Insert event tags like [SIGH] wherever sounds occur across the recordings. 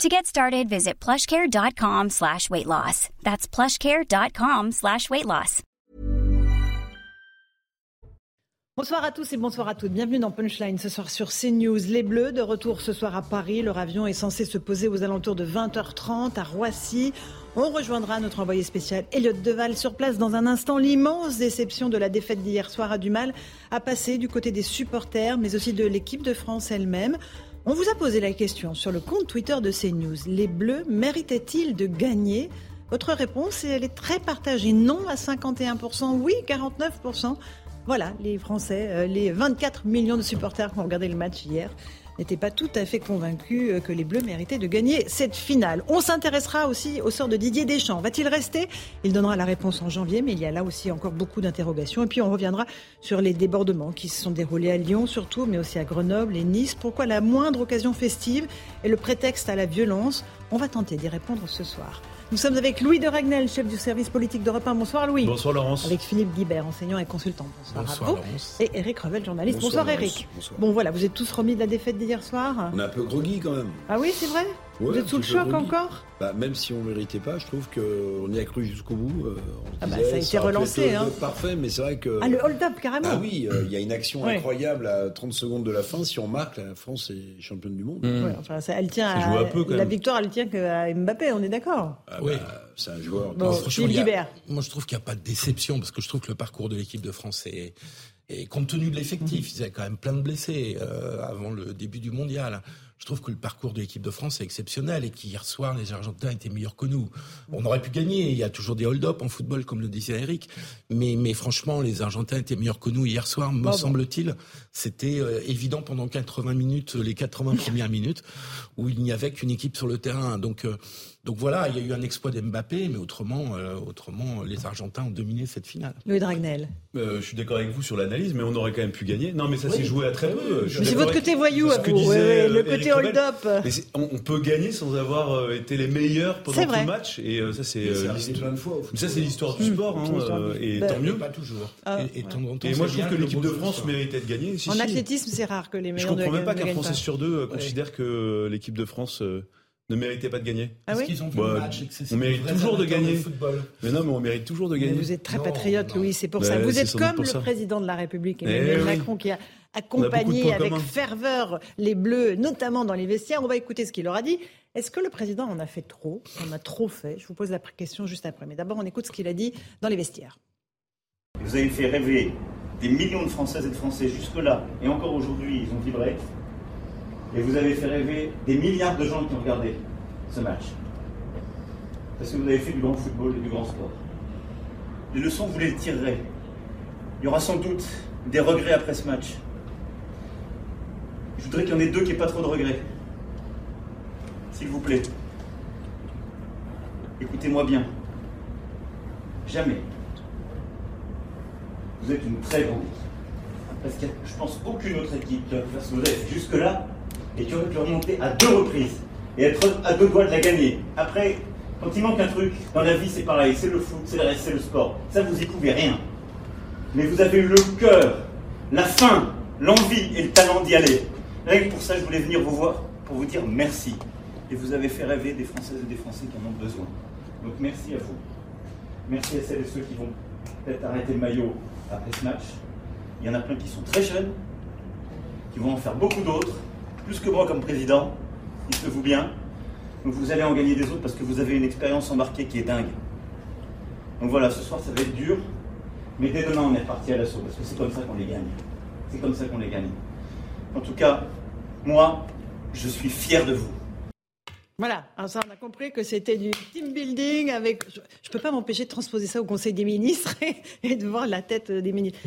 To get started, visit plushcare.com slash weight loss. That's plushcare.com slash weight loss. Bonsoir à tous et bonsoir à toutes. Bienvenue dans Punchline ce soir sur CNews. Les Bleus, de retour ce soir à Paris. Leur avion est censé se poser aux alentours de 20h30 à Roissy. On rejoindra notre envoyé spécial Elliot Deval sur place dans un instant. L'immense déception de la défaite d'hier soir a du mal à passer du côté des supporters, mais aussi de l'équipe de France elle-même. On vous a posé la question sur le compte Twitter de CNews. Les Bleus méritaient-ils de gagner? Votre réponse, elle est très partagée. Non à 51%, oui 49%. Voilà, les Français, euh, les 24 millions de supporters qui ont regardé le match hier n'étaient pas tout à fait convaincus euh, que les Bleus méritaient de gagner cette finale. On s'intéressera aussi au sort de Didier Deschamps. Va-t-il rester? Il donnera la réponse en janvier, mais il y a là aussi encore beaucoup d'interrogations. Et puis on reviendra sur les débordements qui se sont déroulés à Lyon surtout, mais aussi à Grenoble et Nice. Pourquoi la moindre occasion festive est le prétexte à la violence? On va tenter d'y répondre ce soir. Nous sommes avec Louis de Ragnel, chef du service politique d'Europe 1. Bonsoir Louis. Bonsoir Laurence. Avec Philippe Guibert, enseignant et consultant. Bonsoir, Bonsoir à vous. Laurence. Et Eric Revel, journaliste. Bonsoir, Bonsoir, Eric. Bonsoir. Bon voilà, vous êtes tous remis de la défaite d'hier soir On est un peu groggy quand même. Ah oui, c'est vrai? Vous Ouais, êtes sous le choc encore Bah, même si on ne méritait pas, je trouve qu'on y a cru jusqu'au bout. euh, on Ah bah, disait, ça a été relancé, hein. Parfait, mais c'est vrai que. Ah, le hold-up, carrément Ah oui, euh, il y a une action Ouais. incroyable à 30 secondes de la fin. Si on marque, la France est championne du monde. Ouais, enfin, ça, elle tient Ça à, joue un peu, quand la même. victoire, elle tient qu'à Mbappé, on est d'accord Ah Oui. bah, c'est un joueur. Bon, Franchement, il y a-. Moi, je trouve qu'il n'y a pas de déception parce que je trouve que le parcours de l'équipe de France est, est- compte tenu de l'effectif, ils avaient quand même plein de blessés euh, avant le début du mondial. Je trouve que le parcours de l'équipe de France est exceptionnel et qu'hier soir, les Argentins étaient meilleurs que nous. On aurait pu gagner. Il y a toujours des hold-up en football, comme le disait Eric. Mais, mais franchement, les Argentins étaient meilleurs que nous hier soir, me semble-t-il. C'était euh, évident pendant 80 minutes, les 80 premières minutes, où il n'y avait qu'une équipe sur le terrain. Donc, euh, donc voilà, il y a eu un exploit d'Mbappé, mais autrement, euh, autrement, les Argentins ont dominé cette finale. Louis de Ragnel. Euh, je suis d'accord avec vous sur l'analyse, mais on aurait quand même pu gagner. Non, mais ça s'est joué à très peu. Je c'est votre côté voyou à vous, disait, ouais, ouais, euh, le Eric côté hold-up. On, on peut gagner sans avoir euh, été les meilleurs pendant tout le match, et euh, ça c'est. Euh, l'histoire- du sport, hein, euh, et Bah, tant mieux. Pas toujours. Ah, et, et ouais. de temps en temps, Et moi je trouve que l'équipe de France méritait de gagner. Si, En si. athlétisme, c'est rare que les Je meilleurs comprends ne, même pas qu'un Français sur deux euh, considère que l'équipe de France euh, ne méritait pas de gagner. Ah Parce oui qu'ils ont Bah, le match on mérite toujours de gagner. football. Mais non, mais on mérite toujours de Mais gagner. vous êtes très Non, patriote, non. Louis, c'est pour ça. Vous êtes comme le ça. président de la République, Eh Emmanuel oui. Macron, qui a accompagné avec communs. ferveur les Bleus, notamment dans les vestiaires. On va écouter ce qu'il leur a dit. Est-ce que le président en a fait trop? On a trop fait Je vous pose la question juste après. Mais d'abord, on écoute ce qu'il a dit dans les vestiaires. Vous avez fait rêver des millions de Françaises et de Français jusque-là, et encore aujourd'hui, ils ont vibré. Et vous avez fait rêver des milliards de gens qui ont regardé ce match. Parce que vous avez fait du grand football et du grand sport. Les leçons, vous les tirerez. Il y aura sans doute des regrets après ce match. Je voudrais qu'il y en ait deux qui n'aient pas trop de regrets. S'il vous plaît. Écoutez-moi bien. Jamais vous êtes une très grande équipe. Parce a, je pense, aucune autre équipe qui aurait pu faire ce que vous fait jusque-là et qui aurait pu remonter à deux reprises et être à deux doigts de la gagner. Après, quand il manque un truc, dans la vie c'est pareil, c'est le foot, c'est le le sport. Ça, vous y pouvez rien. Mais vous avez eu le cœur, la faim, l'envie et le talent d'y aller. Rien pour ça, je voulais venir vous voir pour vous dire merci. Et vous avez fait rêver des Françaises et des Français qui en ont besoin. Donc merci à vous. Merci à celles et ceux qui vont peut-être arrêter le maillot après ce match. Il y en a plein qui sont très jeunes, qui vont en faire beaucoup d'autres, plus que moi comme président, dites-le-vous bien. Donc vous allez en gagner des autres parce que vous avez une expérience embarquée qui est dingue. Donc voilà, ce soir ça va être dur, mais dès demain on est parti à l'assaut parce que c'est comme ça qu'on les gagne. C'est comme ça qu'on les gagne. En tout cas, moi, je suis fier de vous. Voilà, ça, on a compris que c'était du team building avec. Je ne peux pas m'empêcher de transposer ça au Conseil des ministres [LAUGHS] et de voir la tête des ministres.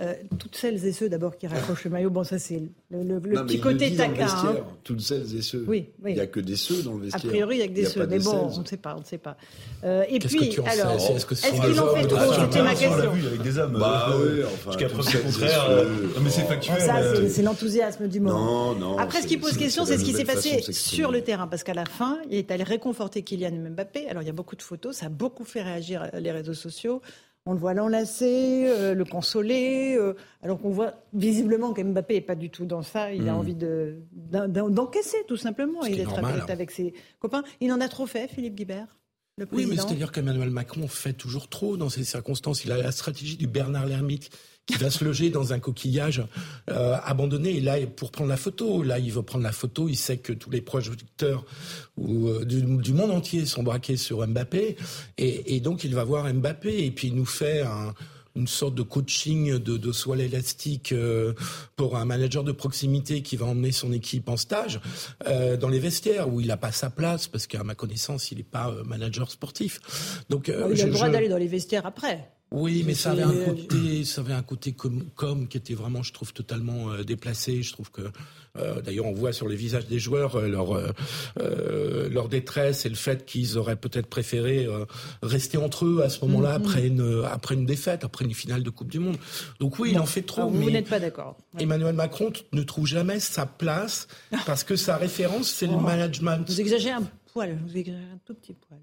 Euh, toutes celles et ceux d'abord qui raccrochent le maillot, bon ça c'est le, le- le Non, mais petit côté taquin. hein. Toutes celles et ceux. Oui, oui. Il n'y a que des ceux dans le A vestiaire. priori, il n'y a que des ceux, mais des bon, celles. on ne sait pas, on ne sait pas. Euh, et puis, que tu alors, est-ce est-ce que ce sont qu'il des en fait trop C'était ma On l'a question. vu avec des hommes. Bah euh, oui, enfin, Jusqu'à preuve du contraire. euh, non, mais c'est factuel. Ça, c'est- c'est l'enthousiasme du moment. Non, non. Après, ce qui pose question, c'est ce qui s'est passé sur le terrain. Parce qu'à la fin, il est allé réconforter Kylian Mbappé. Alors, il y a beaucoup de photos. Ça a beaucoup fait réagir les réseaux sociaux. On le voit l'enlacer, euh, le consoler. euh, alors qu'on voit visiblement que Mbappé n'est pas du tout dans ça. Il a Hmm. envie de- d'en- d'en- d'encaisser, tout simplement. Normal. honnête avec ses copains. Il en a trop fait, Philippe Guibert, le Oui, mais c'est-à-dire qu'Emmanuel Macron fait toujours trop dans ces circonstances. Il a la stratégie du Bernard l'ermite qui va se loger dans un coquillage euh, abandonné. Et là, pour prendre la photo, là, il veut prendre la photo. Il sait que tous les projecteurs ou, euh, du, du monde entier sont braqués sur Mbappé. Et, et donc, il va voir Mbappé. Et puis, il nous fait un une sorte de coaching de, de soie élastique euh, pour un manager de proximité qui va emmener son équipe en stage euh, dans les vestiaires où il n'a pas sa place parce qu'à ma connaissance il n'est pas euh, manager sportif. Donc il a le droit je- d'aller dans les vestiaires après. Oui, mais ça avait un côté, ça avait un côté com, com qui était vraiment, je trouve, totalement euh, déplacé. Je trouve que, euh, d'ailleurs, on voit sur les visages des joueurs euh, leur leur détresse et le fait qu'ils auraient peut-être préféré rester entre eux à ce moment-là Mhm. après une après une défaite, après une finale de Coupe du Monde. Donc oui, il en fait trop. Vous n'êtes pas d'accord. Ouais. Emmanuel Macron ne trouve jamais sa place [LAUGHS] parce que sa référence, c'est le Oh. management. Vous exagérez un poil, vous exagérez un tout petit poil.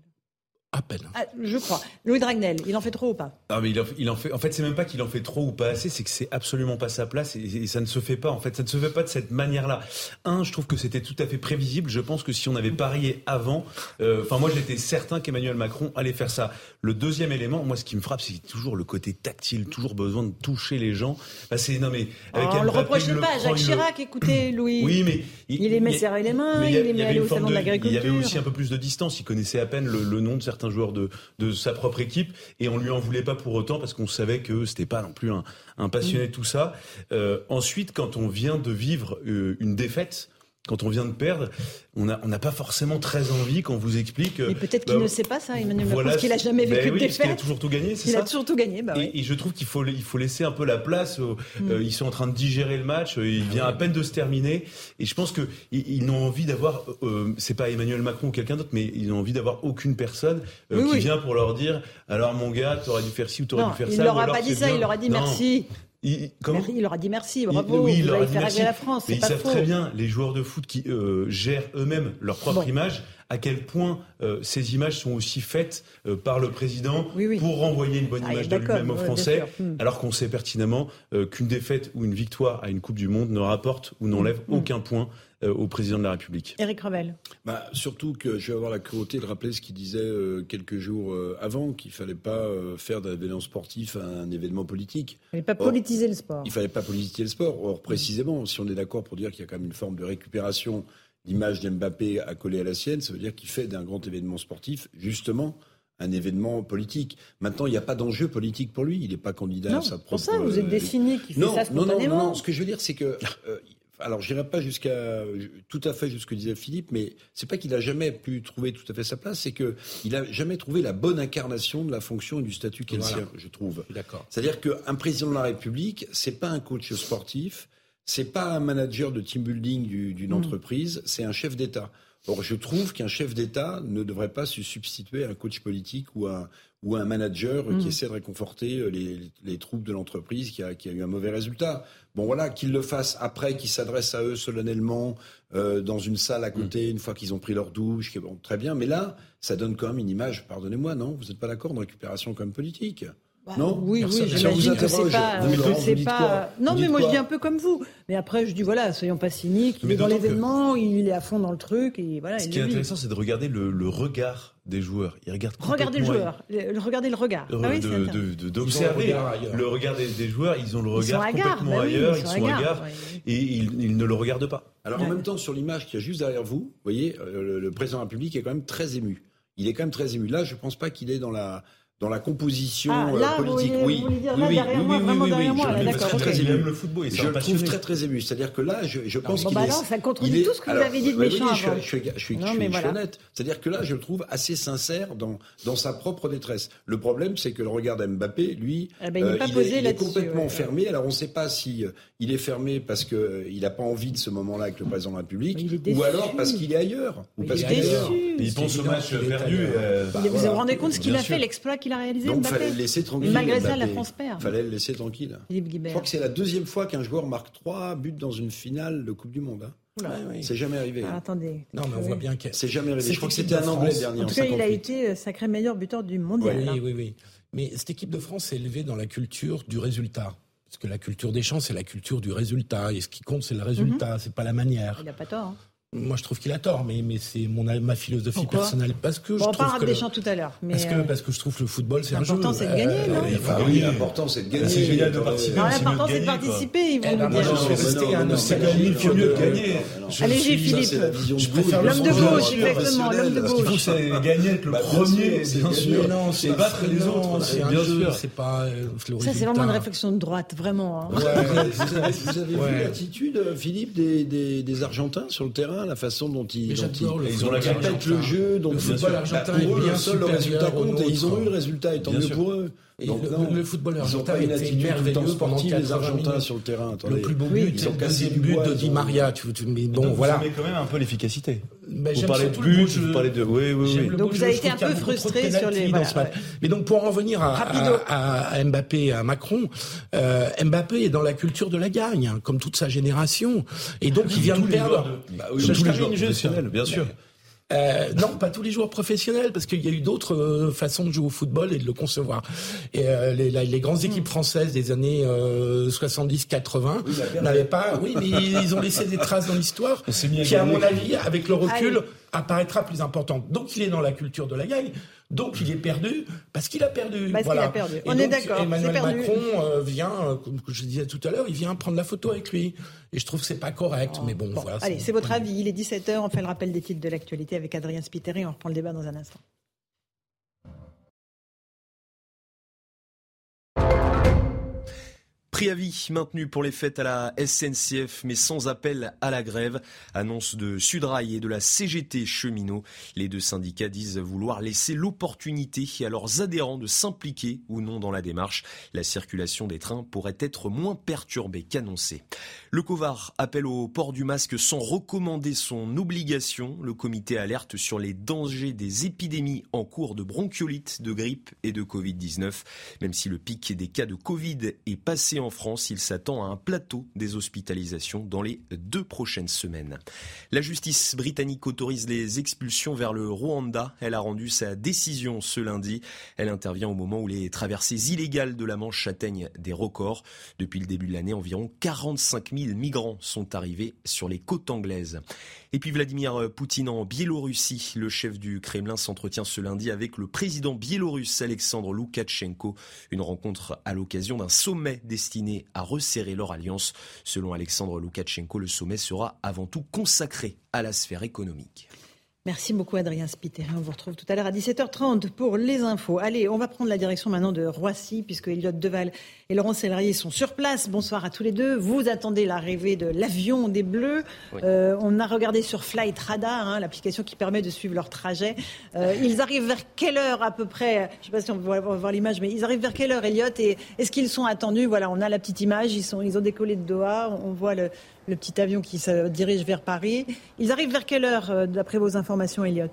À peine. Ah, je crois. Louis Dragnel, il en fait trop ou pas? Ah mais il en, il en fait. En fait, c'est même pas qu'il en fait trop ou pas assez, c'est que c'est absolument pas sa place et, et ça ne se fait pas. En fait, ça ne se fait pas de cette manière-là. Un, je trouve que c'était tout à fait prévisible. Je pense que si on avait parié avant, euh, enfin moi j'étais certain qu'Emmanuel Macron allait faire ça. Le deuxième élément, moi ce qui me frappe, c'est toujours le côté tactile, toujours besoin de toucher les gens. Bah, c'est non mais avec On le il le pas. prend, Jacques il le- Chirac, écoutez, Louis. Oui, mais Il aimait serrer les mains, il aimait aller au salon de l'agriculture. Il y avait aussi un peu plus de distance. Il connaissait à peine le, le nom de certains joueurs de, de sa propre équipe et on lui en voulait pas pour autant parce qu'on savait que c'était pas non plus un, un passionné de tout ça. Euh, ensuite, quand on vient de vivre euh, une défaite, quand on vient de perdre, on n'a on pas forcément très envie qu'on vous explique. Mais peut-être qu'il bah, ne sait pas ça, Emmanuel Macron, voilà, parce qu'il a jamais ben vécu oui, de parce qu'il a défaite. toujours tout gagné, c'est Il ça a toujours tout gagné, bah oui. et, et je trouve qu'il faut, il faut laisser un peu la place. Mm. euh, ils sont en train de digérer le match. euh, Il vient à peine de se terminer. Et je pense que ils, ils n'ont envie d'avoir. Euh, c'est pas Emmanuel Macron ou quelqu'un d'autre, mais ils n'ont envie d'avoir aucune personne euh, Oui, qui oui. vient pour leur dire alors mon gars, t'aurais dû faire ci ou t'aurais Non, dû faire il ça. leur ou a pas dit ça, bien. il leur a dit Non. merci. Il- comment Il leur a dit merci, il- bravo, oui, il vous leur a avez dit fait merci. rêver la France, Mais ils pas savent faux. très bien, les joueurs de foot qui euh, gèrent eux-mêmes leur propre Bon. image, à quel point euh, ces images sont aussi faites euh, par le président Oui, oui. pour renvoyer une bonne Ah, image de lui-même aux Français. Hmm. alors qu'on sait pertinemment euh, qu'une défaite ou une victoire à une Coupe du Monde ne rapporte ou n'enlève Hmm. aucun point euh, au président de la République. Éric Revel. Bah, surtout que je vais avoir la cruauté de rappeler ce qu'il disait euh, quelques jours euh, avant, qu'il fallait pas euh, faire d'un événement sportif un événement politique. Il ne pas Oh. politiser le sport. Il fallait pas politiser le sport. Or, précisément, si on est d'accord pour dire qu'il y a quand même une forme de récupération d'image d'Mbappé coller à la sienne, ça veut dire qu'il fait d'un grand événement sportif, justement, un événement politique. Maintenant, il n'y a pas d'enjeu politique pour lui. Il n'est pas candidat Non, à sa propre... pour ça, vous êtes euh, défini qui fait non, ça non, non, spontanément. non, non. Ce que je veux dire, c'est que. euh, alors, j'irai pas jusqu'à tout à fait jusqu'à ce que disait Philippe, mais c'est pas qu'il a jamais pu trouver tout à fait sa place, c'est que il a jamais trouvé la bonne incarnation de la fonction et du statut qu'elle Voilà. je trouve. D'accord. C'est-à-dire qu'un président de la République, c'est pas un coach sportif, c'est pas un manager de team building du- d'une entreprise, c'est un chef d'État. Or, je trouve qu'un chef d'État ne devrait pas se substituer à un coach politique ou à, ou à un manager qui essaie de réconforter euh, les, les troupes de l'entreprise qui a, qui a eu un mauvais résultat. Bon, voilà, qu'il le fasse après, qu'il s'adresse à eux solennellement euh, dans une salle à côté, une fois qu'ils ont pris leur douche, bon, très bien. Mais là, ça donne quand même une image, pardonnez-moi, non Vous n'êtes pas d'accord de récupération comme politique Bah, Non Oui, Personne. oui, j'imagine que c'est pas. vous, Laurent, vous pas- Non, mais moi je dis un peu comme vous. Mais après, je dis voilà, soyons pas cyniques. Il Mais est dans que- l'événement, il est à fond dans le truc, et voilà. Ce il qui est vit. intéressant, c'est de regarder le, le regard des joueurs. Ils regardent Regardez le joueur, le- le- regardez le regard. de- Ah oui, de- de- le regard ailleurs. le regard des, des joueurs. Ils ont le Ils regard complètement bah oui, ailleurs. ils sont ouais. et ils, ne le regardent pas. Alors en même temps, sur l'image qu'il y a juste derrière vous, vous voyez, euh, le, président de la République est quand même très ému. Il est quand même très ému. Là, je pense pas qu'il est dans la dans la composition Ah, euh, là, vous politique. voulez- oui, vous voulez dire oui, là, oui, derrière oui, moi, oui, vraiment oui, derrière oui, moi, je le trouve très, ému. le football Je le trouve très très ému. C'est-à-dire que là, je, je pense bon, qu'il bah est. non, ça contredit tout ce que vous avez dit de méchant oui, je suis- avant. Je suis, je suis, Non, je honnête. C'est-à-dire que là, je le trouve assez sincère dans dans sa propre détresse. Le problème, c'est que le regard d'Mbappé, lui, ben, il n'est pas il, est, il est là-dessus, complètement ouais. fermé. Alors, on ne sait pas si euh, il est fermé parce que euh, il n'a pas envie de ce moment-là avec le président de la République, ou alors parce qu'il est ailleurs, ou Il parce est qu'il est ailleurs. Il pense au match perdu. euh, Bah, vous vous rendez compte ce qu'il a fait, l'exploit qu'il a réalisé Donc, Mbappé fallait le laisser tranquille. Malgré ça, la France perd. Fallait le laisser tranquille. Philippe Je crois que c'est la deuxième fois qu'un joueur marque trois buts dans une finale de Coupe du Monde. hein. Ouais. C'est jamais arrivé. Ah, attendez. Non, mais on voit bien que. C'est jamais arrivé. Je crois que c'était un Anglais France- dernier En tout cas, il a 58. été euh, sacré meilleur buteur du mondial. Oui, hein. oui, oui. Mais cette équipe de France est élevée dans la culture du résultat. Parce que la culture des champs, c'est la culture du résultat. Et ce qui compte, c'est le résultat, Mhm. c'est pas la manière. Il n'a pas tort. hein. Moi, je trouve qu'il a tort, mais, mais c'est mon, ma philosophie Pourquoi personnelle. Parce que Bon, je on que des champs tout à l'heure. Mais parce, que, euh, parce que je trouve que le football, c'est un jeu. L'important, c'est de gagner, non il faut- Bah oui, l'important c'est de gagner. C'est génial de Euh, participer. l'important, c'est de participer. Ils vont nous moi, dire. je un non, mille fois non, mieux gagner. non, non, Je Allez, suis- Philippe. Je préfère. L'homme de gauche, exactement, l'homme de faut, gauche. c'est gagner, être le Bah, premier, bien c'est sûr. non, c'est battre les autres, c'est un bien jeu, sûr. c'est pas euh, le Ça, c'est vraiment une réflexion de droite, vraiment. Vous avez, vu l'attitude, Philippe, des Argentins sur le terrain, la façon dont ils, dont le ils, Ils ont la ils répètent le jeu. Donc Le football argentin Bah, pour eux, bien seul le résultat compte et ils ont eu le résultat, et tant mieux pour eux. Et Donc, le- non, le football ils ont argentin pas une était le merveilleux sportive, les 80 Argentins minutes. sur le terrain. Le plus beau Oui. but, Ils c'est ont le cassé du but de ils Di Maria. Tu, tu, bon, Donc, voilà. Quand même un peu l'efficacité. Ben, Vous parlez de but, vous parlez de. Oui, oui, oui. Donc vous avez été un peu frustré sur les- voilà, ouais. Mais donc pour en revenir à, à, à Mbappé et à Macron, euh, Mbappé est dans la culture de la gagne, hein, comme toute sa génération, et donc il vient de perdre. de- Bah oui, je termine juste. bien sûr. Euh, non, pas tous les joueurs professionnels, parce qu'il y a eu d'autres euh, façons de jouer au football et de le concevoir. Et euh, les, la- les grandes équipes françaises des années euh, 70-80 Oui, la perte- n'avaient pas. Oui, mais ils ont laissé des traces dans l'histoire qui, à mon avis, avec le recul, Allez. Apparaîtra plus importante. Donc, il est dans la culture de la gagne. Donc, il est perdu parce qu'il a perdu. Parce qu'il voilà. a perdu. Et On donc, est d'accord, Emmanuel c'est perdu. Macron euh, vient, euh, comme je disais tout à l'heure, il vient prendre la photo avec lui. Et je trouve que c'est pas correct. mais bon, Bon, voilà. allez, c'est votre avis. Il est 17h. On fait le rappel des titres de l'actualité avec Adrien Spiteri. On reprend le débat dans un instant. Préavis maintenu pour les fêtes à la SNCF, mais sans appel à la grève. Annonce de Sudrail et de la CGT cheminot. Les deux syndicats disent vouloir laisser l'opportunité à leurs adhérents de s'impliquer ou non dans la démarche. La circulation des trains pourrait être moins perturbée qu'annoncé. Le Covar appelle au port du masque sans recommander son obligation. Le comité alerte sur les dangers des épidémies en cours de bronchiolite, de grippe et de Covid-19. Même si le pic des cas de Covid est passé en France, il s'attend à un plateau des hospitalisations dans les deux prochaines semaines. La justice britannique autorise les expulsions vers le Rwanda. Elle a rendu sa décision ce lundi. Elle intervient au moment où les traversées illégales de la Manche atteignent des records. Depuis le début de l'année, environ 45 000 migrants sont arrivés sur les côtes anglaises. Et puis Vladimir Poutine en Biélorussie. Le chef du Kremlin s'entretient ce lundi avec le président biélorusse Alexandre Loukachenko. Une rencontre à l'occasion d'un sommet destiné à resserrer leur alliance. Selon Alexandre Loukachenko, le sommet sera avant tout consacré à la sphère économique. Merci beaucoup Adrien Spiteri. On vous retrouve tout à l'heure à 17h30 pour les infos. Allez, on va prendre la direction maintenant de Roissy puisque Elliot Deval et Laurent Sélarié sont sur place. Bonsoir à tous les deux. Vous attendez l'arrivée de l'avion des Bleus. Oui. Euh, on a regardé sur Flight Radar, hein, l'application qui permet de suivre leur trajet. Euh, ils arrivent vers quelle heure à peu près? Je ne sais pas si on va voir l'image, mais ils arrivent vers quelle heure, Elliot Et est-ce qu'ils sont attendus? Voilà, on a la petite image. Ils, sont, ils ont décollé de Doha. On voit le, le petit avion qui se dirige vers Paris. Ils arrivent vers quelle heure, euh, d'après vos informations, Elliot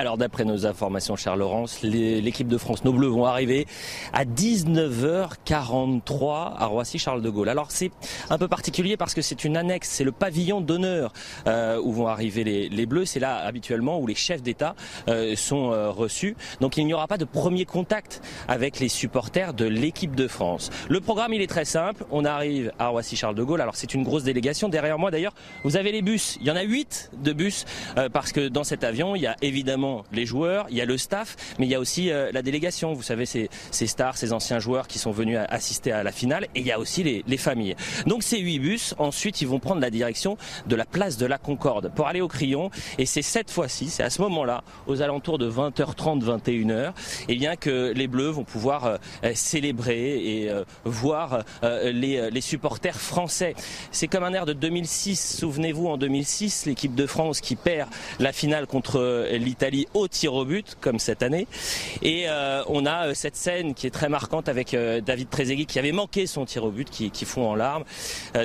Alors d'après nos informations, Charles Laurence, l'équipe de France, nos Bleus vont arriver à 19h43 à Roissy-Charles de Gaulle. Alors c'est un peu particulier parce que c'est une annexe, c'est le pavillon d'honneur euh, où vont arriver les, Bleus. C'est là habituellement où les chefs d'État euh, sont euh, reçus. Donc il n'y aura pas de premier contact avec les supporters de l'équipe de France. Le programme il est très simple. On arrive à Roissy-Charles de Gaulle. Alors c'est une grosse délégation. Derrière moi d'ailleurs, vous avez les bus. Il y en a huit de bus parce que dans cet avion il y a évidemment les joueurs, il y a le staff, mais il y a aussi la délégation. Vous savez, ces, ces, stars, ces anciens joueurs qui sont venus assister à la finale, et il y a aussi les, les familles. Donc ces huit bus, ensuite, ils vont prendre la direction de la place de la Concorde pour aller au Crillon. Et c'est cette fois-ci, c'est à ce moment-là, aux alentours de 20h30, 21h, et bien que les Bleus vont pouvoir célébrer et voir les, les supporters français. C'est comme un air de 2006. Souvenez-vous, en 2006, l'équipe de France qui perd la finale contre l'Italie au tir au but, comme cette année. Et euh, on a euh, cette scène qui est très marquante avec euh, David Trezeguet qui avait manqué son tir au but, qui, qui fond en larmes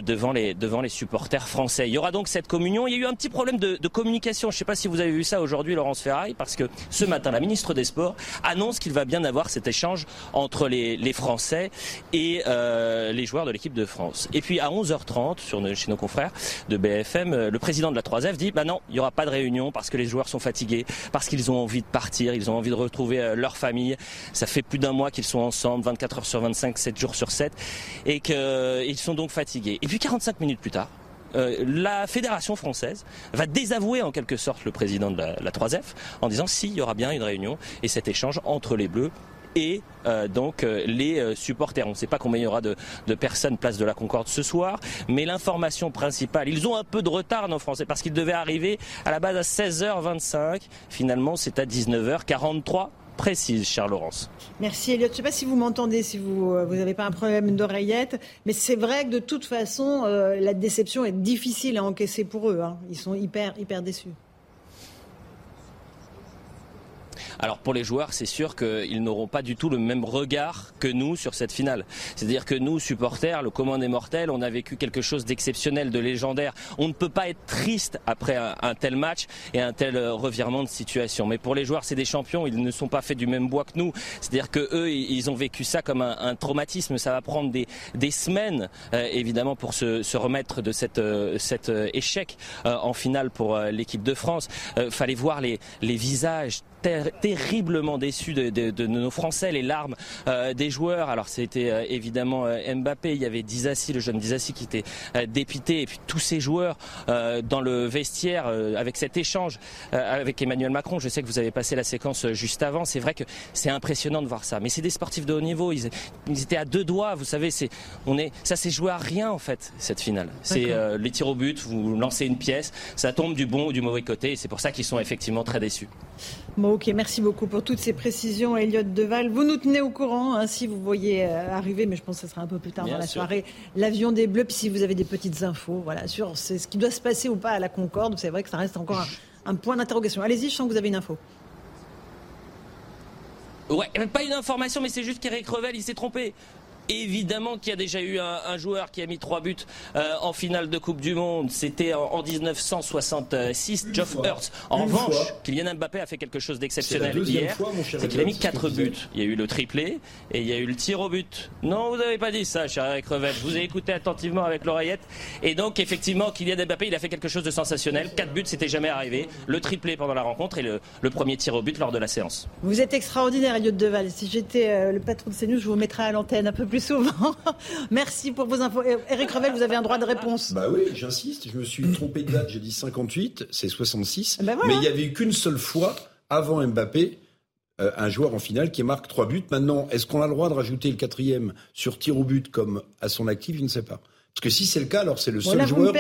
devant les devant les supporters français. Il y aura donc cette communion. Il y a eu un petit problème de, communication. Je ne sais pas si vous avez vu ça aujourd'hui, Laurence Ferrari, parce que ce matin, la ministre des Sports annonce qu'il va bien avoir cet échange entre les, les Français et les joueurs de l'équipe de France. Et puis à 11h30, sur chez nos confrères de BFM, le président de la 3F dit bah non, il n'y aura pas de réunion parce que les joueurs sont fatigués, parce qu'ils ont envie de partir, ils ont envie de retrouver euh, leur famille. Ça fait plus d'un mois qu'ils sont ensemble, 24 heures sur 25, 7 jours sur 7, et qu'ils euh, sont donc fatigués. Et puis 45 minutes plus tard, la fédération française va désavouer en quelque sorte le président de la, la 3F en disant si, il y aura bien une réunion et cet échange entre les Bleus et euh, donc euh, les euh, supporters. On ne sait pas combien il y aura de, de, personnes place de la Concorde ce soir, mais l'information principale, ils ont un peu de retard nos Français parce qu'ils devaient arriver à la base à 16h25. Finalement, c'est à 19h43 précise, Charles Laurence. Merci Elliot. Je ne sais pas si vous m'entendez, si vous n'avez pas un problème d'oreillette, mais c'est vrai que de toute façon, la déception est difficile à encaisser pour eux. Hein. Ils sont hyper, hyper déçus. Alors pour les joueurs, c'est sûr qu'ils n'auront pas du tout le même regard que nous sur cette finale. C'est-à-dire que nous, supporters, le commun des mortels, on a vécu quelque chose d'exceptionnel, de légendaire. On ne peut pas être triste après un, tel match et un tel euh, revirement de situation. Mais pour les joueurs, c'est des champions. Ils ne sont pas faits du même bois que nous. C'est-à-dire que eux, ils ont vécu ça comme un, traumatisme. Ça va prendre des, semaines, euh, évidemment, pour se, remettre de euh, cet échec en finale pour l'équipe de France. fallait voir les visages terriblement déçu de, nos Français, les larmes euh, des joueurs. Alors c'était euh, évidemment euh, Mbappé, il y avait Dizassi, le jeune Dizassi qui était dépité, et puis tous ces joueurs dans le vestiaire avec cet échange avec Emmanuel Macron. Je sais que vous avez passé la séquence juste avant. C'est vrai que c'est impressionnant de voir ça. Mais c'est des sportifs de haut niveau. Ils, étaient à deux doigts. Vous savez, c'est on est ça s'est joué à rien en fait cette finale. C'est les tirs au but. Vous lancez une pièce, ça tombe du bon ou du mauvais côté. Et c'est pour ça qu'ils sont effectivement très déçus. Bon, ok, merci beaucoup pour toutes ces précisions, Elliot Deval. Vous nous tenez au courant hein, si vous voyez euh, arriver, mais je pense que ce sera un peu plus tard dans la soirée, l'avion des Bleus. Puis si vous avez des petites infos, voilà, sur ce qui doit se passer ou pas à la Concorde, c'est vrai que ça reste encore un, point d'interrogation. Allez-y, je sens que vous avez une info. Ouais, pas une information, mais c'est juste qu'Eric Revel, il s'est trompé. Évidemment qu'il y a déjà eu un, joueur qui a mis trois buts euh, en finale de Coupe du Monde. C'était en, 1966, Geoff Hurst. En revanche, Kylian Mbappé a fait quelque chose d'exceptionnel hier. C'est qu'il a mis quatre buts. Il y a eu le triplé et il y a eu le tir au but. Non, vous n'avez pas dit ça, cher Eric Revel. Je vous ai écouté attentivement avec l'oreillette. Et donc, effectivement, Kylian Mbappé, il a fait quelque chose de sensationnel. Quatre buts, c'était jamais arrivé. Le triplé pendant la rencontre et le, premier tir au but lors de la séance. Vous êtes extraordinaire, Elliot Deval. Si j'étais euh, le patron de CNews, je vous mettrais à l'antenne un peu plus souvent. [LAUGHS] Merci pour vos infos. Eric Revel, vous avez un droit de réponse. Bah oui, j'insiste. Je me suis trompé de date. J'ai dit 58, c'est 66. Ben Mais il n'y avait eu qu'une seule fois avant Mbappé. Euh, un joueur en finale qui marque trois buts. Maintenant, est-ce qu'on a le droit de rajouter le quatrième sur tir au but comme à son actif? Je ne sais pas. Parce que si c'est le cas, alors c'est le seul joueur.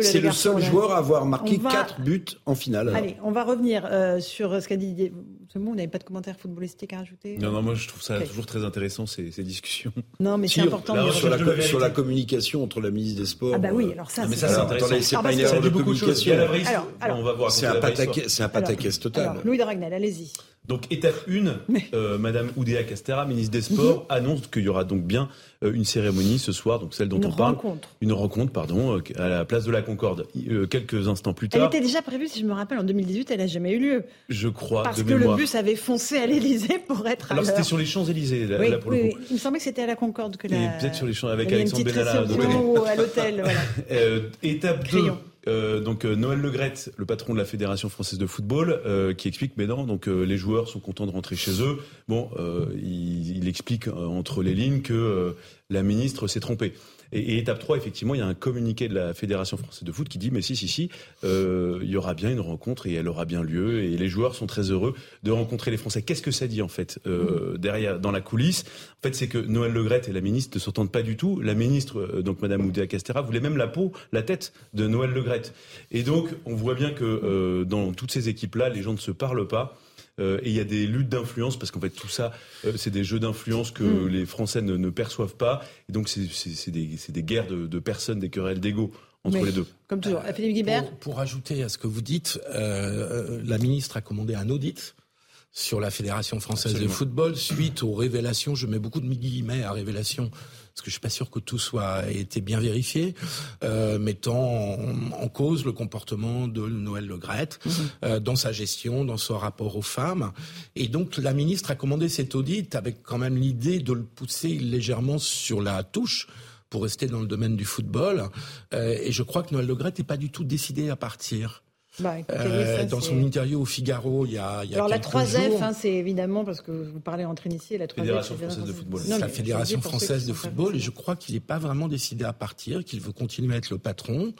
C'est le seul joueur à avoir marqué quatre buts en finale. Allez, on va revenir euh, sur ce qu'a dit. C'est bon, vous n'avez pas de commentaires footballistiques à rajouter Non, non, moi je trouve ça toujours très intéressant ces, ces discussions. Non, mais c'est important. de sur, la, sur la communication entre la ministre des Sports. Ah bah oui, alors ça, ah, c'est intéressant. C'est pas une erreur de communication. Alors, alors, on va voir. C'est un pataquès total. Louis de Ragnel, allez-y. Donc étape 1, [LAUGHS] euh, Madame Oudéa Castera, ministre des Sports, mhm. annonce qu'il y aura donc bien euh, une cérémonie ce soir, donc celle dont on parle. Rencontre. Une rencontre. pardon, euh, à la place de la Concorde. quelques instants plus tard. Elle était déjà prévue, si je me rappelle, en 2018, elle n'a jamais eu lieu. Je crois. Parce que le bus avait foncé à l'Élysée pour être. Alors c'était sur les Champs Élysées là, oui, pour le coup. Il me semblait que c'était à la Concorde que la. Peut-être sur les Champs avec Alexandre Benalla. Ou [LAUGHS] à l'hôtel. Voilà. [LAUGHS] étape 2. Euh, donc euh, Noël Legrette, le patron de la Fédération française de football, euh, qui explique mais non, donc les joueurs sont contents de rentrer chez eux. Bon, il, explique entre les lignes que la ministre s'est trompée. Et, étape 3, effectivement, il y a un communiqué de la Fédération française de foot qui dit, mais si, si, si, euh, il y aura bien une rencontre et elle aura bien lieu. Et les joueurs sont très heureux de rencontrer les Français. Qu'est-ce que ça dit, en fait, euh, derrière, dans la coulisse? En fait, c'est que Noël Legrette et la ministre ne s'entendent pas du tout. La ministre, euh, donc Madame Oudéa Castera, voulait même la peau, la tête de Noël Legrette. Et donc, on voit bien que dans toutes ces équipes-là, les gens ne se parlent pas. Euh, et il y a des luttes d'influence parce qu'en fait tout ça, euh, c'est des jeux d'influence que mm. les Français ne, ne, perçoivent pas. Et donc c'est des, des, guerres de, de, personnes, des querelles d'ego entre les deux. Comme toujours. Euh, Philippe Guibert. Pour, pour, ajouter à ce que vous dites, euh, la ministre a commandé un audit sur la Fédération française de football suite aux révélations, je mets beaucoup de guillemets à révélations parce que je suis pas sûr que tout soit été bien vérifié, euh, mettant en, cause le comportement de Noël Le Gret mhm. euh, dans sa gestion, dans son rapport aux femmes. Et donc la ministre a commandé cet audit avec quand même l'idée de le pousser légèrement sur la touche pour rester dans le domaine du football. Euh, et je crois que Noël Le Gret n'est pas du tout décidé à partir. Bah, euh, dans son interview au Figaro, il y a, il y a Alors la 3F, hein, c'est évidemment parce que vous parlez entre initiés, la 3F, Fédération française de football. Non, la Fédération française de football, et je crois qu'il n'est pas vraiment décidé à partir, qu'il veut continuer à être le patron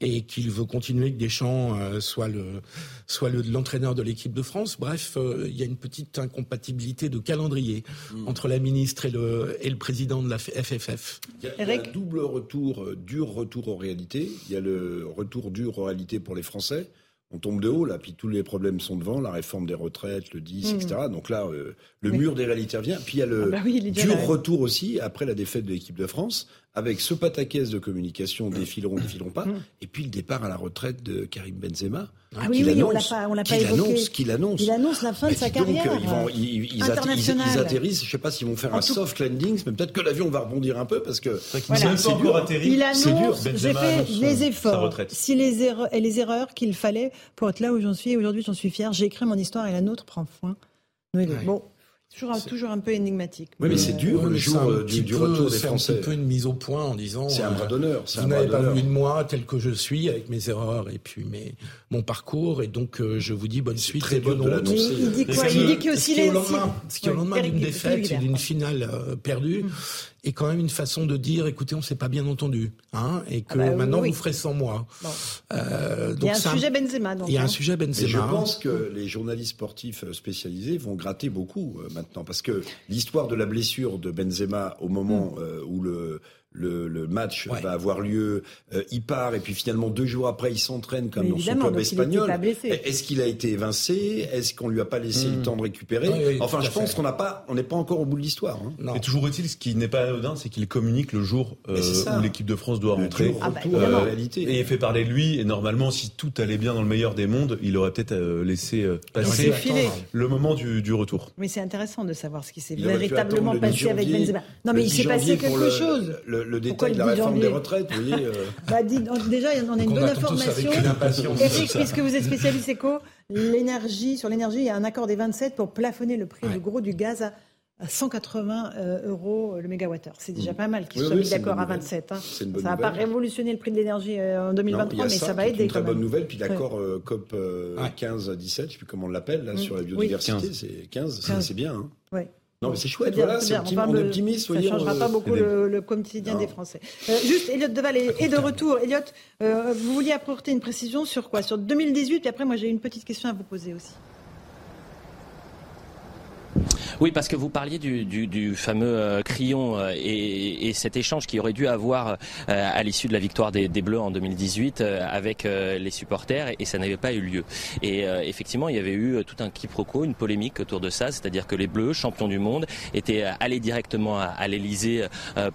et qu'il veut continuer que Deschamps euh, soit le soit l'entraîneur de l'équipe de France. Bref, euh, il y a une petite incompatibilité de calendrier hmm. entre la ministre et le et le président de la FFF. Il y a, il y a un double retour, euh, dur retour aux réalités. Il y a le retour dur aux réalités pour les Français on tombe de haut là, puis tous les problèmes sont devant, la réforme des retraites, le 10, mmh. etc. Donc là, euh, le mur des réalités revient. Puis il y a le ah bah dur retour aussi après la défaite de l'équipe de France, avec ce pataquès de communication défileront, défileront pas, mmh. et puis le départ à la retraite de Karim Benzema. Ah oui, oui, on l'a pas, on l'a pas évoqué. Annonce, qu'il annonce. Il annonce la fin de sa carrière. Donc, ils, vont, ils, ils, atterrissent, je sais pas s'ils vont faire un soft landing, mais peut-être que l'avion va rebondir un peu parce que voilà. c'est dur. Atterri. Il annonce, j'ai fait les efforts. Si les erreurs, et les erreurs qu'il fallait pour être là où j'en suis, aujourd'hui j'en suis fier, j'ai écrit mon histoire et la nôtre prend foin. Bon, Toujours, toujours un peu énigmatique. Oui, mais c'est dur le jour euh, du, du, retour des Français. C'est un petit peu une mise au point en disant. C'est un bras d'honneur. Vous n'avez pas vu de moi tel que je suis, avec mes erreurs et puis mes, mon parcours, et donc euh, je vous dis bonne suite et bonne route. Il dit quoi? Il dit que aussi les. Ce qui est au lendemain d'une défaite et d'une finale euh, perdue, et quand même une façon de dire, écoutez, on s'est pas bien entendu, hein, et que ah bah maintenant vous ferez sans moi. Euh, il y a un sujet Benzema. il y a un sujet Benzema. je pense que les journalistes sportifs spécialisés vont gratter beaucoup euh, maintenant, parce que l'histoire de la blessure de Benzema au moment mm. euh, où le le, le match va avoir lieu, euh, il part et puis finalement deux jours après il s'entraîne comme dans son club espagnol. Est-ce qu'il a été évincé? Est-ce qu'on lui a pas laissé le hmm. temps de récupérer? Enfin, je pense qu'on n'a pas, on n'est pas encore au bout de l'histoire. Hein. Et toujours utile, ce qui n'est pas anodin, c'est qu'il communique le jour euh, où l'équipe de France doit rentrer. Ah bah, euh, réalité. Et il fait parler de lui. Et normalement, si tout allait bien dans le meilleur des mondes, il aurait peut-être laissé passer le moment du, du retour. Mais c'est intéressant de savoir ce qui s'est véritablement passé avec Benzema. Non, mais il s'est passé quelque chose le détail de la réforme des retraites, vous voyez. Euh. [LAUGHS] Bah, déjà, on a une bonne information. Eric, puisque vous êtes spécialiste éco, l'énergie, sur l'énergie, il y a un accord des 27 pour plafonner le prix du gros du gaz à à 180 euh, euros le mégawattheure. C'est déjà mm. pas mal qu'ils soient mis d'accord à 27. Hein. Ça ne va pas révolutionner le prix de l'énergie euh, en 2023, mais ça, va aider. C'est une très bonne nouvelle. Puis l'accord COP 15-17, je ne sais plus comment on l'appelle, là, mm. sur la biodiversité, c'est 15, c'est bien. Hein. Non, mais c'est chouette, voilà, c'est on est optimiste. Ça ne changera pas beaucoup le, quotidien des Français. Euh, juste, Elliot Deval est, de retour. Elliot, euh, vous vouliez apporter une précision sur quoi? Sur 2018, et après, moi, j'ai une petite question à vous poser aussi. Oui, parce que vous parliez du, fameux euh, euh, et, cet échange qui aurait dû avoir euh, à l'issue de la victoire des, Bleus en 2018 avec les supporters et, ça n'avait pas eu lieu. Et effectivement, il y avait eu tout un quiproquo, une polémique autour de ça, c'est-à-dire que les Bleus, champions du monde, étaient allés directement à, l'Elysée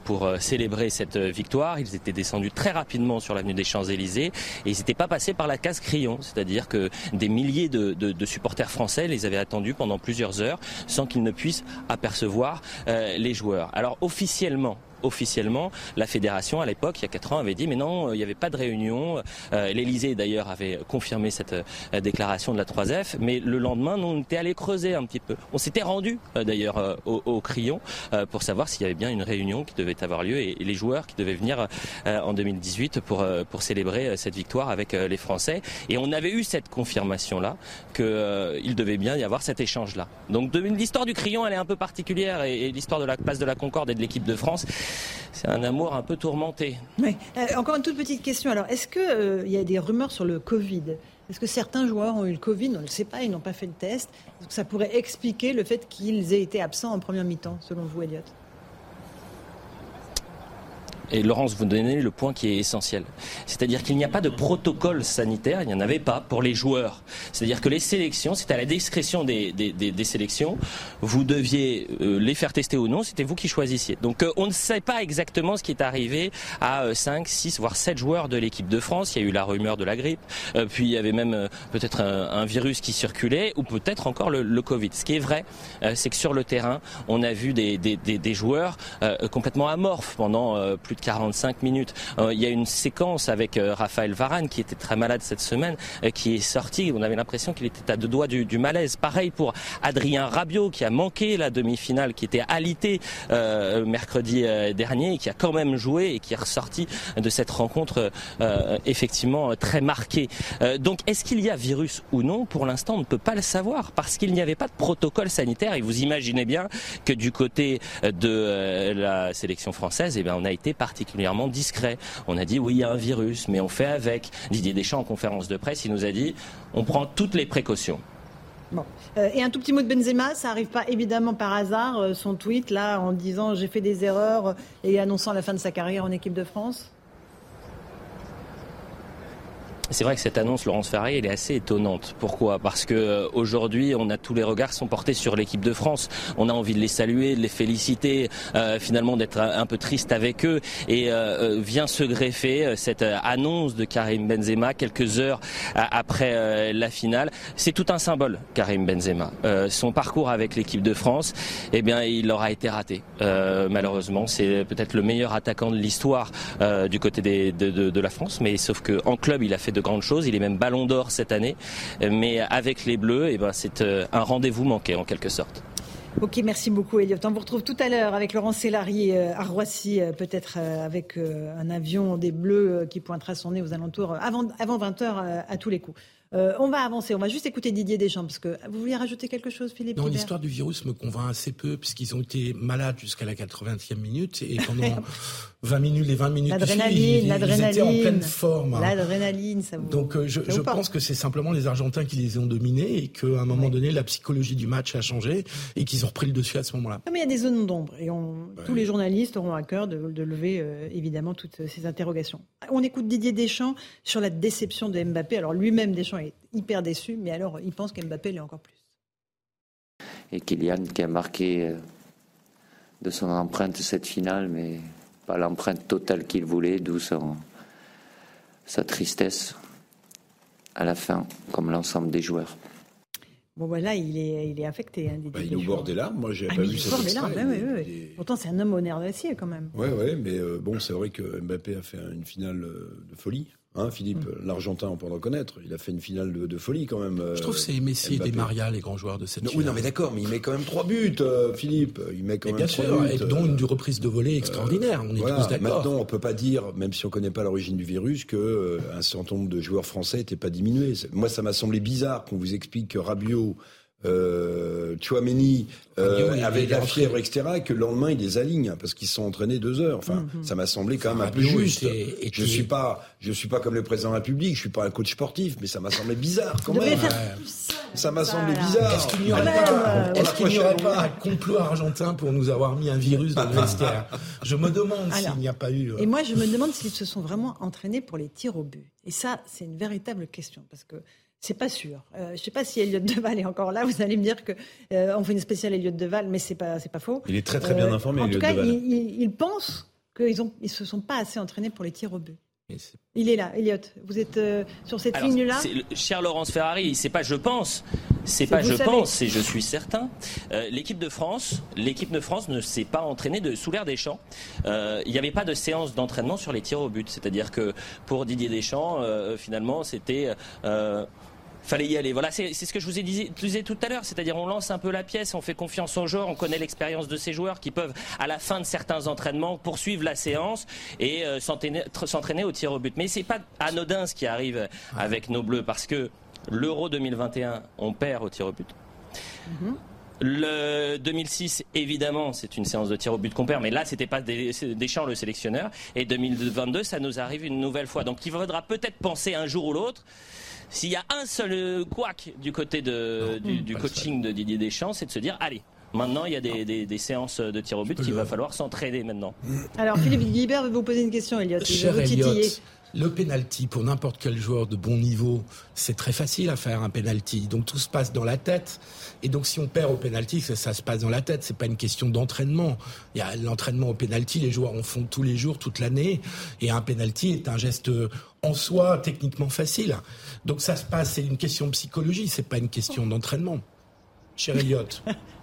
pour célébrer cette victoire. Ils étaient descendus très rapidement sur l'avenue des Champs-Élysées et ils n'étaient pas passés par la case Crillon, c'est-à-dire que des milliers de, de supporters français les avaient attendus pendant plusieurs heures sans qu'ils ne puissent apercevoir euh, les joueurs. Alors officiellement, officiellement, la fédération à l'époque, il y a quatre ans, avait dit mais non, il n'y avait pas de réunion. L'Elysée d'ailleurs avait confirmé cette déclaration de la 3F, mais le lendemain, nous, on était allé creuser un petit peu. On s'était rendu d'ailleurs au, au, Crayon pour savoir s'il y avait bien une réunion qui devait avoir lieu et, les joueurs qui devaient venir en 2018 pour, pour célébrer cette victoire avec les Français. Et on avait eu cette confirmation-là qu'il devait bien y avoir cet échange-là. Donc l'histoire du crayon, elle est un peu particulière et, l'histoire de la place de la Concorde et de l'équipe de France, c'est un amour un peu tourmenté. Oui. Euh, encore une toute petite question. Alors, est-ce qu'il euh, y a des rumeurs sur le Covid? Est-ce que certains joueurs ont eu le Covid? On ne le sait pas, ils n'ont pas fait le test. ça pourrait expliquer le fait qu'ils aient été absents en première mi-temps, selon vous, Elliot et Laurence, vous donnez le point qui est essentiel. C'est-à-dire qu'il n'y a pas de protocole sanitaire, il n'y en avait pas pour les joueurs. C'est-à-dire que les sélections, c'était à la discrétion des, sélections. Vous deviez euh, les faire tester ou non, c'était vous qui choisissiez. Donc euh, on ne sait pas exactement ce qui est arrivé à 5, euh, 6, voire 7 joueurs de l'équipe de France. Il y a eu la rumeur de la grippe, puis il y avait même peut-être un, virus qui circulait, ou peut-être encore le, le, Covid. Ce qui est vrai, c'est que sur le terrain, on a vu des, joueurs complètement amorphes pendant plus 45 minutes. Euh, il y a une séquence avec euh, Raphaël Varane qui était très malade cette semaine, euh, qui est sorti. On avait l'impression qu'il était à deux doigts du, malaise. Pareil pour Adrien Rabiot qui a manqué la demi-finale, qui était alité mercredi dernier qui a quand même joué et qui est ressorti de cette rencontre effectivement très marquée. donc est-ce qu'il y a virus ou non? Pour l'instant, on ne peut pas le savoir parce qu'il n'y avait pas de protocole sanitaire. Et vous imaginez bien que du côté de la sélection française, eh bien, on a été particulièrement discret. On a dit oui, il y a un virus, mais on fait avec. Didier Deschamps en conférence de presse, il nous a dit on prend toutes les précautions. Euh, et un tout petit mot de Benzema, ça n'arrive pas évidemment par hasard, euh, son tweet là en disant j'ai fait des erreurs et annonçant la fin de sa carrière en équipe de France? C'est vrai que cette annonce, Laurence Ferrari, elle est assez étonnante. Pourquoi? Parce que euh, aujourd'hui, on a tous les regards sont portés sur l'équipe de France. On a envie de les saluer, de les féliciter, euh, finalement d'être un, peu triste avec eux. Et euh, vient se greffer cette annonce de Karim Benzema quelques heures après la finale. C'est tout un symbole, Karim Benzema. son parcours avec l'équipe de France, eh bien, il aura été raté. malheureusement, c'est peut-être le meilleur attaquant de l'histoire du côté des, de, de, la France, mais sauf que en club, il a fait grandes choses. Il est même ballon d'or cette année. Mais avec les Bleus, eh ben, c'est euh, un rendez-vous manqué en quelque sorte. Ok, merci beaucoup Elliot. On vous retrouve tout à l'heure avec Laurent Sélarié euh, à Roissy, euh, peut-être avec un avion des Bleus qui pointera son nez aux alentours avant 20h à tous les coups. Euh, on va avancer, on va juste écouter Didier Deschamps, parce que vous vouliez rajouter quelque chose, Philippe Non, l'histoire du virus me convainc assez peu, puisqu'ils ont été malades jusqu'à la 80e minute, et [LAUGHS] pendant 20 minutes, les 20 minutes l'adrénaline, l'adrénaline, étaient en pleine forme. L'adrénaline, ça vous... Donc euh, je, je pense que c'est simplement les Argentins qui les ont dominés, et qu'à un moment donné, la psychologie du match a changé, et qu'ils ont repris le dessus à ce moment-là. Mais il y a des zones d'ombre, et on, tous les journalistes auront à cœur de, lever, euh, évidemment, toutes ces interrogations. On écoute Didier Deschamps sur la déception de Mbappé. Alors lui-même, Deschamps est hyper déçu, mais alors il pense qu'Mbappé l'est encore plus. Et Kylian qui a marqué euh, de son empreinte cette finale, mais pas l'empreinte totale qu'il voulait, d'où sa tristesse à la fin, comme l'ensemble des joueurs. Bon, voilà, il est, il est affecté. Hein, bah, il est au bord des larmes. Moi, j'ai ah, pas vu ça. Pourtant, c'est un homme au nerf d'acier, quand même. Oui, ouais, mais euh, bon, c'est vrai que Mbappé a fait une finale euh, de folie. Hein, Philippe, mm. l'Argentin, on peut le reconnaître. Il a fait une finale de, folie quand même. Je trouve que c'est Messi et Di Maria, les grands joueurs de cette non, finale. Oui, non, mais d'accord, mais il met quand même trois buts, euh, Philippe. Il met quand même bien sûr, buts, et dont une reprise de volée extraordinaire. on est tous d'accord. Maintenant, on peut pas dire, même si on connaît pas l'origine du virus, que euh, un certain nombre de joueurs français n'étaient pas diminués. Moi, ça m'a semblé bizarre qu'on vous explique que Rabiot euh, Chouameni euh, avec la fièvre, etc., et que le lendemain, il les aligne, parce qu'ils se sont entraînés deux heures. Enfin, mhm. ça m'a semblé quand même un peu juste. je suis pas, je suis pas comme le président de la République, je suis pas un coach sportif, mais ça m'a semblé bizarre quand même. Ça m'a semblé bizarre. Est-ce qu'il n'y aurait pas, est pas un complot argentin pour nous avoir mis un virus dans le [LAUGHS] vestiaire Je me demande s'il n'y a pas eu. Euh, et moi, je me demande s'ils se sont vraiment entraînés pour les tirs au but. Et ça, c'est une véritable question, parce que c'est pas sûr. Euh, je ne sais pas si Elliot Deval est encore là. Vous allez me dire que euh, on fait une spéciale Elliot Deval, mais c'est pas c'est pas faux. Il est très très bien euh, informé. En tout cas, il, il, pense qu'ils ont ils se sont pas assez entraînés pour les tirs au but. Il est là, Elliot. Vous êtes euh, sur cette ligne-là Cher Laurence Ferrari, c'est pas je pense, c'est pas je pense, c'est je suis certain. Euh, l'équipe de France, l'équipe de France ne s'est pas entraînée de, sous l'air des champs. Euh, il n'y avait pas de séance d'entraînement sur les tirs au but. C'est-à-dire que pour Didier Deschamps, finalement, c'était fallait y aller. Voilà, c'est ce que je vous ai dit, tout à l'heure, c'est-à-dire on lance un peu la pièce, on fait confiance aux joueurs, on connaît l'expérience de ces joueurs qui peuvent, à la fin de certains entraînements, poursuivre la séance et euh, s'entraîner au tir au but. Mais c'est pas anodin ce qui arrive avec nos Bleus, parce que l'Euro 2021, on perd au tir au but. Mm-hmm. Le 2006, évidemment, c'est une séance de tir au but qu'on perd, mais là, c'était pas Deschamps le sélectionneur. Et 2022, ça nous arrive une nouvelle fois. Donc, il faudra peut-être penser un jour ou l'autre s'il y a un seul couac du côté du, coaching de Didier Deschamps, c'est de se dire allez, Maintenant, il y a des, séances de tir au but qu'il va falloir s'entraîner maintenant. Alors, Philippe Guibert veut vous poser une question, Elliot. Cher le penalty pour n'importe quel joueur de bon niveau, c'est très facile à faire un penalty. Donc tout se passe dans la tête. Et donc si on perd au penalty, ça, ça se passe dans la tête. C'est pas une question d'entraînement. Il y a l'entraînement au penalty, les joueurs en font tous les jours, toute l'année. Et un penalty est un geste en soi techniquement facile. Donc ça se passe, c'est une question de psychologie, c'est pas une question d'entraînement. Cher Elliot. [LAUGHS]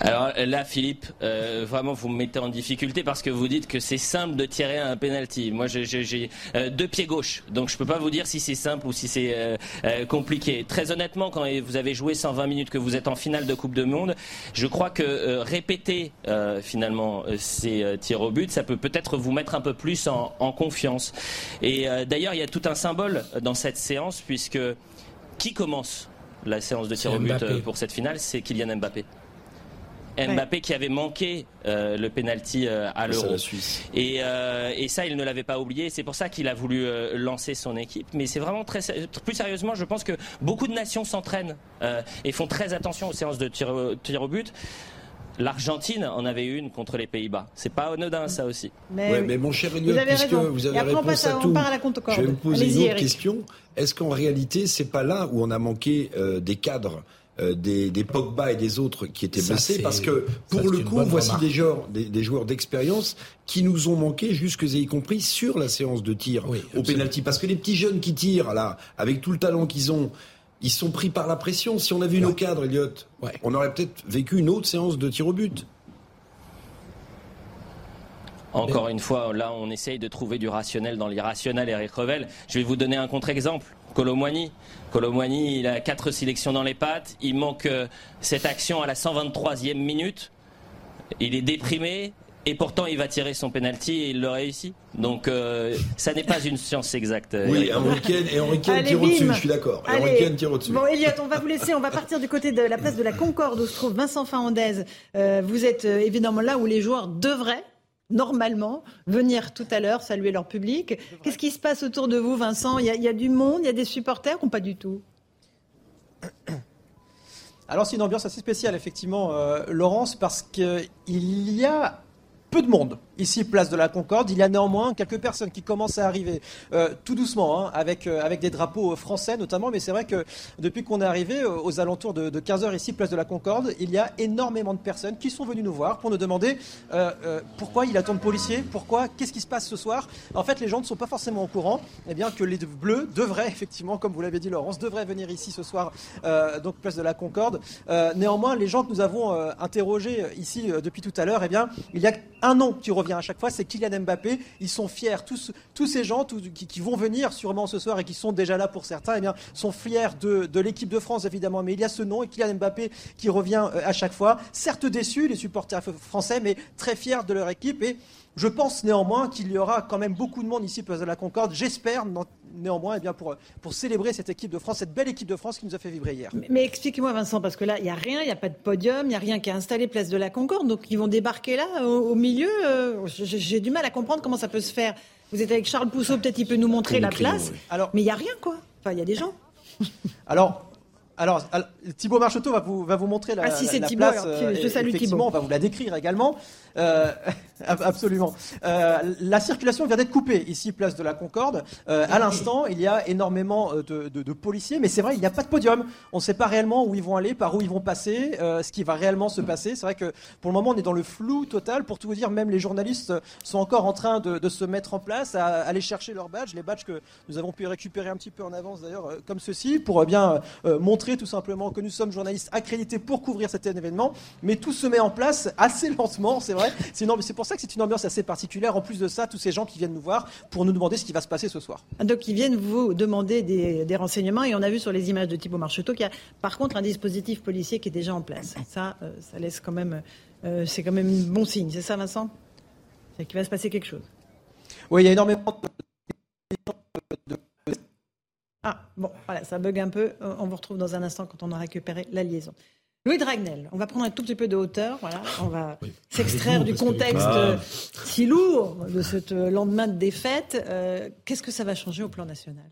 Alors là, Philippe, euh, vraiment, vous me mettez en difficulté parce que vous dites que c'est simple de tirer un penalty. Moi, j'ai euh, deux pieds gauches, donc je peux pas vous dire si c'est simple ou si c'est euh, compliqué. Très honnêtement, quand vous avez joué 120 minutes, que vous êtes en finale de Coupe de Monde, je crois que répéter finalement ces tirs au but, ça peut peut-être vous mettre un peu plus en, en confiance. Et d'ailleurs, il y a tout un symbole dans cette séance puisque qui commence la séance de tir au but pour cette finale, c'est Kylian Mbappé. Mbappé qui avait manqué euh, le penalty euh, à l'Euro. Et, euh, et, ça, il ne l'avait pas oublié. C'est pour ça qu'il a voulu lancer son équipe. Mais c'est vraiment très plus sérieusement, je pense que beaucoup de nations s'entraînent et font très attention aux séances de tir, tir au but. L'Argentine en avait une contre les Pays-Bas. C'est pas anodin ça aussi. Mais, mais mon cher Elliot, puisque vous avez réponse à tout, je vais vous poser une autre question. Est-ce qu'en réalité, c'est pas là où on a manqué des cadres euh, des, des, Pogba et des autres qui étaient blessés parce que pour le coup voici des joueurs des, joueurs d'expérience qui nous ont manqué jusque y compris sur la séance de tir au penalty parce que les petits jeunes qui tirent là avec tout le talent qu'ils ont ils sont pris par la pression si on avait eu nos cadres Elliot on aurait peut-être vécu une autre séance de tir au but encore une fois, là, on essaye de trouver du rationnel dans l'irrationnel, Eric Revel. Je vais vous donner un contre-exemple. Colomboigny. Colomboigny, il a quatre sélections dans les pattes. Il manque euh, cette action à la 123e minute. Il est déprimé. Et pourtant, il va tirer son penalty et il le réussit. Donc, euh, ça n'est pas une science exacte. Euh, oui, Henriquet et Henriquet tire au-dessus, je suis d'accord. Henriquet tire au-dessus. Bon, Elliot, on va vous laisser. On va partir du côté de la place de la Concorde où se trouve Vincent Fernandez. vous êtes évidemment là où les joueurs devraient normalement venir tout à l'heure saluer leur public. Qu'est-ce qui se passe autour de vous, Vincent? Il y, a, du monde, il y a des supporters ou pas du tout? [COUGHS] Alors c'est une ambiance assez spéciale effectivement, euh, Laurence, parce qu'il y a peu de monde ici, place de la Concorde. Il y a néanmoins quelques personnes qui commencent à arriver euh, tout doucement, hein, avec, euh, avec des drapeaux français notamment. Mais c'est vrai que depuis qu'on est arrivé euh, aux alentours de, 15h ici, place de la Concorde, il y a énormément de personnes qui sont venues nous voir pour nous demander pourquoi il attend de policiers, pourquoi, qu'est-ce qui se passe ce soir. En fait, les gens ne sont pas forcément au courant eh bien, que les Bleus devraient, [LAUGHS] effectivement, comme vous l'avez dit Laurence, devraient venir ici ce soir, donc place de la Concorde. néanmoins, les gens que nous avons interrogés ici depuis tout à l'heure, eh bien, il y a un nom qui revient à chaque fois, c'est Kylian Mbappé. Ils sont fiers, tous, tous ces gens qui, vont venir sûrement ce soir et qui sont déjà là pour certains, eh bien, sont fiers de, de l'équipe de France évidemment. Mais il y a ce nom, et Kylian Mbappé, qui revient euh, à chaque fois. Certes déçus, les supporters français, mais très fiers de leur équipe. Et je pense néanmoins qu'il y aura quand même beaucoup de monde ici place de la Concorde. J'espère néanmoins eh bien, pour, pour célébrer cette équipe de France, cette belle équipe de France qui nous a fait vibrer hier. Mais, expliquez-moi Vincent, parce que là, il n'y a rien, il n'y a pas de podium, il n'y a rien qui est installé place de la Concorde. Donc ils vont débarquer là, au, milieu. Euh, j'ai du mal à comprendre comment ça peut se faire. Vous êtes avec Charles Pousseau, peut-être il peut nous montrer la place. Alors, mais il n'y a rien, quoi. Enfin, il y a des gens. [LAUGHS] Alors, Alors, Thibaut Marcheteau va vous, va vous montrer la, ah, si c'est Thibaut, place. je salue Thibaut. On va vous la décrire également. Euh, [LAUGHS] absolument. Euh, la circulation vient d'être coupée ici, place de la Concorde. Euh, à l'instant, il y a énormément de, policiers, mais c'est vrai, il n'y a pas de podium. On ne sait pas réellement où ils vont aller, par où ils vont passer, ce qui va réellement se passer. C'est vrai que pour le moment, on est dans le flou total. Pour tout vous dire, même les journalistes sont encore en train de se mettre en place, à, aller chercher leurs badges, les badges que nous avons pu récupérer un petit peu en avance d'ailleurs, comme ceci, pour bien montrer tout simplement que nous sommes journalistes accrédités pour couvrir cet événement. Mais tout se met en place assez lentement, c'est vrai. C'est pour ça que c'est une ambiance assez particulière. En plus de ça, tous ces gens qui viennent nous voir pour nous demander ce qui va se passer ce soir. Donc, ils viennent vous demander des, renseignements. Et on a vu sur les images de Thibault Marcheteau qu'il y a par contre un dispositif policier qui est déjà en place. Ça, euh, ça laisse quand même. Euh, c'est quand même bon signe. C'est ça, Vincent? C'est qu'il va se passer quelque chose. Oui, il y a énormément de. Ah, bon, voilà, ça bug un peu. On vous retrouve dans un instant quand on a récupéré la liaison. Louis Dragnel, on va prendre un tout petit peu de hauteur, voilà, on va s'extraire du contexte euh, si lourd de ce euh, lendemain de défaite. Euh, qu'est-ce que ça va changer au plan national,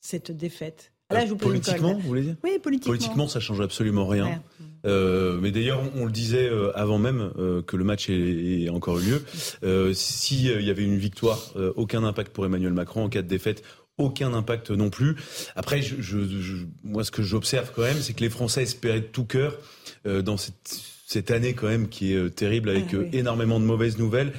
cette défaite? Là, je vous Politiquement, vous voulez dire? Oui, politiquement. Politiquement, ça change absolument rien. mais d'ailleurs, on, le disait avant même que le match ait, encore eu lieu. S'il y avait une victoire, aucun impact pour Emmanuel Macron. En cas de défaite, aucun impact non plus. Après, je, je, moi, ce que j'observe quand même, c'est que les Français espéraient de tout cœur euh, dans cette, cette, année quand même qui est euh, terrible avec ah euh, énormément de mauvaises nouvelles.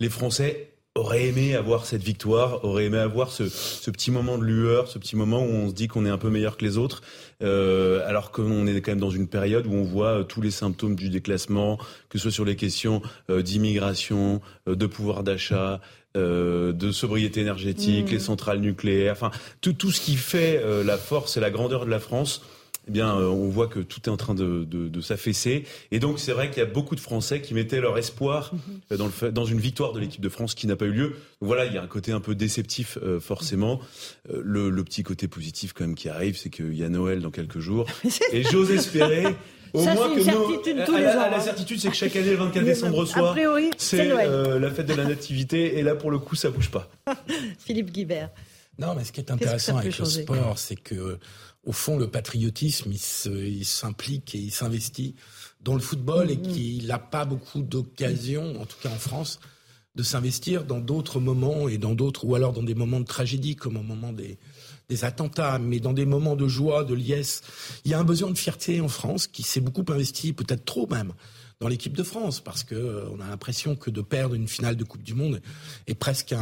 Les Français auraient aimé avoir cette victoire, auraient aimé avoir ce, ce petit moment de lueur, ce petit moment où on se dit qu'on est un peu meilleur que les autres, euh, alors qu'on est quand même dans une période où on voit tous les symptômes du déclassement, que ce soit sur les questions d'immigration, de pouvoir d'achat, euh, de sobriété énergétique, mm. les centrales nucléaires, enfin tout, tout ce qui fait euh, la force et la grandeur de la France. Eh bien, euh, on voit que tout est en train de, de, s'affaisser. Et donc, c'est vrai qu'il y a beaucoup de Français qui mettaient leur espoir dans, le, dans une victoire de l'équipe de France qui n'a pas eu lieu. voilà, il y a un côté un peu déceptif, forcément. Le, le, petit côté positif, quand même, qui arrive, c'est qu'il y a Noël dans quelques jours. [LAUGHS] Et j'ose espérer au moins que certitude tous les ans. La certitude, c'est que chaque année, le 24 décembre soir, c'est euh, la fête de la nativité. Et là, pour le coup, ça bouge pas. [LAUGHS] Philippe Guibert. Non, mais ce qui est intéressant avec le sport, c'est que, au fond, le patriotisme, il s'implique et il s'investit dans le football et mm-hmm. qu'il n'a pas beaucoup d'occasions, en tout cas en France, de s'investir dans d'autres moments et dans d'autres, ou alors dans des moments de tragédie, comme au moment des, des attentats, mais dans des moments de joie, de liesse. Il y a un besoin de fierté en France qui s'est beaucoup investi, peut-être trop même, dans l'équipe de France, parce que euh, on a l'impression que de perdre une finale de Coupe du Monde est presque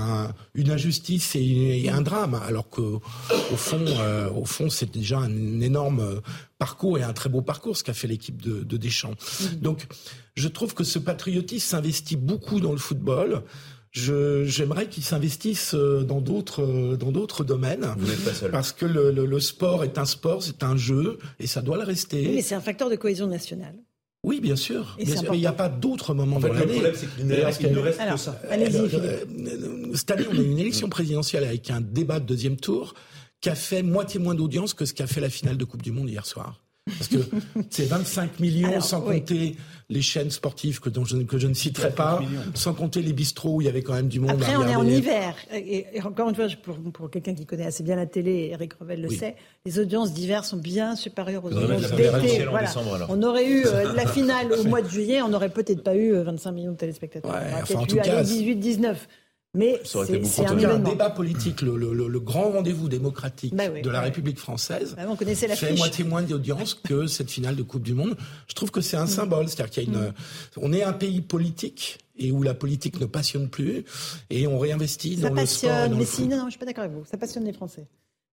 une injustice et, un drame, alors que au fond, euh, au fond, c'est déjà un énorme euh, parcours et un très beau parcours ce qu'a fait l'équipe de, de, Deschamps. Mmh. Donc, je trouve que ce patriotisme s'investit beaucoup dans le football j'aimerais qu'ils s'investissent euh, dans d'autres euh, dans d'autres domaines. Vous n'êtes pas seul. Parce que le, le, sport est un sport, c'est un jeu et ça doit le rester. Oui, mais c'est un facteur de cohésion nationale. Oui, bien sûr. Bien sûr. Mais il n'y a pas d'autres moments en fait, dans Le problème, c'est qu'il ne reste, ne reste que ça. Allez-y, euh, Cette année, on a eu une élection présidentielle avec un débat de deuxième tour qui a fait moitié moins d'audience que ce qu'a fait la finale de Coupe du Monde hier soir. Parce que c'est 25 millions sans compter les chaînes sportives que, dont je, que je ne citerai pas, sans compter les bistrots où il y avait quand même du monde. Après, on est en hiver. Et, encore une fois, pour, pour quelqu'un qui connaît assez bien la télé, Eric Revel le sait, les audiences d'hiver sont bien supérieures aux audiences d'été. Voilà. On aurait eu euh, la [LAUGHS] finale au mois de juillet, on n'aurait peut-être pas eu 25 euh, millions de téléspectateurs. Ouais, on enfin, en tout cas, 18-19. Mais c'est un, un, débat politique, le, le, le grand rendez-vous démocratique bah de la République française bah, on connaissait la fait moitié moins d'audience [LAUGHS] que cette finale de Coupe du Monde. Je trouve que c'est un mm. symbole, c'est-à-dire qu'il y a une, mm. on est un pays politique et où la politique ne passionne plus et on réinvestit dans le sport. mais si, non, non, je suis pas d'accord avec vous. Ça passionne les Français.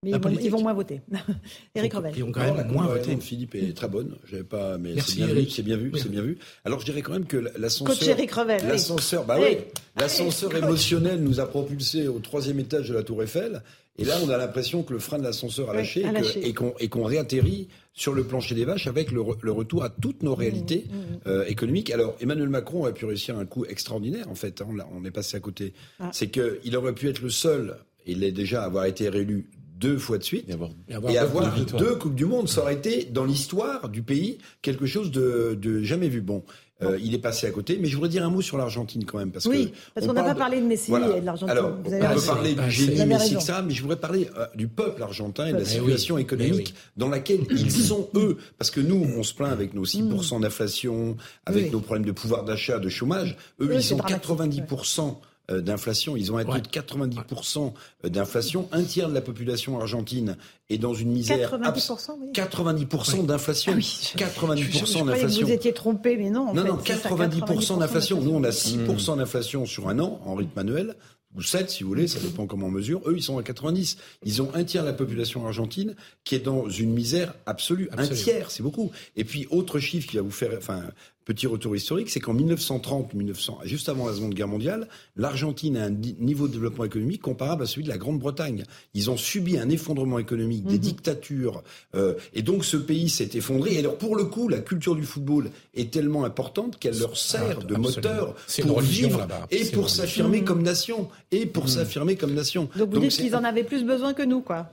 Mais ils vont, moins voter. [LAUGHS] Éric Revel. Ils ont quand même moins voté. Philippe est très bonne. J'avais pas, mais c'est bien, vu, c'est bien vu, c'est bien vu. Alors je dirais quand même que l'ascenseur, Coach Éric Revel, l'ascenseur, bah oui, l'ascenseur émotionnel nous a propulsé au troisième étage de la Tour Eiffel. Et là, on a l'impression que le frein de l'ascenseur a lâché, et qu'on réatterrit sur le plancher des vaches avec le, retour à toutes nos réalités mmh, mmh, mmh. Euh, économiques. Alors, Emmanuel Macron a pu réussir un coup extraordinaire, en fait. Hein, on est passé à côté. Ah. C'est qu'il aurait pu être le seul, il est déjà avoir été réélu deux fois de suite et avoir, deux, Coupes du Monde. Ça aurait été, dans l'histoire du pays, quelque chose de, jamais vu. Bon, Euh, il est passé à côté. Mais je voudrais dire un mot sur l'Argentine quand même. Parce oui, que parce qu'on n'a pas parlé de Messi et de l'Argentine. Alors, Vous on avez peut raison. parler Ah, du c'est- génie Messi ça, mais je voudrais parler euh, du peuple argentin et de la Eh oui. situation Eh économique oui. dans laquelle [COUGHS] ils sont eux. Parce que nous, on se plaint avec nos 6% d'inflation, avec Mm. Oui. nos problèmes de pouvoir d'achat, de chômage. Eux, Eux, ils c'est ont dramatique, 90%. euh, d'inflation, ils ont un taux Ouais. de 90% d'inflation. Un tiers de la population argentine est dans une misère 90%, oui. 90% d'inflation. Ah oui, je- 90% Je croyais que d'inflation. vous étiez trompé, mais non. en Non, fait, non, c'est ça, 90% d'inflation. Nous, on a d'inflation. 6% d'inflation sur un an en rythme annuel, ou 7 si vous voulez, ça dépend comment on mesure. Eux, ils sont à 90. Ils ont un tiers de la population argentine qui est dans une misère absolue. Un tiers, c'est beaucoup. Et puis, autre chiffre qui va vous faire, enfin, petit retour historique, c'est qu'en 1930, 1900, juste avant la Seconde Guerre mondiale, l'Argentine a un niveau de développement économique comparable à celui de la Grande-Bretagne. Ils ont subi un effondrement économique, Mhm. des dictatures, euh, et donc ce pays s'est effondré. Et alors, pour le coup, la culture du football est tellement importante qu'elle leur sert Ah, de absolument. moteur pour vivre et pour s'affirmer Mhm. comme nation. Et pour s'affirmer comme nation. Donc vous dites qu'ils en avaient plus besoin que nous, quoi.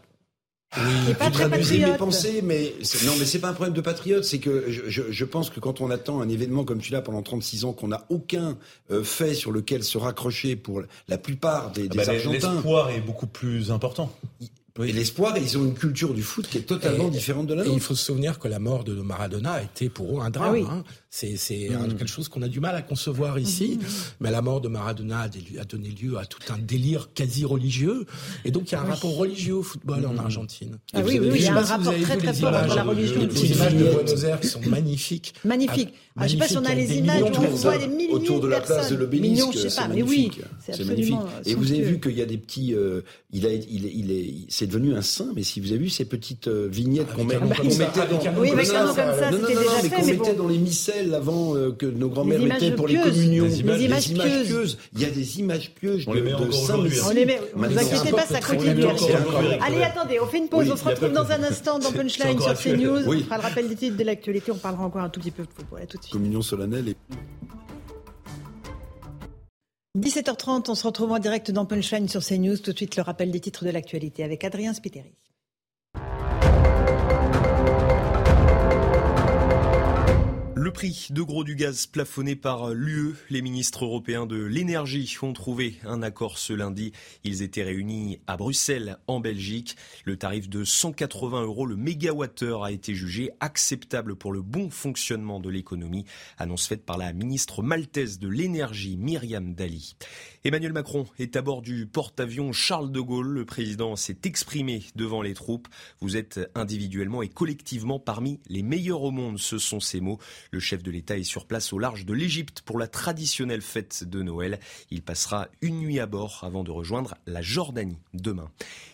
Oui, pas vous très traduisez mes pensées, mais non, mais c'est pas un problème de patriote. C'est que je, je, je pense que quand on attend un événement comme celui-là pendant 36 ans, qu'on n'a aucun euh, fait sur lequel se raccrocher pour la plupart des, Ah des bah, Argentins, L'espoir est beaucoup plus important. et l'espoir, ils ont une culture du foot qui est totalement Et- différente de la Et il nôtre. faut se souvenir que la mort de Maradona a été pour eux un drame. Ah oui. hein. C'est c'est Mm. un- quelque chose qu'on a du mal à concevoir ici. Mais la mort de Maradona a, donné lieu à tout un délire quasi religieux. Et donc il y a un Oui. rapport religieux au football Mm. en Argentine. Ah Et oui, oui, il y a un rapport très très fort entre images la religion Les images de. Buenos Aires qui sont magnifiques. Magnifique. Ah, Ah, je sais pas si on a les images, on de voit personnes des milliers autour de la place de l'obélisque, Millions, je sais c'est pas, mais oui, magnifique. c'est magnifique. Et vous avez vu qu'il y a des petits, euh, il a, il, est- il est, c'est devenu un saint. Mais si vous avez vu ces petites euh, vignettes qu'on mettait dans, Oui, comme avec ça, un nom comme ça, non, non, c'était non, déjà mais fait, qu'on mettait dans les avant euh, que nos grands-mères mettaient pour les communions. Images- Les images pieuses. pieuses. Il y a des images pieuses On de, les met de saint hein. On les met, vous inquiétez pas, ça continue. Allez, attendez, on fait une pause. Oui, on se retrouve dans un instant dans Punchline sur. CNews. Oui. On fera le rappel des titres de l'actualité. On parlera encore un tout petit peu de football. À tout de suite. Communion solennelle et 17h30, on se retrouve en direct dans Punchline sur CNews. Tout de suite, le rappel des titres de l'actualité avec Adrien Spiteri. Le prix de gros du gaz plafonné par l'UE, les ministres européens de l'énergie ont trouvé un accord ce lundi. Ils étaient réunis à Bruxelles, en Belgique. Le tarif de 180 euros le mégawattheure a été jugé acceptable pour le bon fonctionnement de l'économie. Annonce faite par la ministre maltaise de l'énergie, Myriam Dali. Emmanuel Macron est à bord du porte-avions Charles de Gaulle. Le président s'est exprimé devant les troupes. Vous êtes individuellement et collectivement parmi les meilleurs au monde, ce sont ses mots. Le chef de l'État est sur place au large de l'Égypte pour la traditionnelle fête de Noël. Il passera une nuit à bord avant de rejoindre la Jordanie demain.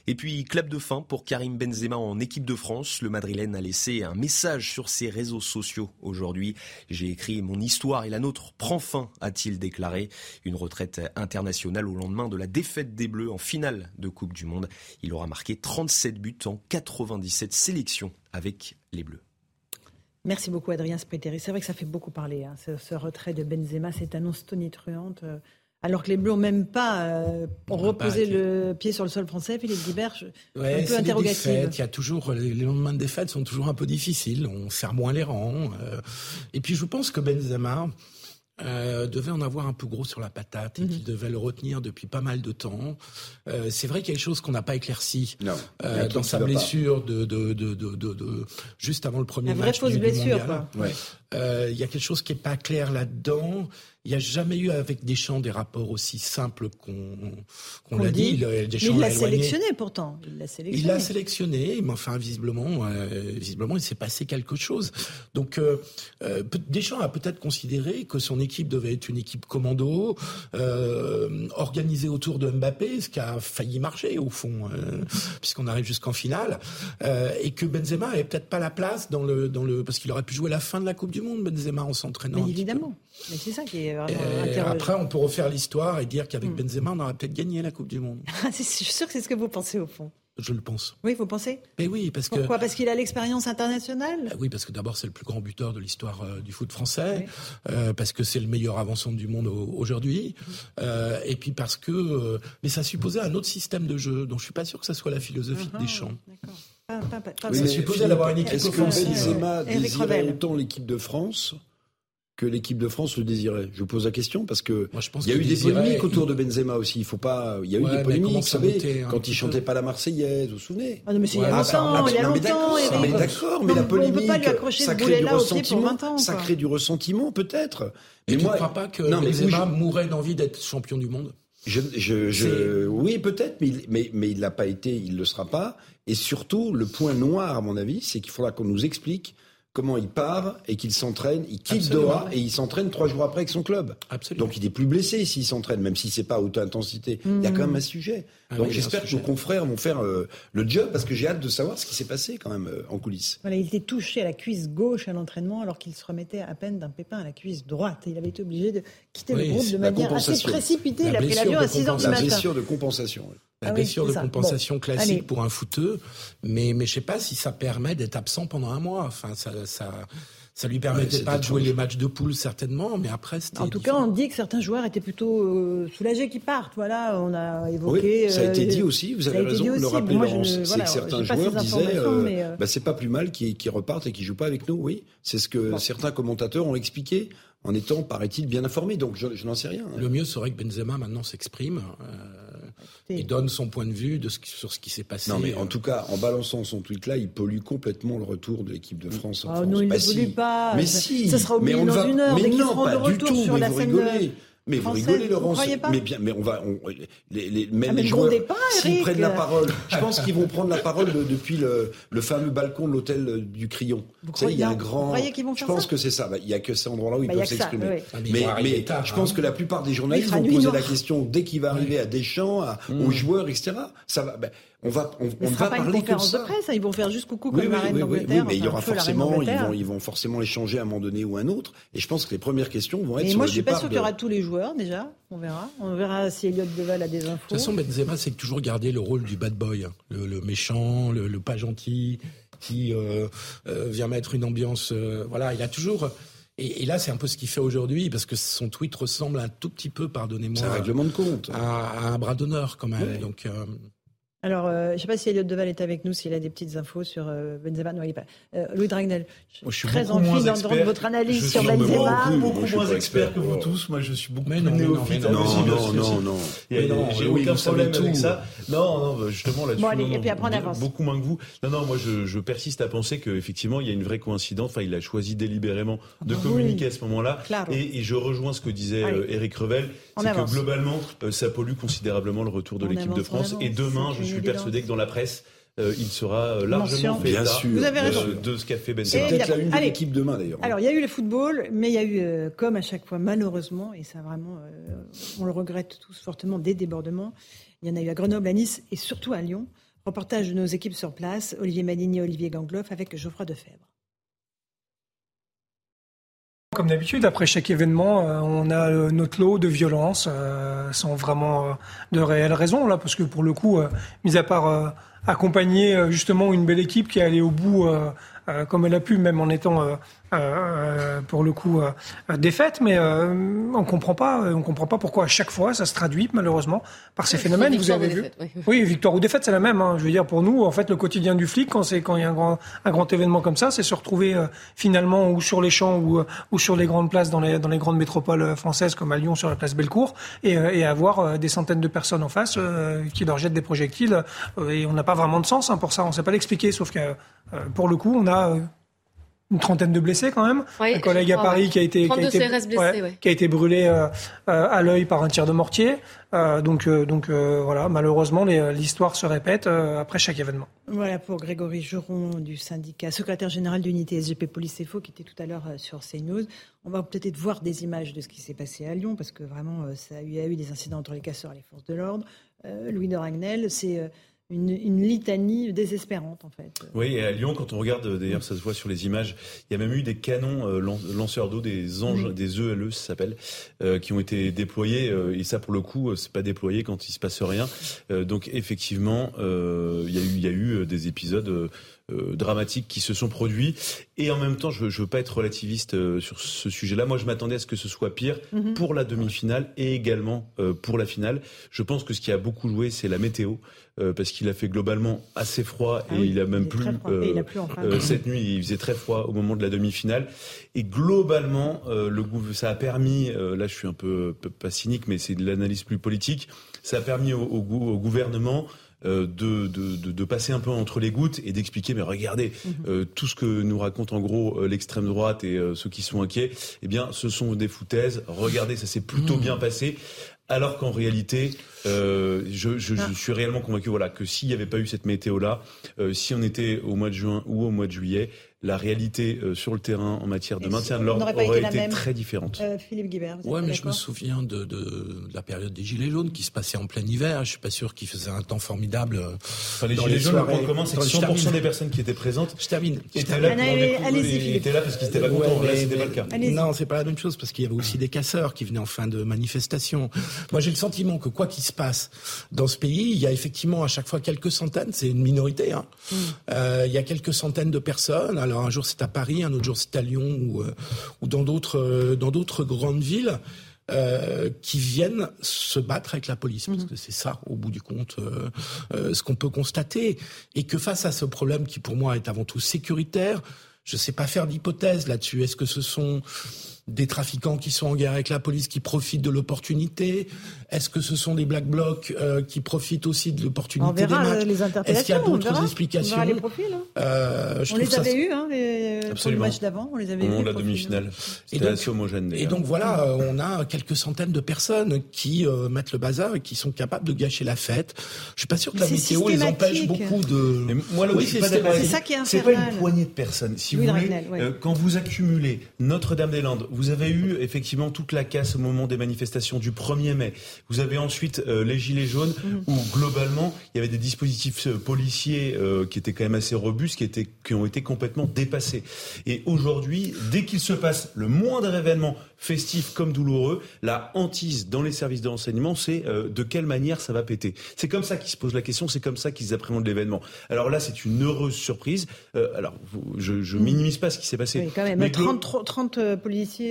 Et puis, clap de fin pour Karim Benzema en équipe de France. Le Madrilène a laissé un message sur ses réseaux sociaux aujourd'hui. J'ai écrit mon histoire et la nôtre prend fin, a-t-il déclaré. Une retraite internationale au lendemain de la défaite des Bleus en finale de Coupe du Monde. Il aura marqué 37 buts en 97 sélections avec les Bleus. Merci beaucoup, Adrien Spiteri. C'est vrai que ça fait beaucoup parler, hein, ce, ce retrait de Benzema, cette annonce tonitruante. euh, alors que les Bleus n'ont même pas euh, reposé pas- le pied sur le sol français, Philippe Guibert, je- Ouais, un peu interrogative. Il y a toujours les les lendemains de défaites sont toujours un peu difficiles. On serre moins les rangs. euh, et puis je pense que Benzema euh, devait en avoir un peu gros sur la patate et Mhm. qu'il devait le retenir depuis pas mal de temps. Euh, c'est vrai qu'il y a quelque chose qu'on n'a pas éclairci non. Euh, dans sa blessure de, de, de, de, de- de- juste avant le premier La vraie match fausse du, blessure. Ouais. Euh, Il y a quelque chose qui est pas clair là-dedans. Il n'y a jamais eu avec Deschamps des rapports aussi simples qu'on l'a dit. dit. Le- Mais Deschamps il l'a sélectionné pourtant. Il l'a sélectionné. Il l'a sélectionné, mais enfin visiblement, euh, visiblement, il s'est passé quelque chose. Donc euh, euh, Deschamps a peut-être considéré que son équipe devait être une équipe commando, organisée autour de Mbappé, ce qui a failli marcher au fond, puisqu'on arrive jusqu'en finale, et que Benzema avait peut-être pas la place dans le dans le parce qu'il aurait pu jouer la fin de la Coupe du Monde, Benzema en s'entraînant. Évidemment. Mais c'est ça qui est vraiment Et après, on peut refaire l'histoire et dire qu'avec Hmm. Benzema, on aurait peut-être gagné la Coupe du Monde. [LAUGHS] Ah, c'est- je suis sûr que c'est ce que vous pensez au fond. Je le pense. Oui, vous pensez Mais oui, parce que Pourquoi? Parce qu'il a l'expérience internationale? Euh, Oui, parce que d'abord, c'est le plus grand buteur de l'histoire euh, du foot français, euh, parce que c'est le meilleur avançant du monde au- aujourd'hui, euh, et puis parce que... euh, mais ça supposait un autre système de jeu, dont je suis pas sûr que ça soit la philosophie Ah, de Deschamps. D'accord. Pas- pas- pas- Oui, Ça supposait d'avoir une équipe Est-ce que. Benzema désirait autant l'équipe de France que l'équipe de France le désirait Je vous pose la question parce que Moi, je pense il y a eu des désirait- polémiques autour de Benzema aussi. Il faut pas. Il y a eu Ouais, des polémiques, comment vous savez, montait quand il chantait pas la Marseillaise, vous vous souvenez Ah non, mais c'est il y a Ouais, longtemps, Ah, il y a non, mais longtemps, d'accord, mais d'accord, mais Non, la polémique, ça crée du ressentiment, 20 ans. ça crée du ressentiment peut-être. Mais, Mais tu ne crois pas que non, Benzema je- mourrait d'envie d'être champion du monde? Je, je, je- oui, peut-être, mais, il- mais, mais il l'a pas été, il le sera pas. Et surtout, le point noir, à mon avis, c'est qu'il faudra qu'on nous explique comment il part et qu'il s'entraîne, il quitte Absolument. Doha et il s'entraîne trois jours après avec son club. Absolument. Donc il est plus blessé s'il s'entraîne, même si c'est pas à haute intensité. Il y a quand même un sujet. Ah Donc oui, j'espère que nos confrères vont faire euh, le job parce que j'ai hâte de savoir ce qui s'est passé quand même euh, en coulisses. Voilà, il était touché à la cuisse gauche à l'entraînement alors qu'il se remettait à peine d'un pépin à la cuisse droite. Et il avait été obligé de quitter Oui, le groupe de manière assez précipitée. La il a pris blessure l'avion de à 6 heures du compensation. matin. La blessure de compensation. oui. La Ah blessure de ça. compensation Bon, classique allez. pour un footeux, mais mais je sais pas si ça permet d'être absent pendant un mois. Enfin, ça ça ça lui permettait Ouais, pas de jouer les matchs de poule certainement, mais après c'était. En tout cas, on dit que certains joueurs étaient plutôt euh, soulagés qu'ils partent. Voilà, on a évoqué. Oui, ça a été euh, dit aussi, vous avez été raison dit de le rappeler, Laurence. ne- C'est voilà, que certains joueurs disaient euh, euh, bah, c'est pas plus mal qu'ils qu'ils repartent et qu'ils jouent pas avec nous, oui. C'est ce que certains commentateurs ont expliqué en étant, paraît-il, bien informés. Donc je, je n'en sais rien. hein. Le mieux serait que Benzema maintenant s'exprime euh, et donne son point de vue de ce qui- sur ce qui s'est passé. Non, mais en Euh, tout cas, en balançant son tweet-là, il pollue complètement le retour de l'équipe de France. en Ah France. non, il Bah ne si. pollue pas. Mais si. ça sera oublié mais on dans va... une heure, Mais non, pas de du retour tout. sur mais la vous scène rigolez. Mais vous rigolez, vous Laurence. pas mais bien, mais on va, on- les, les, même Ah, mais les joueurs, s'ils prennent la parole, [LAUGHS] je pense qu'ils vont prendre la parole de- depuis le, le fameux balcon de l'hôtel euh, du Crillon. Vous savez, il y a un croyez- grand. vous vont je pense ça? que c'est ça. Bah, Il y a que ces endroits-là où ils Bah, peuvent s'exprimer. Ah, mais Mais, tard, je hein. pense que la plupart des journalistes vont poser noire. la question dès qu'il va arriver à Deschamps, à, aux joueurs, etc. Ça va. ben, on va, on, ne va pas parler que de conférence ça. presse. hein, Ils vont faire juste coucou Oui, comme oui, la reine oui, oui, d'Angleterre. oui, mais il y aura reine forcément, ils vont, ils vont forcément les changer à un moment donné ou à un autre. Et je pense que les premières questions vont être Mais sur moi, le je suis pas sûr qu'il y aura tous les joueurs déjà. On verra. On verra si Elliot Deval a des infos. De toute façon, Benzema, c'est toujours garder le rôle du bad boy, hein. le, le méchant, le, le pas gentil, qui euh, euh, vient mettre une ambiance. euh, voilà, il a toujours. Et, et là, c'est un peu ce qu'il fait aujourd'hui, parce que son tweet ressemble un tout petit peu, pardonnez-moi, C'est un règlement de compte. à, à un bras d'honneur quand même. Ouais. Donc, euh, Alors, euh, je ne sais pas si Elliot Deval est avec nous, s'il a des petites infos sur euh, Benzema. Non, il n'est pas. Euh, Louis Dragnel, je Moi, je suis très envie d'entendre votre analyse Je sur suis Benzema. beaucoup, beaucoup, moi, je beaucoup suis moins expert que vous tous. Moi, je suis beaucoup Mais plus non, non, néophyte. mais non, Non, non, non, J'ai oui, aucun problème avec ça. Non, non, bah, justement là-dessus. Bon, allez, et puis après, on avance. Beaucoup moins que vous. Non, non, moi je, je persiste à penser qu'effectivement il y a une vraie coïncidence. Enfin, il a choisi délibérément de bah communiquer à ce moment-là. Et, et je rejoins ce que disait Allez. euh, Eric Revel, c'est que globalement ça pollue considérablement le retour de l'équipe de France. Et demain, je une suis persuadé que dans la presse, euh, il sera euh, largement Mention. fait Bien état sûr. Vous avez de- raison. de, ce qu'a fait C'est Benzema. peut-être la une de l'équipe demain d'ailleurs. Alors, il y a eu le football, mais il y a eu, euh, comme à chaque fois, malheureusement, et ça vraiment, euh, on le regrette tous fortement, des débordements. Il y en a eu à Grenoble, à Nice et surtout à Lyon. Reportage de nos équipes sur place, Olivier Madigny et Olivier Gangloff avec Geoffroy Defebvre. Comme d'habitude, après chaque événement, euh, on a euh, notre lot de violence, euh, sans vraiment de réelles raisons, là, parce que pour le coup, mis à part accompagner justement une belle équipe qui est allée au bout euh, comme elle a pu, même en étant euh, euh, pour le coup défaite, mais on comprend pas, on comprend pas pourquoi à chaque fois ça se traduit malheureusement par ces phénomènes. Vous avez vu défaite, oui. oui, victoire ou défaite, c'est la même. Hein. Je veux dire, pour nous, en fait, le quotidien du flic, quand c'est quand il y a un grand, un grand événement comme ça, c'est se retrouver finalement ou sur les champs ou, ou sur les grandes places dans les, dans les grandes métropoles françaises, comme à Lyon sur la place Bellecour, et, et avoir des centaines de personnes en face qui leur jettent des projectiles. et on n'a pas vraiment de sens hein, pour ça. On ne sait pas l'expliquer, sauf que pour le coup, on a euh, une trentaine de blessés quand même. Oui, un collègue à Paris ouais. qui a été, qui a 32 été, CRS blessés, ouais. qui a été brûlé euh, euh, à l'œil par un tir de mortier. Euh, donc, euh, donc euh, voilà, malheureusement, l'histoire se répète euh, après chaque événement. Voilà pour Grégory Juron du syndicat, secrétaire général d'unité SGP Police Info qui était tout à l'heure sur CNews. On va peut-être voir des images de ce qui s'est passé à Lyon parce que vraiment, ça a eu, il y a eu des incidents entre les casseurs et les forces de l'ordre. Euh, Louis de Ragnel, c'est euh, une, une litanie désespérante en fait. Oui, et à Lyon, quand on regarde, euh, d'ailleurs, ça se voit sur les images, il y a même eu des canons euh, lan- lanceurs d'eau, des anges, des ELE, ça s'appelle, euh, qui ont été déployés. euh, et ça, pour le coup, euh, c'est pas déployé quand il se passe rien. Euh, donc, effectivement, euh, il y a eu, il y a eu des épisodes. Euh, dramatiques qui se sont produits. Et en même temps, je, je veux pas être relativiste sur ce sujet-là. Moi, je m'attendais à ce que ce soit pire Mhm. pour la demi-finale et également pour la finale. Je pense que ce qui a beaucoup joué, c'est la météo. parce qu'il a fait globalement assez froid Ah et oui, il a même il plu il a de- euh, cette nuit. Il faisait très froid au moment de la demi-finale. Et globalement, euh, le ça a permis, euh, là je suis un peu peu- pas cynique, mais c'est de l'analyse plus politique, ça a permis au, au au gouvernement euh, de, de, de, de passer un peu entre les gouttes et d'expliquer, mais regardez, euh, tout ce que nous raconte en gros euh, l'extrême droite et euh, ceux qui sont inquiets, eh bien ce sont des foutaises. Regardez, ça s'est plutôt bien passé. Alors qu'en réalité, euh, je, je, je suis réellement convaincu voilà, que s'il n'y avait pas eu cette météo-là, euh, si on était au mois de juin ou au mois de juillet, la réalité euh, sur le terrain en matière de Et maintien de l'ordre aurait été même. très différente. Euh, Philippe Guibert, vous Ouais, mais je me souviens de, de, de la période des Gilets jaunes qui se passait en plein hiver. Je suis pas sûr qu'il faisait un temps formidable. euh, Enfin, les dans Gilets jaunes, le soirées- point commun, c'est que dans les- je 100% termine. des personnes qui étaient présentes Je termine. Étaient là, étaient là parce qu'ils étaient pas Ouais, contents. Là, c'était pas le cas. Non, c'est pas la même chose parce qu'il y avait aussi des casseurs qui venaient en fin de manifestation. Moi, j'ai le sentiment que quoi qu'il se passe dans ce pays, il y a effectivement à chaque fois quelques centaines, c'est une minorité, hein. Euh, il y a quelques centaines de personnes. Alors un jour c'est à Paris, un autre jour c'est à Lyon ou, euh, ou dans d'autres euh, dans d'autres grandes villes. euh, qui viennent se battre avec la police, parce que c'est ça, au bout du compte, euh, euh, ce qu'on peut constater, et que face à ce problème qui pour moi est avant tout sécuritaire, je ne sais pas faire d'hypothèse là-dessus. Est-ce que ce sont des trafiquants qui sont en guerre avec la police qui profitent de l'opportunité? Est-ce que ce sont des black blocs euh, qui profitent aussi de l'opportunité des verra matchs? euh, les. Est-ce qu'il y a d'autres explications? On verra les profils. hein. Euh, je On trouve les ça- avait eus, hein, les... pour le Absolument. match d'avant. On les avait Au moment eus. de la demi-finale. Et C'était donc- assez homogène. Et donc voilà, euh, on a quelques centaines de personnes qui euh, mettent le bazar et qui sont capables de gâcher la fête. Je suis pas sûr que Mais la météo les empêche beaucoup de. Mais moi, Oui, c'est ça qui est c'est pas une infernal. poignée de personnes. Si Oui, vous le voulez, quand vous accumulez Notre-Dame-des-Landes, vous avez eu effectivement toute la casse au moment des manifestations du 1er mai. Vous avez ensuite euh, les gilets jaunes, Mhm. où globalement il y avait des dispositifs euh, policiers euh, qui étaient quand même assez robustes, qui étaient qui ont été complètement dépassés. Et aujourd'hui, dès qu'il se passe le moindre événement festif comme douloureux, la hantise dans les services de renseignement, c'est euh, de quelle manière ça va péter. C'est comme ça qu'ils se posent la question, c'est comme ça qu'ils appréhendent l'événement. Alors là, c'est une heureuse surprise. Alors, je, je minimise pas ce qui s'est passé. Oui, quand même. Mais glo- 30, 30, 30,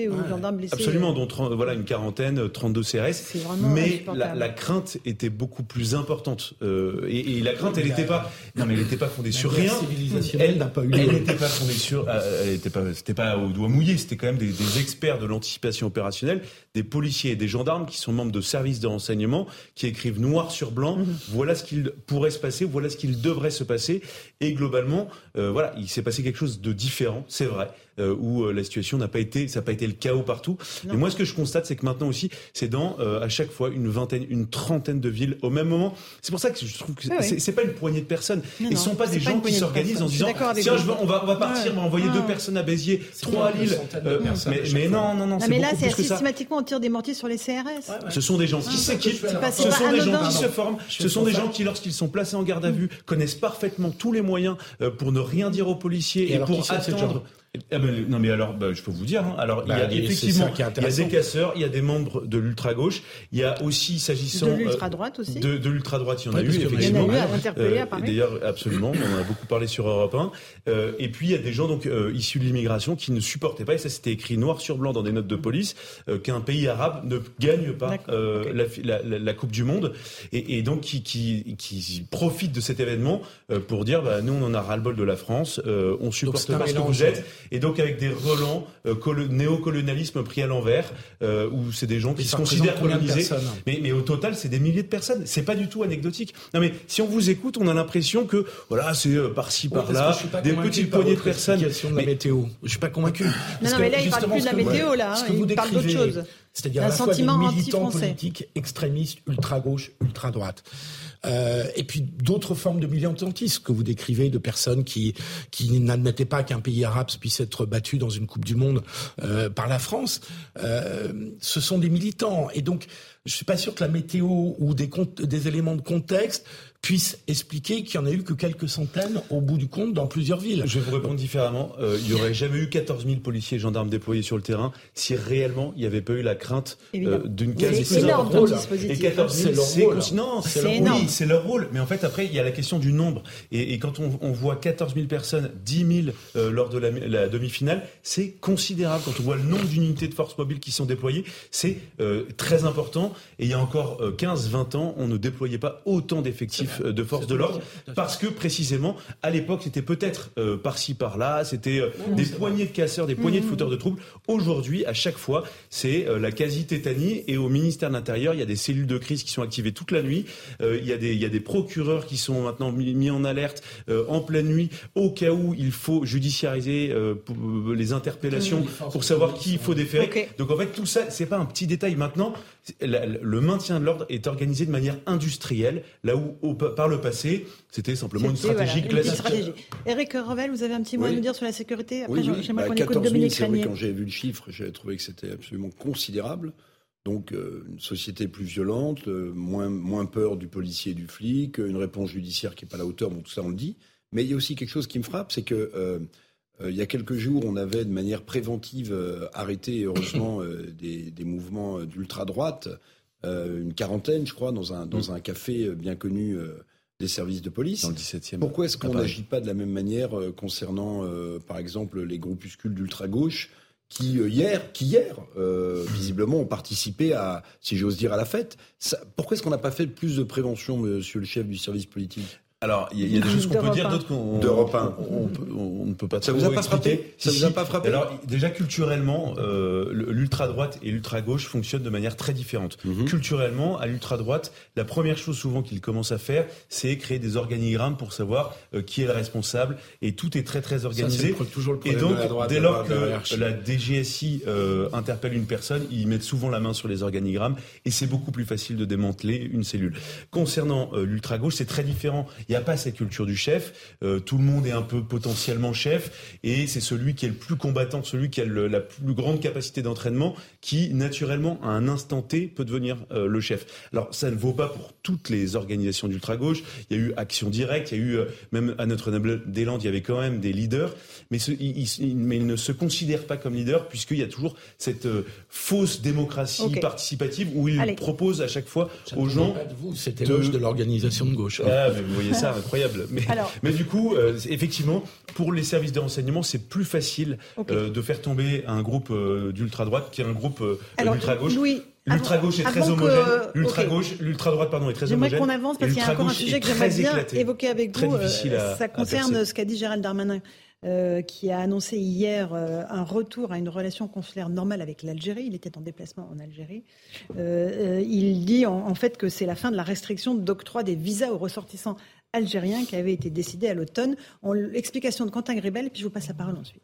euh, policiers ou gendarmes blessés. Absolument, euh, dont 30 voilà une quarantaine, euh, 32 CRS. C'est vraiment Mais insupportable. la, la crainte était beaucoup plus importante. Euh, et, et la crainte, elle n'était pas. Non, mais elle n'était pas fondée La sur rien. Elle n'a pas eu Elle n'était pas fondée sur. euh, elle était pas. C'était pas au doigt mouillé. C'était quand même des, des experts de l'anticipation opérationnelle, des policiers et des gendarmes qui sont membres de services de renseignement, qui écrivent noir sur blanc. Mhm. Voilà ce qu'il pourrait se passer. Voilà ce qu'il devrait se passer. Et globalement, euh, voilà, il s'est passé quelque chose de différent. C'est vrai. Euh, où euh, la situation n'a pas été, ça n'a pas été le chaos partout. Non. Et moi, ce que je constate, c'est que maintenant aussi, c'est dans euh, à chaque fois une vingtaine, une trentaine de villes au même moment. C'est pour ça que je trouve que Ah oui. c'est pas une poignée de personnes. Non, Ils sont pas des pas gens qui s'organisent en disant tiens, je vais- on va on va partir, Ouais. on va envoyer Ah. deux personnes à Béziers, trois à Lille. mais, mais non, non, non, Non, c'est mais là, c'est systématiquement on tire des mortiers sur les CRS. Ce sont des gens qui Ah, s'équipent, c'est pas- ce sont des gens qui se forment, ce sont des gens qui, lorsqu'ils sont placés en garde à vue, connaissent parfaitement tous les moyens euh, pour ne rien dire aux policiers Et et, qui pour attendre. Ah ben, non mais alors, bah, je peux vous dire. hein. Alors, il y Bah, a c'est effectivement, il y a des casseurs, il y a des membres de l'ultra gauche, il y a aussi s'agissant De euh, l'ultra-droite aussi. de, de l'ultra droite, il y en a Ouais, eu effectivement. Euh. D'ailleurs, absolument, on en a beaucoup parlé sur Europe 1. Euh, et puis, il y a des gens donc euh, issus de l'immigration qui ne supportaient pas, et ça c'était écrit noir sur blanc dans des notes de police, euh, qu'un pays arabe ne gagne pas euh, la, Coupe du Monde, et, et donc qui, qui, qui profitent de cet événement euh, pour dire, bah, nous on en a ras-le-bol de la France, euh, on supporte pas ce que vous êtes, et donc avec des relents euh, colo- néocolonialisme pris à l'envers, euh, où c'est des gens qui se considèrent colonisés. Mais, mais au total, c'est des milliers de personnes. C'est pas du tout anecdotique. Non, mais si on vous écoute, on a l'impression que voilà, c'est euh, par-ci par-là, des petites par poignées de personnes. de la Mais- météo. Je suis pas convaincu. Non, que mais là, il parle plus de la météo, là, hein. Il parle d'autre chose. C'est-à-dire Un à la fois des sentiment militants politiques extrémistes, ultra-gauche, ultra-droite. Euh, et puis d'autres formes de militantisme que vous décrivez, de personnes qui, qui n'admettaient pas qu'un pays arabe puisse être battu dans une Coupe du Monde euh, par la France. Euh, ce sont des militants. Et donc, je suis pas sûr que la météo ou des, des éléments de contexte puisse expliquer qu'il n'y en a eu que quelques centaines au bout du compte dans plusieurs villes. Je vais vous répondre différemment. Euh, il n'y aurait jamais eu 14 000 policiers et gendarmes déployés sur le terrain si réellement il n'y avait pas eu la crainte euh, d'une quasi C'est énorme ton dispositif. Et 14 000, c'est leur rôle. Non, C'est leur, énorme. oui, c'est leur rôle. Mais en fait, après, il y a la question du nombre. Et, et quand on, on voit 14 000 personnes, 10 000 euh, lors de la, la demi-finale, c'est considérable. Quand on voit le nombre d'unités de forces mobiles qui sont déployées, c'est euh, très important. Et il y a encore 15-20 ans, on ne déployait pas autant d'effectifs euh, de forces de l'ordre parce que précisément, à l'époque, c'était peut-être euh, par-ci par-là, c'était euh, des poignées de casseurs, des poignées de fouteurs de troubles. Aujourd'hui, à chaque fois, c'est euh, la quasi-tétanie. Et au ministère de l'Intérieur, il y a des cellules de crise qui sont activées toute la nuit. Euh, il, y a des, il y a des procureurs qui sont maintenant mis, mis en alerte euh, en pleine nuit au cas où il faut judiciariser euh, pour- euh, les interpellations pour savoir qui il faut déférer. Donc en fait, tout ça, c'est pas un petit détail. Maintenant, le maintien de l'ordre est organisé de manière industrielle, là où au- par le passé, c'était simplement une C'était, voilà, stratégie une classique. stratégie. Eric Revel, vous avez un petit mot à nous dire sur la sécurité Après, Oui, oui. j'aimerais Bah, qu'on écoute 14 000, Dominique vrai, quand j'ai vu le chiffre, j'avais trouvé que c'était absolument considérable. Donc, euh, une société plus violente, euh, moins, moins peur du policier et du flic, euh, une réponse judiciaire qui n'est pas à la hauteur, bon, tout ça on le dit. Mais il y a aussi quelque chose qui me frappe, c'est que euh, il y a quelques jours, on avait de manière préventive euh, arrêté, heureusement, euh, des, des mouvements euh, d'ultra-droite, euh, une quarantaine, je crois, dans un, dans un café euh, bien connu euh, des services de police. Dans le 17e. Pourquoi est-ce qu'on n'agit pas de la même manière euh, concernant, euh, par exemple, les groupuscules d'ultra-gauche qui, euh, hier, qui hier euh, visiblement, ont participé à, si j'ose dire, à la fête? Ça- Pourquoi est-ce qu'on n'a pas fait plus de prévention, monsieur le chef du service politique? Alors, il y, a- il y a des choses qu'on peut dire, d'autres qu'on D'Europe un. on, on peut- on ne peut pas Ça vous a pas frappé Ça vous a pas frappé Alors, déjà culturellement, euh, le- l'ultra-droite et l'ultra-gauche fonctionnent de manière très différente. Mhm. Culturellement, à l'ultra-droite, la première chose souvent qu'ils commencent à faire, c'est créer des organigrammes pour savoir euh, qui est le responsable. Et tout est très, très organisé. toujours le Et problème donc, de la droite. dès lors que la DGSI euh, interpelle une personne, ils mettent souvent la main sur les organigrammes et c'est beaucoup plus facile de démanteler une cellule. Concernant euh, l'ultra-gauche, c'est très différent. Il n'y a pas cette culture du chef. Euh, tout le monde est un peu potentiellement chef et c'est celui qui est le plus combattant, celui qui a le- la plus grande capacité d'entraînement qui, naturellement, à un instant T, peut devenir euh, le chef. Alors, ça ne vaut pas pour toutes les organisations d'ultra-gauche. Il y a eu Action Directe, il y a eu, euh, même à Notre-Dame-des-Landes, il y avait quand même des leaders, mais, ce- ils, ils- mais ils ne se considèrent pas comme leaders puisqu'il y a toujours cette euh, fausse démocratie participative où ils Allez. proposent à chaque fois Ça aux gens pas de vous, c'était de- éloge de l'organisation de gauche. hein. ah, mais vous voyez ça, incroyable. Mais, Alors. mais du coup, euh, effectivement, pour les services de renseignement, c'est plus facile euh, de faire tomber un groupe euh, d'ultra-droite qui est un groupe d'ultra-gauche. Louis, L'ultra-gauche est très homogène. ok. L'ultra-gauche, l'ultra-droite, pardon, est très J'aimerais homogène. qu'on avance parce qu'il y a encore un sujet que j'aimerais bien éclaté. évoquer avec vous. À- Ça concerne ce qu'a dit Gérald Darmanin, euh, qui a annoncé hier euh, un retour à une relation consulaire normale avec l'Algérie. Il était en déplacement en Algérie. Euh, il dit en, en fait que c'est la fin de la restriction d'octroi des visas aux ressortissants algériens qui avait été décidée à l'automne. On- L'explication de Quentin Gribel, puis je vous passe la parole ensuite.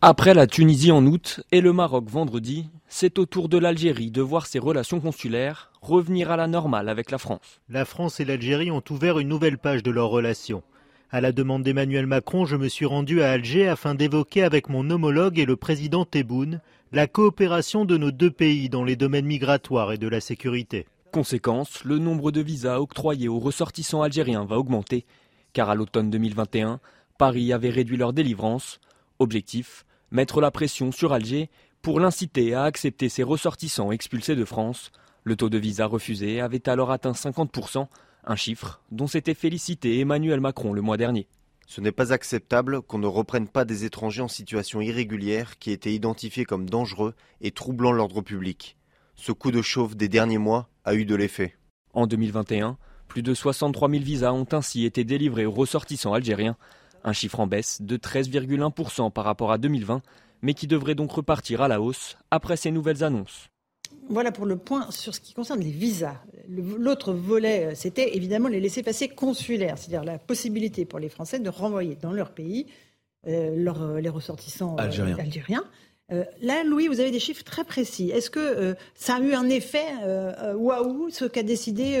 Après la Tunisie en août et le Maroc vendredi, c'est au tour de l'Algérie de voir ses relations consulaires revenir à la normale avec la France. La France et l'Algérie ont ouvert une nouvelle page de leurs relations. À la demande d'Emmanuel Macron, je me suis rendu à Alger afin d'évoquer avec mon homologue et le président Tebboune la coopération de nos deux pays dans les domaines migratoires et de la sécurité. Conséquence, le nombre de visas octroyés aux ressortissants algériens va augmenter, car à l'automne 2021, Paris avait réduit leur délivrance. Objectif, mettre la pression sur Alger pour l'inciter à accepter ses ressortissants expulsés de France. Le taux de visa refusé avait alors atteint 50%, un chiffre dont s'était félicité Emmanuel Macron le mois dernier. Ce n'est pas acceptable qu'on ne reprenne pas des étrangers en situation irrégulière qui étaient identifiés comme dangereux et troublant l'ordre public. Ce coup de chauffe des derniers mois a eu de l'effet. En 2021, plus de 63 000 visas ont ainsi été délivrés aux ressortissants algériens, un chiffre en baisse de 13,1% par rapport à 2020, mais qui devrait donc repartir à la hausse après ces nouvelles annonces. Voilà pour le point sur ce qui concerne les visas. L'autre volet, euh, c'était évidemment les laissés-passer consulaires, c'est-à-dire la possibilité pour les Français de renvoyer dans leur pays euh, leurs, euh, les ressortissants euh, Algériens. Euh, là, Louis, vous avez des chiffres très précis. Est-ce que euh, ça a eu un effet euh, waouh, ce qu'a décidé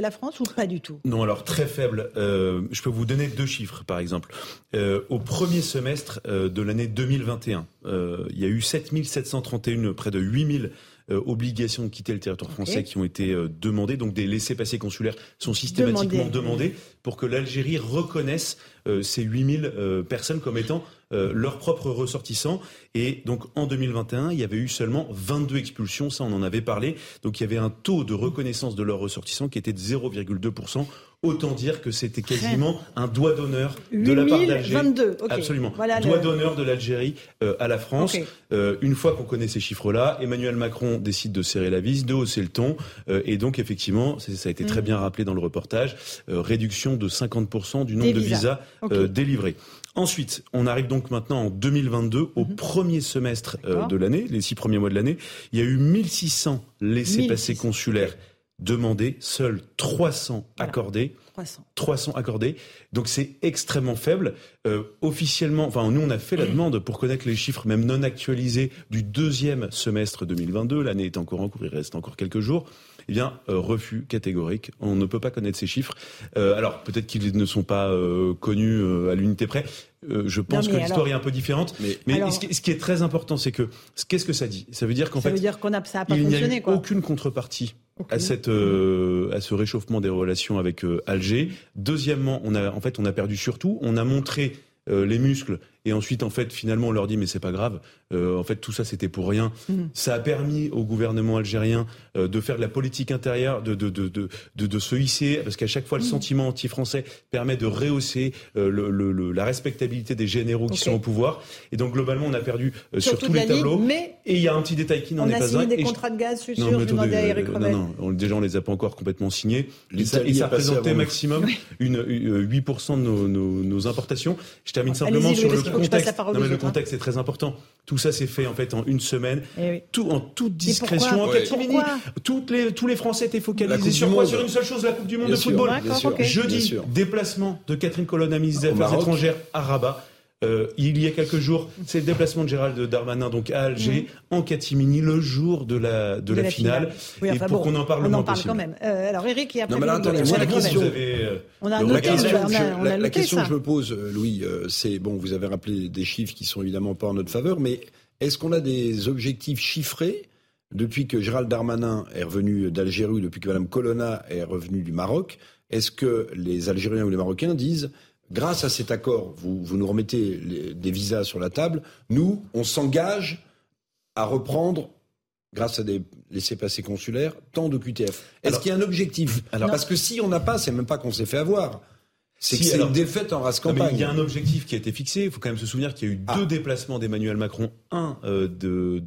la France, ou pas du tout? Non, alors très faible. Je peux vous donner deux chiffres, par exemple. Au premier semestre de l'année 2021, euh, il y a eu 7731, près de 8000 euh, obligations de quitter le territoire français qui ont été euh, demandées. Donc des laissés-passer consulaires sont systématiquement demandés pour que l'Algérie reconnaisse euh, ces 8000 personnes comme étant leurs propres ressortissants. Et donc en 2021, il y avait eu seulement 22 expulsions, ça on en avait parlé. Donc il y avait un taux de reconnaissance de leurs ressortissants qui était de 0,2%. Autant dire que c'était quasiment un doigt d'honneur de la part d'Algérie. Absolument. doigt d'honneur de l'Algérie à la France. une fois qu'on connaît ces chiffres-là, Emmanuel Macron décide de serrer la vis, de hausser le ton, euh, et donc effectivement, ça a été très mm. bien rappelé dans le reportage, euh, réduction de 50% du nombre de visas euh, délivrés. Ensuite, on arrive donc maintenant en 2022, au mm-hmm. premier semestre de l'année, les six premiers mois de l'année. Il y a eu 1600 laissés-passer consulaires demandés, seuls 300 accordés. 300. 300 accordés. Donc c'est extrêmement faible. Euh, officiellement, enfin nous on a fait la demande pour connaître les chiffres même non actualisés du deuxième semestre 2022. L'année est encore en cours, il reste encore quelques jours. Eh bien, euh, refus catégorique. On ne peut pas connaître ces chiffres. Euh, alors peut-être qu'ils ne sont pas connus à l'unité près. je pense que l'histoire est un peu différente. Mais, ce, qui, est très important, c'est que qu'est-ce que ça dit? Ça veut dire qu'en fait, veut dire qu'on a, ça a pas il n'y a aucune contrepartie à, cette, euh, à ce réchauffement des relations avec euh, Alger. Deuxièmement, on a, en fait, on a perdu surtout, on a montré euh, les muscles et ensuite, en fait, finalement, on leur dit mais c'est pas grave. Euh, en fait, tout ça c'était pour rien. Mhm. Ça a permis au gouvernement algérien euh, de faire de la politique intérieure, de de de de, de, se hisser, parce qu'à chaque fois le mhm. sentiment anti-français permet de rehausser euh, le, le, la respectabilité des généraux qui sont au pouvoir. Et donc globalement, on a perdu euh, sur, tous les tableaux. mais et il y a un petit détail qui n'en est pas un. On a signé des contrats de gaz, je suis sûr. Je demandais à Eric Non, non, on, déjà on les a pas encore complètement signés. Et ça, et ça représentait maximum une, 8% de nos, nos, nos, importations. Je termine simplement sur le contexte. le contexte est très important. Tout ça s'est fait en fait en une semaine, eh tout en toute discrétion, en catimini. Toutes les, tous les Français étaient focalisés sur quoi Sur une seule chose, la Coupe du Monde de football. Jeudi, déplacement de Catherine Colonna, ministre des Affaires étrangères à Rabat. Euh, il y a quelques jours, c'est le déplacement de Gérald Darmanin donc à Alger, mhm. en catimini, le jour de la, de, la, finale. et pour qu'on en parle on le en parle quand même. Euh, alors Eric, il y a non, mais là, attendez, la question, euh, on a la question, la, question que je me pose, Louis, c'est bon, vous avez rappelé des chiffres qui sont évidemment pas en notre faveur, mais est-ce qu'on a des objectifs chiffrés depuis que Gérald Darmanin est revenu d'Algérie, depuis que Mme Colonna est revenue du Maroc? Est-ce que les Algériens ou les Marocains disent grâce à cet accord, vous, vous nous remettez des visas sur la table, nous, on s'engage à reprendre grâce à des laissés-passer consulaires, tant de QTF. Est-ce qu'il y a un objectif? Parce que si on n'a pas, c'est même pas qu'on s'est fait avoir. C'est si, une défaite en race campagne. il y a un objectif qui a été fixé. Il faut quand même se souvenir qu'il y a eu ah. deux déplacements d'Emmanuel Macron. Un euh, de,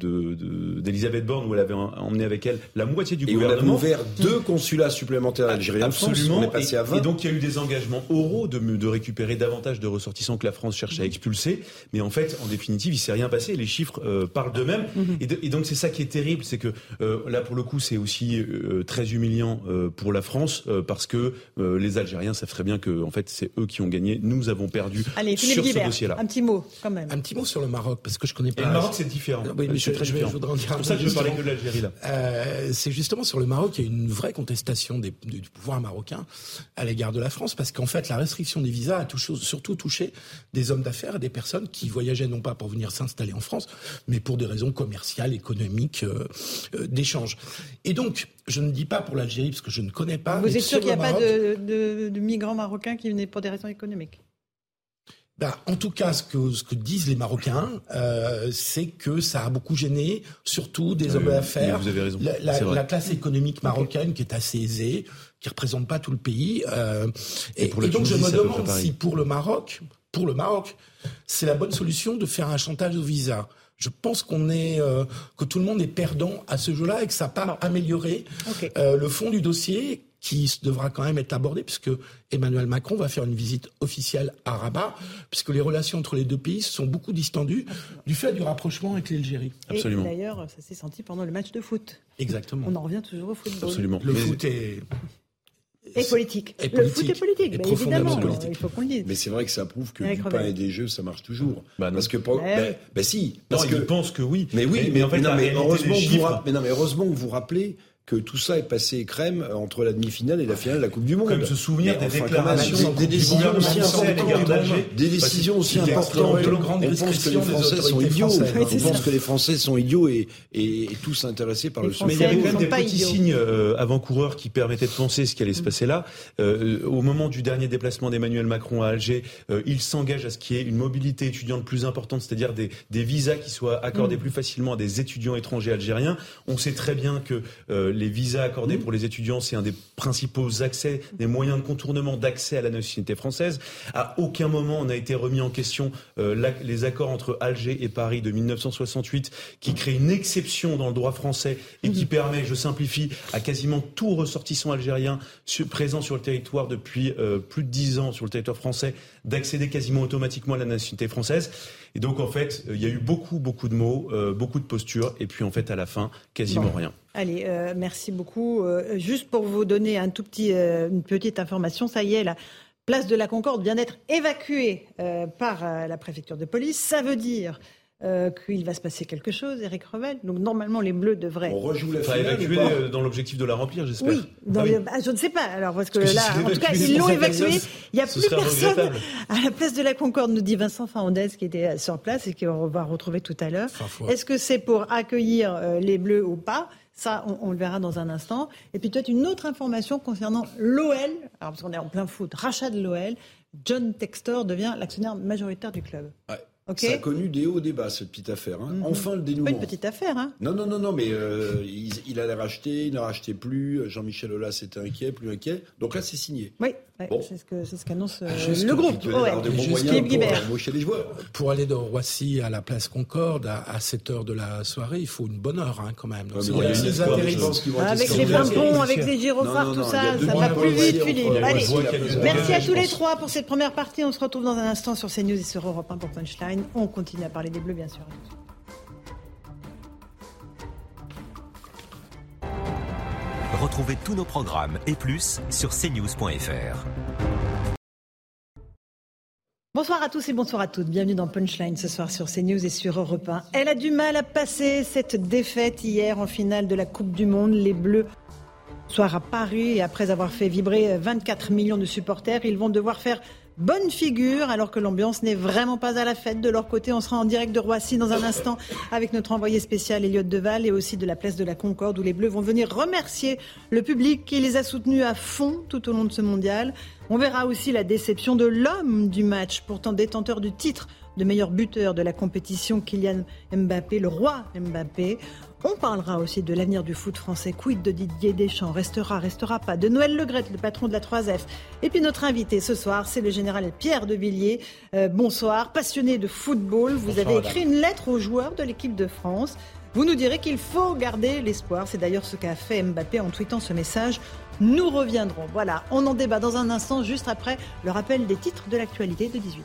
d'Elisabeth Borne où elle avait emmené avec elle la moitié du et gouvernement. On a ouvert deux consulats supplémentaires algériens. Absolument. On est passé et, à 20. et donc il y a eu des engagements oraux de, de récupérer davantage de ressortissants que la France cherche à expulser. Mais en fait, en définitive, il s'est rien passé. Les chiffres euh, parlent d'eux-mêmes. Mhm. et, donc c'est ça qui est terrible, c'est que euh, là pour le coup, c'est aussi très humiliant pour la France parce que les Algériens savent très bien que en fait c'est eux qui ont gagné nous avons perdu Allez, sur ce dossier-là. Un petit mot, quand même. Un petit mot sur le Maroc, parce que je connais pas. Et le Maroc, c'est différent. Oui, mais je, très je, voudrais en dire C'est pour ça que je parlais que de l'Algérie, là. Euh, c'est justement sur le Maroc, il y a une vraie contestation des, du pouvoir marocain à l'égard de la France, parce qu'en fait, la restriction des visas a touché, surtout touché des hommes d'affaires et des personnes qui voyageaient non pas pour venir s'installer en France, mais pour des raisons commerciales, économiques, euh, euh, d'échange. Et donc, je ne dis pas pour l'Algérie, parce que je ne connais pas. Vous êtes sûr qu'il n'y a pas de, de, de migrants marocains qui venaient pour des raisons économiques ben, en tout cas, ce que, ce que disent les Marocains, euh, c'est que ça a beaucoup gêné, surtout des hommes d'affaires. Vous avez raison. La, la, classe économique marocaine qui est assez aisée, qui représente pas tout le pays. Euh, et, et, donc je me demande si pour le Maroc, pour le Maroc, c'est la bonne solution de faire un chantage au visa. Je pense qu'on est euh, que tout le monde est perdant à ce jeu-là et que ça n'a pas amélioré euh, le fond du dossier qui devra quand même être abordé puisque Emmanuel Macron va faire une visite officielle à Rabat puisque les relations entre les deux pays se sont beaucoup distendues du fait du rapprochement avec l'Algérie. Absolument. D'ailleurs, ça s'est senti pendant le match de foot. Exactement. On en revient toujours au football. Absolument. Le foot est et politique. le foot est politique, mais évidemment, il faut qu'on le dise. Mais c'est vrai que ça prouve que du pain et des jeux, ça marche toujours. Bah parce que, pour... ben, ben, si. Parce non, que... pense que oui. Mais oui, mais, en fait, heureusement que vous... mais non, mais heureusement que vous rappelez que tout ça est passé crème entre la demi-finale et la finale de la Coupe du Monde. Comme se souvenir des enfin, déclarations des, décisions aussi importantes, des décisions aussi il y a importantes. On pense que les Français sont idiots. On pense que les Français sont idiots et, et, et tous intéressés par Les le Français, Mais il y avait quand même des petits idiots. signes euh, avant-coureurs qui permettaient de penser ce qui allait se passer là. Euh, au moment du dernier déplacement d'Emmanuel Macron à Alger, euh, il s'engage à ce qu'il y ait une mobilité étudiante plus importante, c'est-à-dire des, des visas qui soient accordés plus facilement à des étudiants étrangers algériens. On sait très bien que euh, les visas accordés pour les étudiants, c'est un des principaux accès, des moyens de contournement d'accès à la nationalité française. À aucun moment on a été remis en question euh, la- les accords entre Alger et Paris de 1968 qui créent une exception dans le droit français et qui permet, je simplifie, à quasiment tout ressortissant algérien présent sur le territoire depuis euh, plus de dix ans sur le territoire français d'accéder quasiment automatiquement à la nationalité française. Et donc en fait, euh, il y a eu beaucoup, beaucoup de mots, euh, beaucoup de postures, et puis en fait à la fin, quasiment Bon. rien. Allez, euh, merci beaucoup. Euh, juste pour vous donner un tout petit, une petite information, ça y est, la place de la Concorde vient d'être évacuée par la préfecture de police. Ça veut dire euh, qu'il va se passer quelque chose, Eric Revel. Donc normalement, les Bleus devraient. On rejoue la finale. ou évacué pas euh, dans l'objectif de la remplir, j'espère. Oui, dans Ah oui. bah, je ne sais pas. Alors parce que Parce que là, si en tout cas, ils l'ont évacué. Il n'y a plus personne à la place de la Concorde, nous dit Vincent Faondès, qui était sur place et qu'on va retrouver tout à l'heure. Est-ce que c'est pour accueillir euh, les Bleus ou pas? Ça, on, on le verra dans un instant. Et puis peut-être une autre information concernant l'OL. Alors parce qu'on est en plein foot, rachat de l'OL. John Textor devient l'actionnaire majoritaire du club. Ouais. Ça a connu des hauts, des bas, cette petite affaire. hein. Enfin, le Pas dénouement. une petite affaire, hein. Non, non, non, non, mais euh, il, il allait racheter, il ne rachetait plus. Jean-Michel Aulas était inquiet, plus inquiet. Donc là, c'est signé. Oui, ouais, Bon. c'est ce que c'est ce qu'annonce euh, le groupe. pour les joueurs. Pour aller de Roissy à la place Concorde, à, à cette heure de la soirée, il faut une bonne heure hein, quand même. Donc, Ouais, il y a des vont être Avec les pimpons, avec les gyrophares, tout ça, ça va plus vite, Philippe. Allez, merci à tous les trois pour cette première partie. On se retrouve dans un instant sur CNews et sur Europe 1 pour Punchline. On continue à parler des Bleus, bien sûr. Retrouvez tous nos programmes et plus sur cnews.fr. Bonsoir à tous et bonsoir à toutes. Bienvenue dans Punchline ce soir sur CNews et sur Europe 1. Elle a du mal à passer cette défaite hier en finale de la Coupe du Monde. Les Bleus soir à Paris et après avoir fait vibrer 24 millions de supporters, ils vont devoir faire bonne figure alors que l'ambiance n'est vraiment pas à la fête. De leur côté, on sera en direct de Roissy dans un instant avec notre envoyé spécial Elliot Deval et aussi de la place de la Concorde où les Bleus vont venir remercier le public qui les a soutenus à fond tout au long de ce mondial. On verra aussi la déception de l'homme du match, pourtant détenteur du titre de meilleur buteur de la compétition, Kylian Mbappé, le roi Mbappé. On parlera aussi de l'avenir du foot français. Quid de Didier Deschamps? Restera, restera pas. De Noël Legrette, le patron de la 3F. Et puis notre invité ce soir, c'est le général Pierre de Villiers. Euh, bonsoir, passionné de football. Vous Bonsoir, avez madame. écrit une lettre aux joueurs de l'équipe de France. Vous nous direz qu'il faut garder l'espoir. C'est d'ailleurs ce qu'a fait Mbappé en tweetant ce message. Nous reviendrons. Voilà, on en débat dans un instant, juste après le rappel des titres de l'actualité de 18h.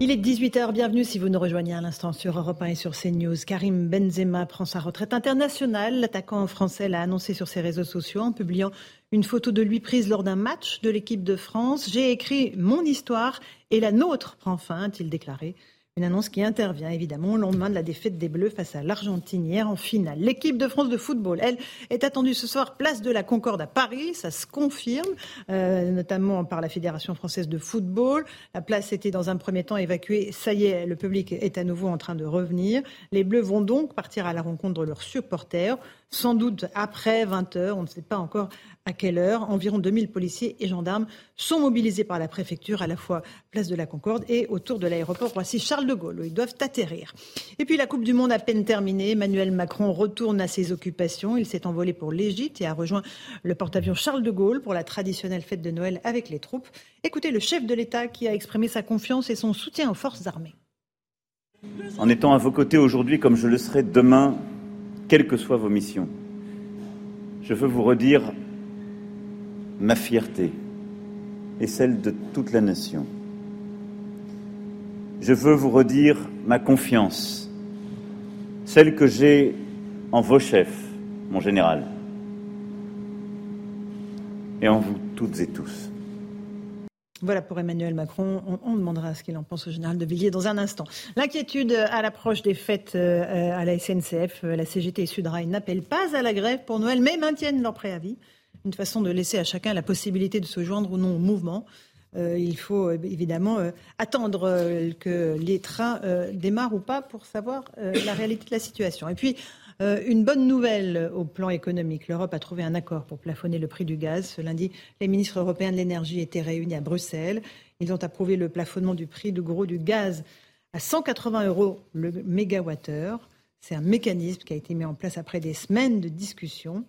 Il est 18h, bienvenue si vous nous rejoignez à l'instant sur Europe 1 et sur CNews. Karim Benzema prend sa retraite internationale. L'attaquant français l'a annoncé sur ses réseaux sociaux en publiant une photo de lui prise lors d'un match de l'équipe de France. J'ai écrit mon histoire et la nôtre prend fin, a-t-il déclaré. Une annonce qui intervient évidemment au lendemain de la défaite des Bleus face à l'Argentine hier en finale. L'équipe de France de football, elle, est attendue ce soir place de la Concorde à Paris. Ça se confirme, euh, notamment par la Fédération française de football. La place était dans un premier temps évacuée. Ça y est, le public est à nouveau en train de revenir. Les Bleus vont donc partir à la rencontre de leurs supporters, sans doute après 20 heures. On ne sait pas encore à quelle heure. Environ 2000 policiers et gendarmes sont mobilisés par la préfecture, à la fois place de la Concorde et autour de l'aéroport Roissy-Charles de Gaulle, où ils doivent atterrir. Et puis la Coupe du Monde à peine terminée, Emmanuel Macron retourne à ses occupations. Il s'est envolé pour l'Égypte et a rejoint le porte-avions Charles de Gaulle pour la traditionnelle fête de Noël avec les troupes. Écoutez le chef de l'État qui a exprimé sa confiance et son soutien aux forces armées. En étant à vos côtés aujourd'hui comme je le serai demain, quelles que soient vos missions, je veux vous redire ma fierté et celle de toute la nation. Je veux vous redire ma confiance, celle que j'ai en vos chefs, mon général. et en vous toutes et tous. Voilà pour Emmanuel Macron. On, demandera ce qu'il en pense au général de Villiers dans un instant. L'inquiétude à l'approche des fêtes euh, à la SNCF, euh, la CGT et Sudrail n'appellent pas à la grève pour Noël, mais maintiennent leur préavis. Une façon de laisser à chacun la possibilité de se joindre ou non au mouvement. Euh, il faut évidemment attendre que les trains démarrent ou pas pour savoir la réalité de la situation. Et puis, euh, une bonne nouvelle au plan économique. L'Europe a trouvé un accord pour plafonner le prix du gaz. Ce lundi, les ministres européens de l'énergie étaient réunis à Bruxelles. Ils ont approuvé le plafonnement du prix de gros du gaz à 180 euros le mégawattheure. C'est un mécanisme qui a été mis en place après des semaines de discussions.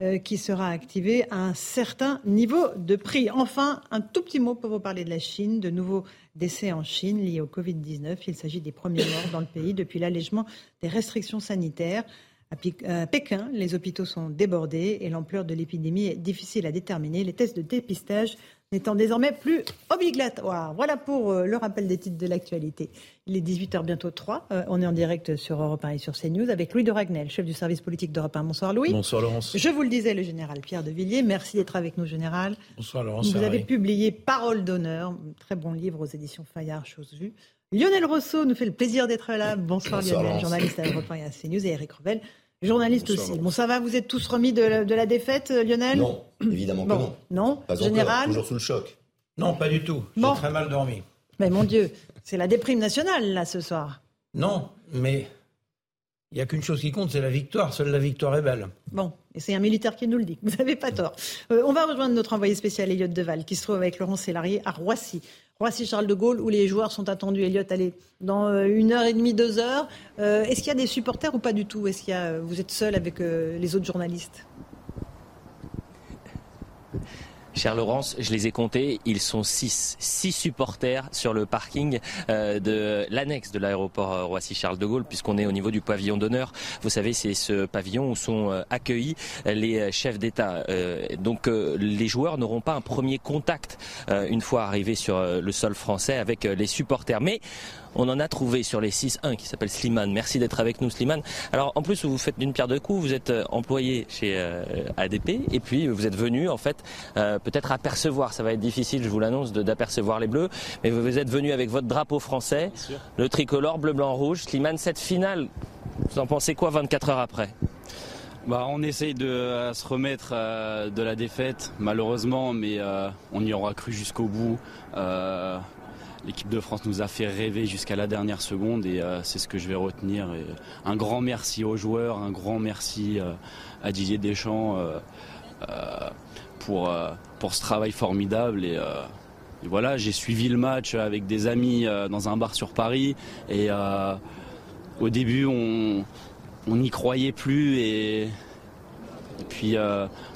Euh, qui sera activé à un certain niveau de prix. Enfin, un tout petit mot pour vous parler de la Chine. De nouveaux décès en Chine liés au Covid-19. Il s'agit des premiers morts dans le pays depuis l'allègement des restrictions sanitaires. À Pékin, les hôpitaux sont débordés et l'ampleur de l'épidémie est difficile à déterminer. Les tests de dépistage n'étant désormais plus obligatoires. Voilà pour euh, le rappel des titres de l'actualité. Il est 18h bientôt 3. Euh, on est en direct sur Europe 1 et sur CNews avec Louis de Ragnel, chef du service politique d'Europe 1. Bonsoir Louis. Bonsoir Laurence. Je vous le disais, le général Pierre de Villiers. Merci d'être avec nous, général. Bonsoir Laurence. Vous avez publié Parole d'honneur, très bon livre aux éditions Fayard, chose vue. Lionel Rousseau nous fait le plaisir d'être là. Bonsoir, Lionel, journaliste à Europe 1 et à CNews. Et Eric Revel, journaliste aussi. Bon, ça va, vous êtes tous remis de la, défaite, Lionel Non, évidemment que non. Non, Pas général. toujours sous le choc. Non, pas du tout. J'ai très mal dormi. Mais mon Dieu, c'est la déprime nationale, là, ce soir. Non, mais il n'y a qu'une chose qui compte, c'est la victoire. Seule la victoire est belle. Bon, et c'est un militaire qui nous le dit. [LAUGHS] Vous n'avez pas tort. Euh, on va rejoindre notre envoyé spécial, Elliot Deval, qui se trouve avec Laurent Sélarié à Roissy. Roissy-Charles de Gaulle, où les joueurs sont attendus. Elliot, allez, dans euh, une heure et demie, deux heures. Euh, est-ce qu'il y a des supporters ou pas du tout? Est-ce qu'il y a, vous êtes seul avec les autres journalistes? Cher Laurence, je les ai comptés, ils sont six. Six supporters sur le parking euh, de l'annexe de l'aéroport euh, Roissy-Charles de Gaulle, puisqu'on est au niveau du pavillon d'honneur. Vous savez, c'est ce pavillon où sont euh, accueillis les chefs d'État. donc les joueurs n'auront pas un premier contact une fois arrivés sur le sol français avec les supporters. Mais on en a trouvé sur les 6 un qui s'appelle Slimane. Merci d'être avec nous Slimane. Alors en plus vous faites d'une pierre deux coups, vous êtes euh, employé chez euh, ADP et puis vous êtes venu en fait euh, peut-être apercevoir, ça va être difficile je vous l'annonce d'apercevoir les bleus, mais vous êtes venu avec votre drapeau français, le tricolore bleu blanc rouge. Slimane cette finale, vous en pensez quoi 24 heures après? Bah, on essaye de se remettre de la défaite, malheureusement, mais on y aura cru jusqu'au bout. L'équipe de France nous a fait rêver jusqu'à la dernière seconde et euh, c'est ce que je vais retenir. un grand merci aux joueurs, un grand merci euh, à Didier Deschamps euh, pour, pour ce travail formidable. Et, voilà, j'ai suivi le match avec des amis dans un bar sur Paris et au début on n'y croyait plus et, puis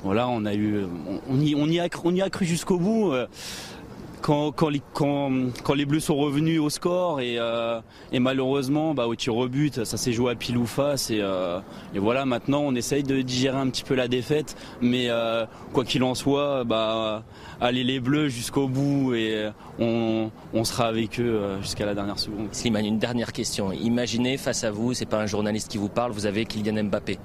voilà, on a eu, on y, a, on y a cru jusqu'au bout quand, quand, les, quand, les Bleus sont revenus au score et, euh, et malheureusement bah, au tir au but ça s'est joué à pile ou face et, euh, et, voilà maintenant on essaye de digérer un petit peu la défaite mais euh, quoi qu'il en soit bah, allez les Bleus jusqu'au bout et on, on, sera avec eux jusqu'à la dernière seconde. Slimane, une dernière question. Imaginez face à vous, c'est pas un journaliste qui vous parle, vous avez Kylian Mbappé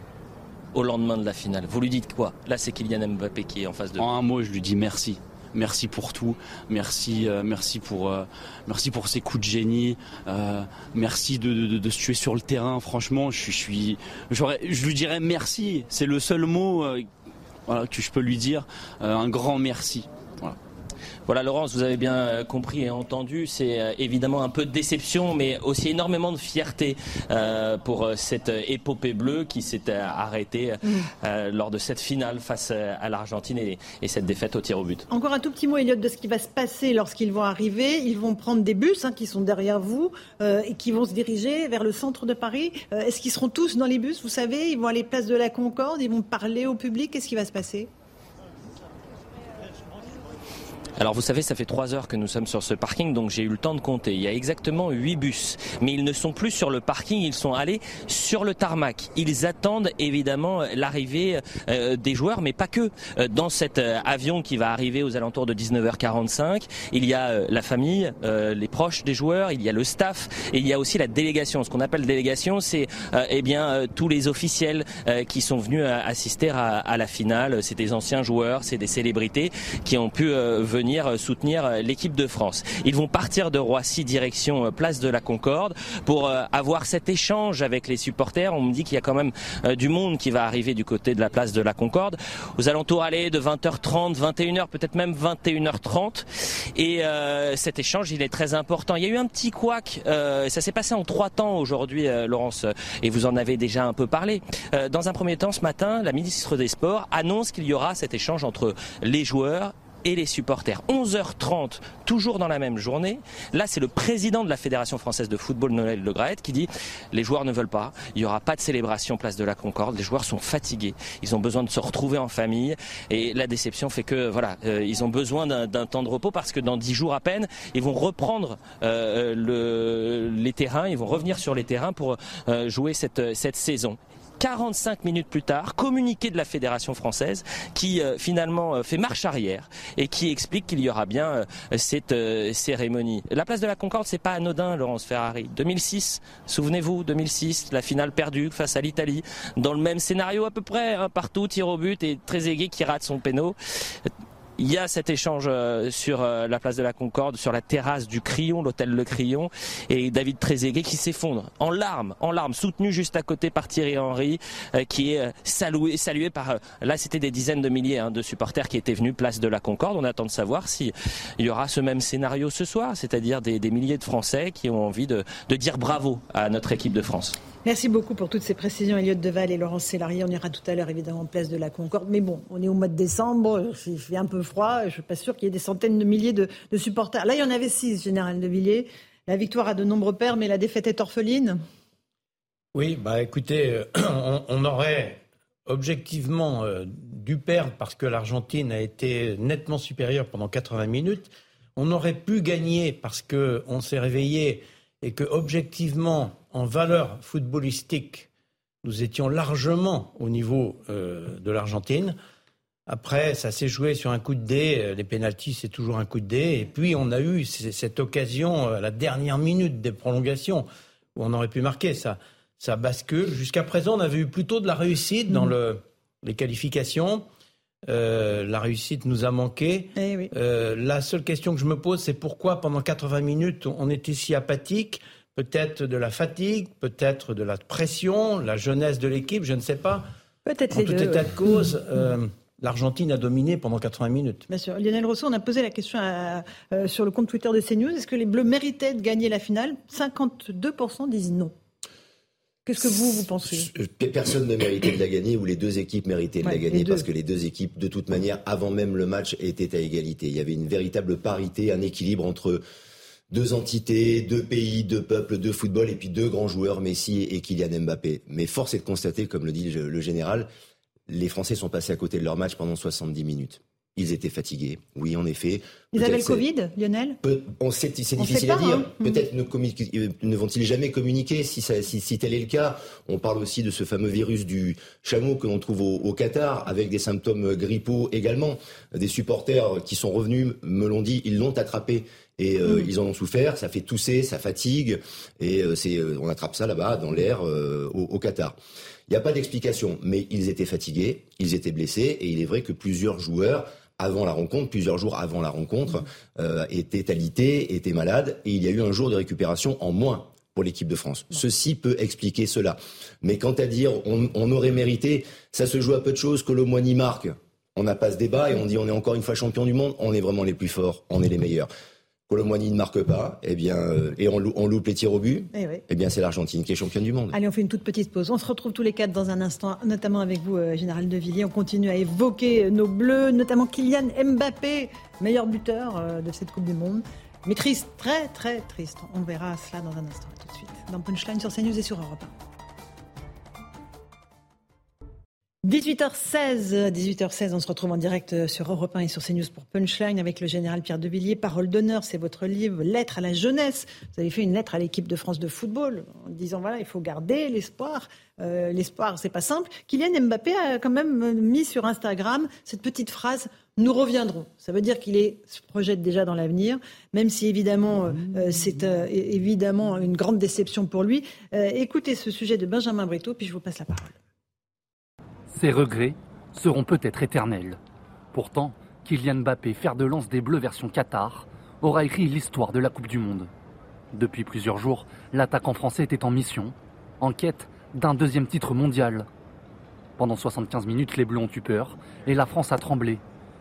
au lendemain de la finale. Vous lui dites quoi? Là c'est Kylian Mbappé qui est en face de vous. En un mot je lui dis merci merci pour tout, merci, euh, merci pour, euh, merci pour ces coups de génie, euh, merci de, se tuer sur le terrain. Franchement, je suis, je lui dirais merci. C'est le seul mot que je peux lui dire. un grand merci. Voilà, Laurence, vous avez bien euh, compris et entendu. C'est euh, évidemment un peu de déception, mais aussi énormément de fierté euh, pour cette épopée bleue qui s'est arrêtée mm. lors de cette finale face à l'Argentine et, cette défaite au tir au but. Encore un tout petit mot, Elliot, de ce qui va se passer lorsqu'ils vont arriver. Ils vont prendre des bus hein, qui sont derrière vous et qui vont se diriger vers le centre de Paris. Est-ce qu'ils seront tous dans les bus Vous savez, ils vont aller place de la Concorde, ils vont parler au public. Qu'est-ce qui va se passer? Alors vous savez, ça fait trois heures que nous sommes sur ce parking, donc j'ai eu le temps de compter. Il y a exactement huit bus, mais ils ne sont plus sur le parking, ils sont allés sur le tarmac. Ils attendent évidemment l'arrivée euh, des joueurs, mais pas que. Euh, dans cet euh, avion qui va arriver aux alentours de 19h45, il y a la famille, les proches des joueurs, il y a le staff, et il y a aussi la délégation. Ce qu'on appelle délégation, c'est eh bien tous les officiels qui sont venus assister à, à la finale. C'est des anciens joueurs, c'est des célébrités qui ont pu venir soutenir l'équipe de France. Ils vont partir de Roissy direction place de la Concorde pour avoir cet échange avec les supporters. On me dit qu'il y a quand même du monde qui va arriver du côté de la place de la Concorde. Aux alentours allés de 20h30, 21h, peut-être même 21h30. Et euh, cet échange, il est très important. Il y a eu un petit couac. Euh, ça s'est passé en trois temps aujourd'hui, euh, Laurence, et vous en avez déjà un peu parlé. dans un premier temps, ce matin, la ministre des Sports annonce qu'il y aura cet échange entre les joueurs et les supporters. 11h30, toujours dans la même journée. Là, c'est le président de la Fédération française de football, Noël Le qui dit les joueurs ne veulent pas, il n'y aura pas de célébration place de la Concorde, les joueurs sont fatigués, ils ont besoin de se retrouver en famille et la déception fait que voilà, euh, ils ont besoin d'un temps de repos parce que dans dix jours à peine, ils vont reprendre euh, le, les terrains, ils vont revenir sur les terrains pour euh, jouer cette saison. 45 minutes plus tard, communiqué de la Fédération française qui euh, finalement euh, fait marche arrière et qui explique qu'il y aura bien euh, cette cérémonie. La place de la Concorde, c'est pas anodin, Laurence Ferrari. 2006, souvenez-vous, 2006, la finale perdue face à l'Italie, dans le même scénario à peu près, hein, partout, tir au but et très aigué qui rate son péno. Il y a cet échange euh, sur euh, la place de la Concorde, sur la terrasse du Crillon, l'hôtel Le Crillon, et David Trezeguet qui s'effondre en larmes, en larmes, soutenu juste à côté par Thierry Henry, euh, qui est salué, salué par, là c'était des dizaines de milliers hein, de supporters qui étaient venus place de la Concorde. On attend de savoir s'il y aura ce même scénario ce soir, c'est-à-dire des, milliers de Français qui ont envie de, de dire bravo à notre équipe de France. Merci beaucoup pour toutes ces précisions, Elliot Deval et Laurence Sélarié. On ira tout à l'heure, évidemment, en place de la Concorde. Mais bon, on est au mois de décembre, il fait un peu froid. Je ne suis pas sûr qu'il y ait des centaines de milliers de, supporters. Là, il y en avait six, Général de Villiers. La victoire a de nombreux pères, mais la défaite est orpheline Oui, bah écoutez, euh, [CLEARS THROAT] on, aurait objectivement euh, dû perdre parce que l'Argentine a été nettement supérieure pendant 80 minutes. On aurait pu gagner parce qu'on s'est réveillé et que objectivement, en valeur footballistique, nous étions largement au niveau euh, de l'Argentine. Après, ça s'est joué sur un coup de dé. Les pénalties, c'est toujours un coup de dé. Et puis, on a eu cette occasion à la dernière minute des prolongations où on aurait pu marquer. Ça, ça bascule. Jusqu'à présent, on avait eu plutôt de la réussite dans le, les qualifications. Euh, la réussite nous a manqué. Eh euh, la seule question que je me pose, c'est pourquoi pendant 80 minutes on était si apathique? Peut-être de la fatigue, peut-être de la pression, la jeunesse de l'équipe, je ne sais pas. Peut-être En tout état de cause, [LAUGHS] euh, l'Argentine a dominé pendant 80 minutes. Bien sûr. Lionel Rousseau, on a posé la question sur le compte Twitter de CNews. Est-ce que les Bleus méritaient de gagner la finale? 52% disent non. Qu'est-ce que vous, vous pensez? Personne ne méritait de la gagner ou les deux équipes méritaient de la gagner parce que les deux équipes, de toute manière, avant même le match, étaient à égalité. Il y avait une véritable parité, un équilibre entre deux entités, deux pays, deux peuples, deux football et puis deux grands joueurs, Messi et Kylian Mbappé. Mais force est de constater, comme le dit le général, les Français sont passés à côté de leur match pendant 70 minutes. Ils étaient fatigués, oui, en effet. Ils avaient le Covid, Lionel on sait, C'est difficile à dire. Hein. Peut-être ne, euh, ne vont-ils jamais communiquer si, ça, si, si, tel est le cas? On parle aussi de ce fameux virus du chameau que l'on trouve au, Qatar, avec des symptômes grippaux également. Des supporters qui sont revenus me l'ont dit, ils l'ont attrapé et euh, mm. ils en ont souffert. Ça fait tousser, ça fatigue, et euh, c'est, on attrape ça là-bas dans l'air au, au Qatar. Il n'y a pas d'explication, mais ils étaient fatigués, ils étaient blessés, et il est vrai que plusieurs joueurs avant la rencontre, plusieurs jours avant la rencontre, euh, était alité, était malade, et il y a eu un jour de récupération en moins pour l'équipe de France. Ceci peut expliquer cela. Mais quant à dire on, on, aurait mérité, ça se joue à peu de choses que l'Aumône marque. On n'a pas ce débat et on dit on est encore une fois champion du monde, on est vraiment les plus forts, on est les meilleurs. Colomboigny ne marque pas, eh bien, euh, et on, loupe les tirs au but, eh, eh bien, c'est l'Argentine qui est championne du monde. Allez, on fait une toute petite pause. On se retrouve tous les quatre dans un instant, notamment avec vous, euh, Général de Villiers. On continue à évoquer euh, nos bleus, notamment Kylian Mbappé, meilleur buteur de cette Coupe du Monde. Mais triste, très très triste. On verra cela dans un instant. tout de suite. Dans Punchline sur CNews et sur Europe 1. 18h16, 18h16, on se retrouve en direct sur Europe 1 et sur CNews pour Punchline avec le général Pierre Devilliers. Parole d'honneur, c'est votre livre, Lettre à la jeunesse. Vous avez fait une lettre à l'équipe de France de football en disant voilà, il faut garder l'espoir. Euh, l'espoir, c'est pas simple. Kylian Mbappé a quand même mis sur Instagram cette petite phrase nous reviendrons. Ça veut dire qu'il se projette déjà dans l'avenir, même si évidemment euh, c'est euh, évidemment une grande déception pour lui. écoutez ce sujet de Benjamin Brito, puis je vous passe la parole. Ces regrets seront peut-être éternels. Pourtant, Kylian Mbappé, fer de lance des Bleus version Qatar, aura écrit l'histoire de la Coupe du Monde. Depuis plusieurs jours, l'attaquant français était en mission, en quête d'un deuxième titre mondial. Pendant 75 minutes, les Bleus ont eu peur et la France a tremblé.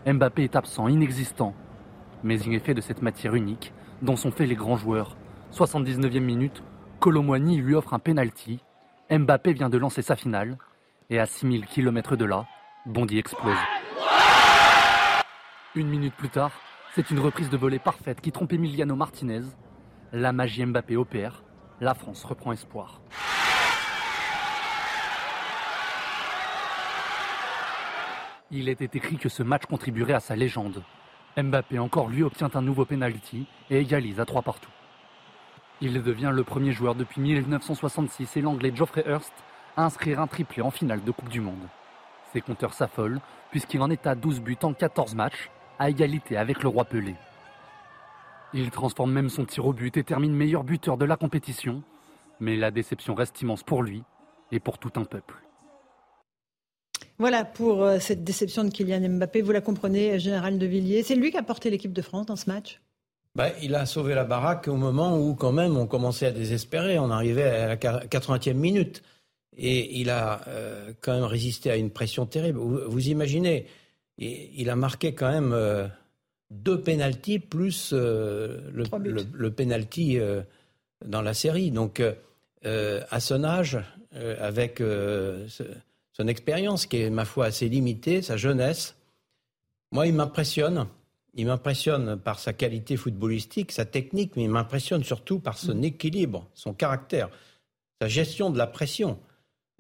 Mbappé est absent, inexistant. Mais il est fait de cette matière unique dont sont faits les grands joueurs. 79e minute, Colomboigny lui offre un penalty. Mbappé vient de lancer sa finale et à 6000 km de là, Bondy explose. Une minute plus tard, c'est une reprise de volée parfaite qui trompe Emiliano Martinez. La magie Mbappé opère. La France reprend espoir. Il était écrit que ce match contribuerait à sa légende. Mbappé encore lui obtient un nouveau penalty et égalise à trois partout. Il devient le premier joueur depuis 1966 et l'anglais Geoffrey Hurst inscrire un triplé en finale de Coupe du Monde. Ses compteurs s'affolent puisqu'il en est à 12 buts en 14 matchs, à égalité avec le roi Pelé. Il transforme même son tir au but et termine meilleur buteur de la compétition, mais la déception reste immense pour lui et pour tout un peuple. Voilà pour euh, cette déception de Kylian Mbappé. Vous la comprenez, Général de Villiers. C'est lui qui a porté l'équipe de France dans ce match? Bah, il a sauvé la baraque au moment où, quand même, on commençait à désespérer. On arrivait à la 80e minute. Et il a euh, quand même résisté à une pression terrible. Vous, imaginez, il a marqué quand même euh, deux pénalties plus euh, le, le, penalty dans la série. Donc, à son âge, avec son expérience qui est, ma foi, assez limitée, sa jeunesse, moi, il m'impressionne. Il m'impressionne par sa qualité footballistique, sa technique, mais il m'impressionne surtout par son mm. équilibre, son caractère, sa gestion de la pression.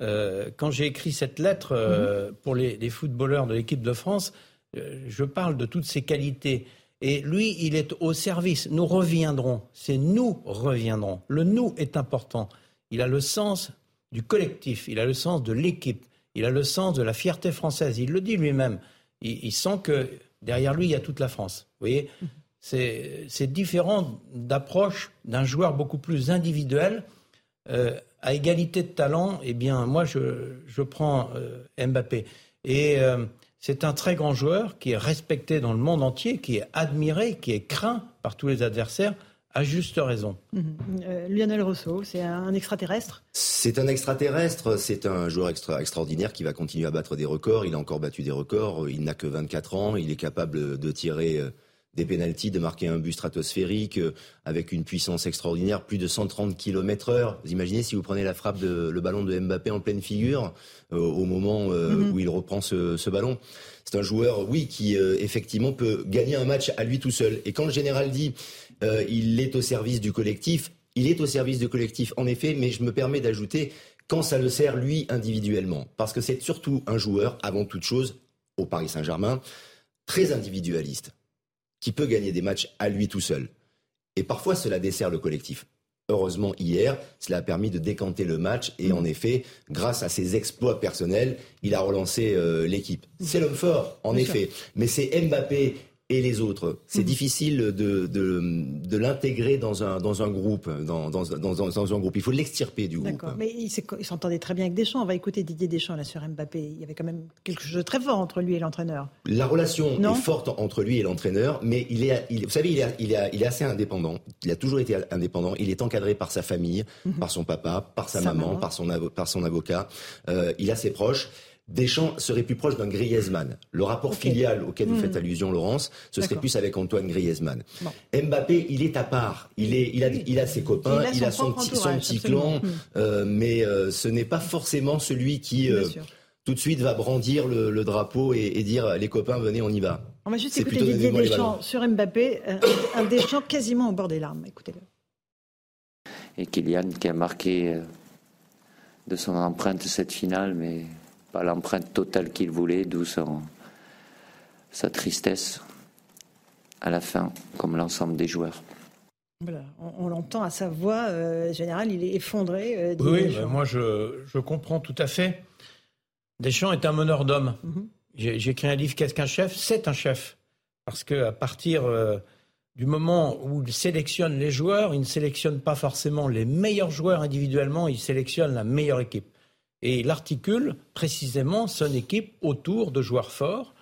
Euh, quand j'ai écrit cette lettre euh, mhm. pour les, footballeurs de l'équipe de France, euh, je parle de toutes ses qualités. Et lui, il est au service. Nous reviendrons. C'est nous reviendrons. Le nous est important. Il a le sens du collectif. Il a le sens de l'équipe. Il a le sens de la fierté française. Il le dit lui-même. Il, sent que derrière lui, il y a toute la France. Vous voyez mhm. C'est différent d'approche d'un joueur beaucoup plus individuel à égalité de talent, eh bien, moi, je, prends euh, Mbappé. Et euh, c'est un très grand joueur qui est respecté dans le monde entier, qui est admiré, qui est craint par tous les adversaires, à juste raison. Mhm. Euh, Lionel Rousseau, c'est un extraterrestre? C'est un extraterrestre, c'est un joueur extraordinaire qui va continuer à battre des records. Il a encore battu des records, il n'a que 24 ans, il est capable de tirer des pénalties, de marquer un but stratosphérique euh, avec une puissance extraordinaire, plus de 130 km heure. Vous imaginez si vous prenez la frappe de le ballon de Mbappé en pleine figure euh, au moment euh, mhm. où il reprend ce, ballon. C'est un joueur, oui, qui effectivement peut gagner un match à lui tout seul. Et quand le général dit il est au service du collectif, il est au service du collectif, en effet, mais je me permets d'ajouter quand ça le sert lui individuellement. Parce que c'est surtout un joueur, avant toute chose, au Paris Saint-Germain, très individualiste qui peut gagner des matchs à lui tout seul. Et parfois, cela dessert le collectif. Heureusement, hier, cela a permis de décanter le match et en effet, grâce à ses exploits personnels, il a relancé euh, l'équipe. C'est l'homme fort, en effet. Mais c'est Mbappé et les autres. C'est mhm. difficile de, de, l'intégrer dans un, dans un groupe, dans, dans, dans, un groupe. Il faut l'extirper du groupe. Mais il s'entendait très bien avec Deschamps. On va écouter Didier Deschamps là sur Mbappé. Il y avait quand même quelque chose de très fort entre lui et l'entraîneur. La relation est forte entre lui et l'entraîneur, mais il est, il, vous savez, il est, il, est, il est assez indépendant. Il a toujours été indépendant. Il est encadré par sa famille, mhm. par son papa, par sa, maman, Par, son par son avocat. Euh, il a ses proches. Deschamps serait plus proche d'un Griezmann. Le rapport filial auquel vous hmm. faites allusion, Laurence, ce serait plus avec Antoine Griezmann. Mbappé, il est à part. Il, est, il, a, il a ses copains, il a, son, petit, son petit clan, hmm. euh, mais euh, ce n'est pas forcément celui qui euh, tout de suite va brandir le, drapeau et, dire les copains, venez, on y va. On va juste écouter Didier Deschamps sur Mbappé, un Deschamps quasiment au bord des larmes. Écoutez-le. Et Kylian qui a marqué de son empreinte cette finale, mais pas l'empreinte totale qu'il voulait, d'où sa tristesse à la fin, comme l'ensemble des joueurs. on, l'entend à sa voix euh, générale, il est effondré. Euh, oui, moi je, comprends tout à fait. Deschamps est un meneur d'hommes. Mhm. J'ai écrit un livre, Qu'est-ce qu'un chef? C'est un chef. Parce qu'à partir euh, du moment où il sélectionne les joueurs, il ne sélectionne pas forcément les meilleurs joueurs individuellement, il sélectionne la meilleure équipe. Et il articule précisément son équipe autour de joueurs forts,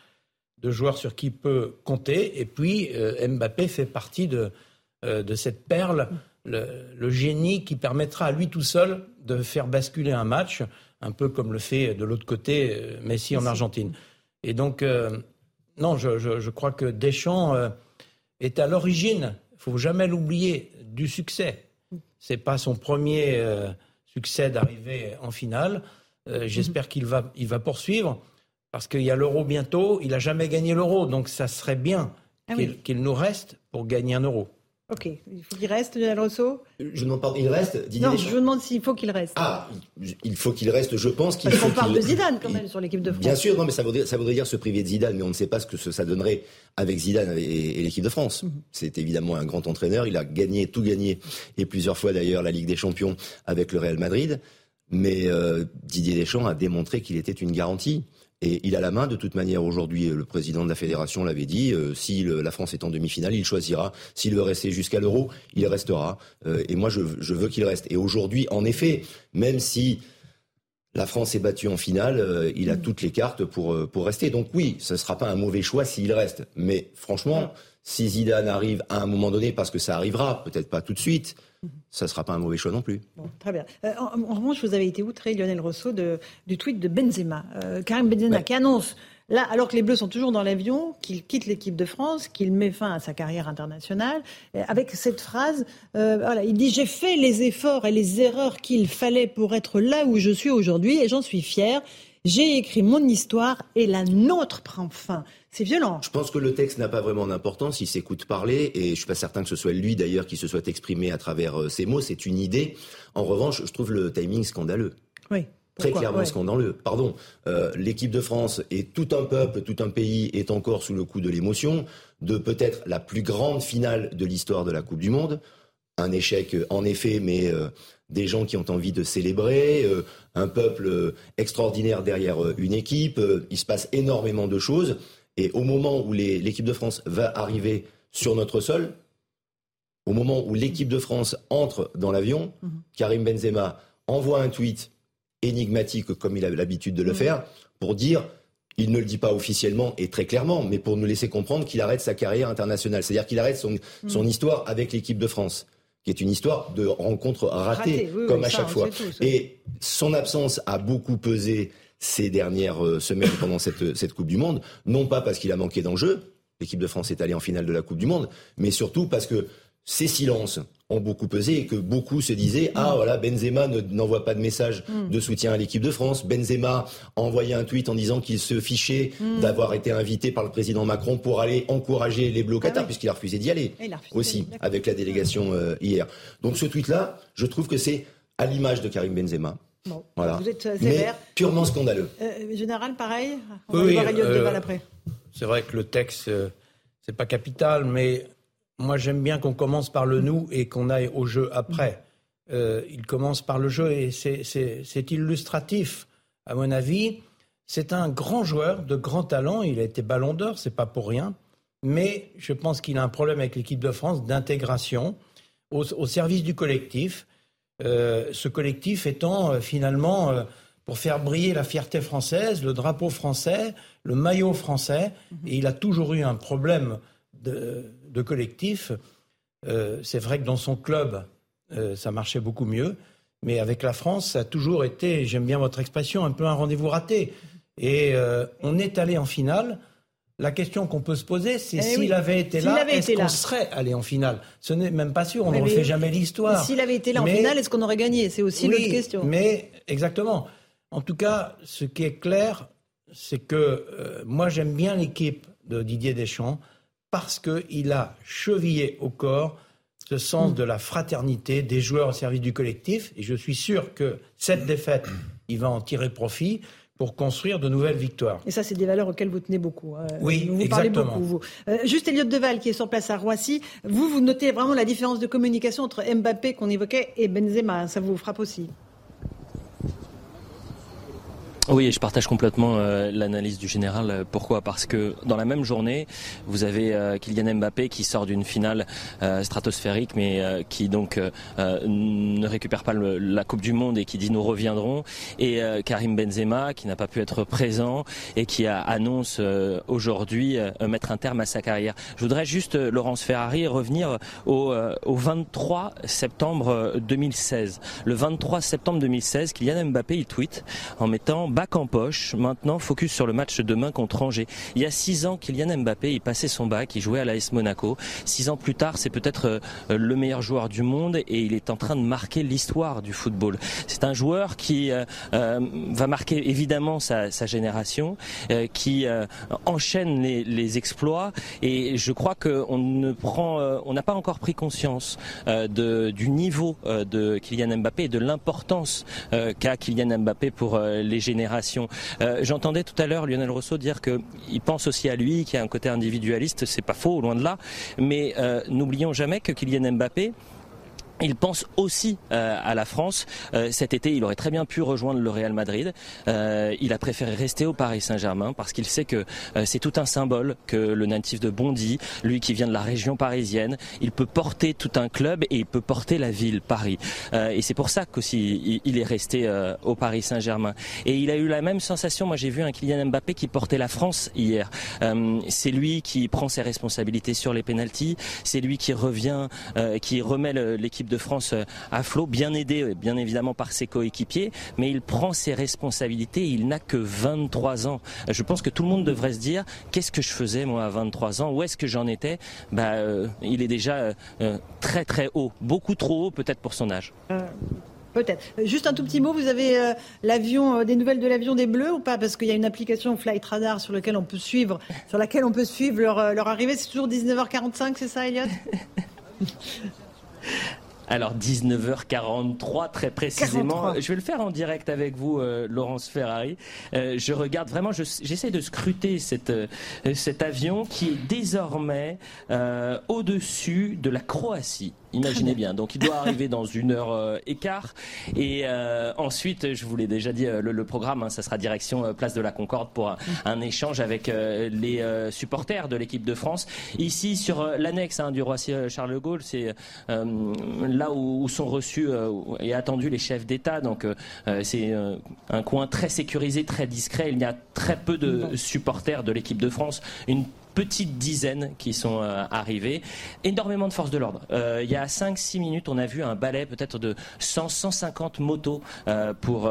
de joueurs sur qui il peut compter. Et puis euh, Mbappé fait partie de, euh, de cette perle, le, génie qui permettra à lui tout seul de faire basculer un match, un peu comme le fait de l'autre côté Messi en Argentine. Et donc non, je, crois que Deschamps euh, est à l'origine, il faut jamais l'oublier, du succès. C'est pas son premier euh, succès d'arriver en finale. Euh, j'espère qu'il va, il va poursuivre parce qu'il y a l'euro bientôt. Il n'a jamais gagné l'euro, donc ça serait bien ah qu'il nous reste pour gagner un euro. Ok, il faut qu'il reste, Lionel Rousseau Je demande pas, il reste Didier Non, je vous demande s'il faut qu'il reste. Ah, il faut qu'il reste, je pense qu'il faut qu'on parle de Zidane quand même sur l'équipe de France. Bien sûr, non, mais ça voudrait, ça voudrait dire se priver de Zidane, mais on ne sait pas ce que ça donnerait avec Zidane et, l'équipe de France. Mhm. C'est évidemment un grand entraîneur, il a gagné, tout gagné, et plusieurs fois d'ailleurs la Ligue des Champions avec le Real Madrid. Mais euh, Didier Deschamps a démontré qu'il était une garantie. Et il a la main, de toute manière, aujourd'hui, le président de la fédération l'avait dit, euh, si la France est en demi-finale, il choisira. S'il veut rester jusqu'à l'euro, il restera. Euh, et moi, je, veux qu'il reste. Et aujourd'hui, en effet, même si la France est battue en finale, euh, il a toutes les cartes pour, pour rester. Donc oui, ce ne sera pas un mauvais choix s'il reste. Mais franchement, si Zidane arrive à un moment donné, parce que ça arrivera, peut-être pas tout de suite, ça ne sera pas un mauvais choix non plus. très bien. Euh, en, revanche, vous avez été outré, Lionel Rousseau, du tweet de Benzema. Euh, Karim Benzema qui annonce, là, alors que les Bleus sont toujours dans l'avion, qu'il quitte l'équipe de France, qu'il met fin à sa carrière internationale, euh, avec cette phrase, voilà, il dit J'ai fait les efforts et les erreurs qu'il fallait pour être là où je suis aujourd'hui et j'en suis fier. J'ai écrit mon histoire et la nôtre prend fin. C'est violent. Je pense que le texte n'a pas vraiment d'importance. Il s'écoute parler et je suis pas certain que ce soit lui d'ailleurs qui se soit exprimé à travers euh, ces mots. C'est une idée. En revanche, je trouve le timing scandaleux. Oui. Très clairement scandaleux. Pardon. Euh, l'équipe de France et tout un peuple, tout un pays est encore sous le coup de l'émotion de peut-être la plus grande finale de l'histoire de la Coupe du Monde. Un échec, en effet, mais euh, des gens qui ont envie de célébrer, un peuple extraordinaire derrière une équipe. il se passe énormément de choses. Et au moment où l'équipe de France va arriver sur notre sol, au moment où l'équipe de France entre dans l'avion, mhm. Karim Benzema envoie un tweet énigmatique comme il a l'habitude de le mhm. faire pour dire il ne le dit pas officiellement et très clairement, mais pour nous laisser comprendre qu'il arrête sa carrière internationale. C'est-à-dire qu'il arrête son, mhm. histoire avec l'équipe de France, qui est une histoire de rencontre ratée, comme à chaque fois. et son absence a beaucoup pesé ces dernières euh, semaines pendant cette, cette Coupe du Monde, non pas parce qu'il a manqué d'enjeux, l'équipe de France est allée en finale de la Coupe du Monde, mais surtout parce que ces silences ont beaucoup pesé et que beaucoup se disaient ah voilà Benzema n'envoie pas de message mm. de soutien à l'équipe de France Benzema a envoyé un tweet en disant qu'il se fichait mm. d'avoir été invité par le président Macron pour aller encourager les Bleus au Qatar ah puisqu'il a refusé d'y aller aussi avec la délégation euh, hier donc ce tweet là je trouve que c'est à l'image de Karim Benzema voilà. Vous êtes sévère. Mais purement scandaleux. Euh, général, pareil On va oui, voir euh, après. C'est vrai que le texte, euh, c'est pas capital, mais moi j'aime bien qu'on commence par le nous et qu'on aille au jeu après. Euh, il commence par le jeu et c'est illustratif, à mon avis. C'est un grand joueur de grand talent. Il a été ballon d'or, c'est pas pour rien. Mais je pense qu'il a un problème avec l'équipe de France d'intégration au, au, service du collectif. Euh, ce collectif étant euh, finalement euh, pour faire briller la fierté française, le drapeau français, le maillot français. Mhm. Et il a toujours eu un problème de, collectif. c'est vrai que dans son club, ça marchait beaucoup mieux. Mais avec la France, ça a toujours été, j'aime bien votre expression, un peu un rendez-vous raté. Et on est allé en finale la question qu'on peut se poser, c'est eh s'il avait été là, est-ce qu'on serait allé en finale? Ce n'est même pas sûr, on ne refait jamais l'histoire. S'il avait été là en finale, est-ce qu'on aurait gagné? C'est aussi l'autre question. Mais exactement. En tout cas, ce qui est clair, c'est que euh, moi j'aime bien l'équipe de Didier Deschamps parce qu'il a chevillé au corps ce sens de la fraternité des joueurs au service du collectif. Et je suis sûr que cette défaite, il va en tirer profit pour construire de nouvelles victoires. Et ça, c'est des valeurs auxquelles vous tenez beaucoup. Hein. oui, vous exactement. Parlez beaucoup, vous. Euh, juste Elliot Deval, qui est sur place à Roissy, vous, vous notez vraiment la différence de communication entre Mbappé qu'on évoquait et Benzema. Ça vous frappe aussi? Oui, je partage complètement euh, l'analyse du général. Pourquoi? Parce que dans la même journée, vous avez euh, Kylian Mbappé qui sort d'une finale euh, stratosphérique, mais qui donc ne récupère pas le, la Coupe du Monde et qui dit nous reviendrons, et Karim Benzema qui n'a pas pu être présent et qui annonce aujourd'hui mettre un terme à sa carrière. Je voudrais juste, Laurence Ferrari, revenir au, au 23 septembre 2016. Le 23 septembre 2016, Kylian Mbappé il tweet en mettant bac en poche. Maintenant, focus sur le match de demain contre Angers. Il y a six ans, Kylian Mbappé, il passait son bac, il jouait à l'AS Monaco. Six ans plus tard, c'est peut-être euh, le meilleur joueur du monde et il est en train de marquer l'histoire du football. C'est un joueur qui euh, euh, va marquer évidemment sa, génération, qui enchaîne les, exploits et je crois qu'on ne prend, on n'a pas encore pris conscience de, du niveau de Kylian Mbappé et de l'importance qu'a Kylian Mbappé pour les générations euh, j'entendais tout à l'heure Lionel Rousseau dire qu'il pense aussi à lui, qu'il y a un côté individualiste, c'est pas faux, loin de là. Mais euh, n'oublions jamais que Kylian Mbappé, il pense aussi euh, à la France. Euh, cet été, il aurait très bien pu rejoindre le Real Madrid. Euh, il a préféré rester au Paris Saint-Germain parce qu'il sait que c'est tout un symbole que le natif de Bondy, lui qui vient de la région parisienne, il peut porter tout un club et il peut porter la ville Paris. et c'est pour ça qu'aussi il, est resté au Paris Saint-Germain. Et il a eu la même sensation. Moi, j'ai vu un Kylian Mbappé qui portait la France hier. c'est lui qui prend ses responsabilités sur les pénalties. C'est lui qui revient, qui remet l'équipe de France euh, à flot, bien aidé euh, bien évidemment par ses coéquipiers, mais il prend ses responsabilités, il n'a que 23 ans. Je pense que tout le monde devrait se dire, qu'est-ce que je faisais moi à 23 ans? Où est-ce que j'en étais? Bah, euh, Il est déjà très très haut, beaucoup trop haut peut-être pour son âge. Peut-être. Juste un tout petit mot, vous avez l'avion, des nouvelles de l'avion des Bleus ou pas? Parce qu'il y a une application Flight Radar sur laquelle on peut suivre, sur laquelle on peut suivre leur, leur arrivée. C'est toujours 19h45, c'est ça, Elliot [LAUGHS] Alors 19h43 très précisément. Je vais le faire en direct avec vous, euh, Laurence Ferrari. Euh, je regarde vraiment, j'essaie de scruter cette, euh, cet avion qui est désormais au-dessus de la Croatie. Imaginez bien. Donc il doit arriver dans une heure euh, et quart. Et euh, ensuite, je vous l'ai déjà dit, euh, le, programme, hein, ça sera direction Place de la Concorde pour un, échange avec les supporters de l'équipe de France. Ici, sur l'annexe hein, du Roissy Charles de Gaulle, c'est là où, sont reçus et attendus les chefs d'État. Donc c'est un coin très sécurisé, très discret. Il y a très peu de supporters de l'équipe de France. Une petite dizaine qui sont euh, arrivés. Énormément de forces de l'ordre. Euh, il y a 5-6 minutes, on a vu un balai peut-être de 100-150 motos euh, pour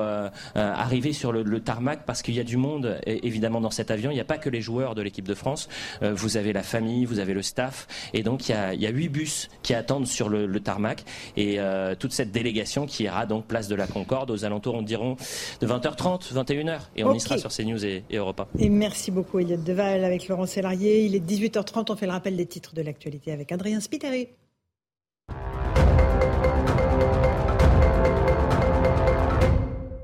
arriver sur le, tarmac parce qu'il y a du monde évidemment dans cet avion. Il n'y a pas que les joueurs de l'équipe de France. vous avez la famille, vous avez le staff. Et donc il y a, il y a 8 bus qui attendent sur le, tarmac. Et toute cette délégation qui ira donc place de la Concorde aux alentours, on diront, de 20h30, 21h. Et on y sera sur CNews et, et Europa. Et merci beaucoup Elliot Deval avec Laurent Sélarié. Il est 18h30, on fait le rappel des titres de l'actualité avec Adrien Spiteri.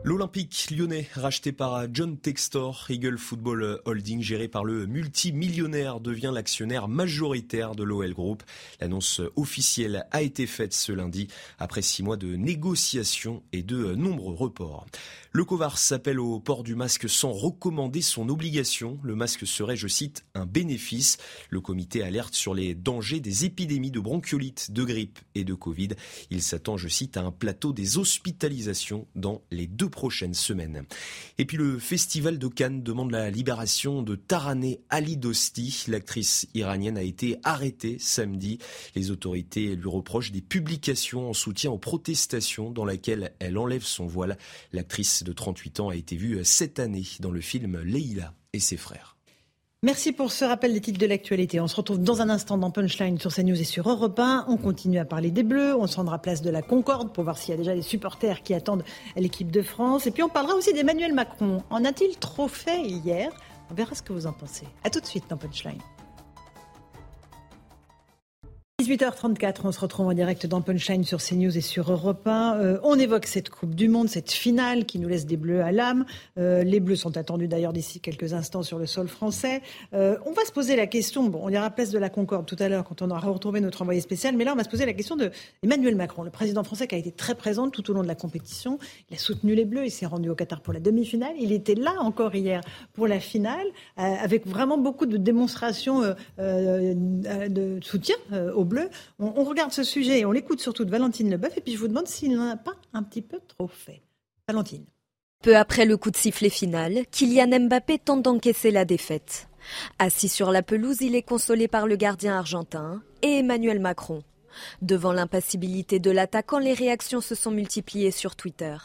L'Olympique lyonnais, racheté par John Textor, Eagle Football Holding, géré par le multimillionnaire, devient l'actionnaire majoritaire de l'OL Group. L'annonce officielle a été faite ce lundi, après six mois de négociations et de nombreux reports. Le Covar s'appelle au port du masque sans recommander son obligation. Le masque serait, je cite, un bénéfice. Le comité alerte sur les dangers des épidémies de bronchiolite, de grippe et de Covid. Il s'attend, je cite, à un plateau des hospitalisations dans les deux Et puis le festival de Cannes demande la libération de Taraneh Ali Dosti. L'actrice iranienne a été arrêtée samedi. Les autorités lui reprochent des publications en soutien aux protestations dans lesquelles elle enlève son voile. L'actrice de 38 ans a été vue cette année dans le film Leila et ses frères. Merci pour ce rappel des titres de l'actualité. On se retrouve dans un instant dans Punchline sur CNews et sur Europe 1. On continue à parler des Bleus. On se rendra place de la Concorde pour voir s'il y a déjà des supporters qui attendent l'équipe de France. Et puis on parlera aussi d'Emmanuel Macron. En a-t-il trop fait hier? On verra ce que vous en pensez. A tout de suite dans Punchline. 18h34, on se retrouve en direct dans Punchline sur CNews et sur Europe 1. Euh, on évoque cette Coupe du Monde, cette finale qui nous laisse des bleus à l'âme. Euh, les bleus sont attendus d'ailleurs d'ici quelques instants sur le sol français. Euh, on va se poser la question, bon, on ira place de la Concorde tout à l'heure quand on aura retrouvé notre envoyé spécial, mais là on va se poser la question de Emmanuel Macron, le président français qui a été très présent tout au long de la compétition. Il a soutenu les bleus, il s'est rendu au Qatar pour la demi-finale, il était là encore hier pour la finale, avec vraiment beaucoup de démonstrations de soutien au bleu. On, regarde ce sujet et on l'écoute surtout de Valentine Leboeuf. Et puis je vous demande s'il n'en a pas un petit peu trop fait. Valentine. Peu après le coup de sifflet final, Kylian Mbappé tente d'encaisser la défaite. Assis sur la pelouse, il est consolé par le gardien argentin et Emmanuel Macron. Devant l'impassibilité de l'attaquant, les réactions se sont multipliées sur Twitter.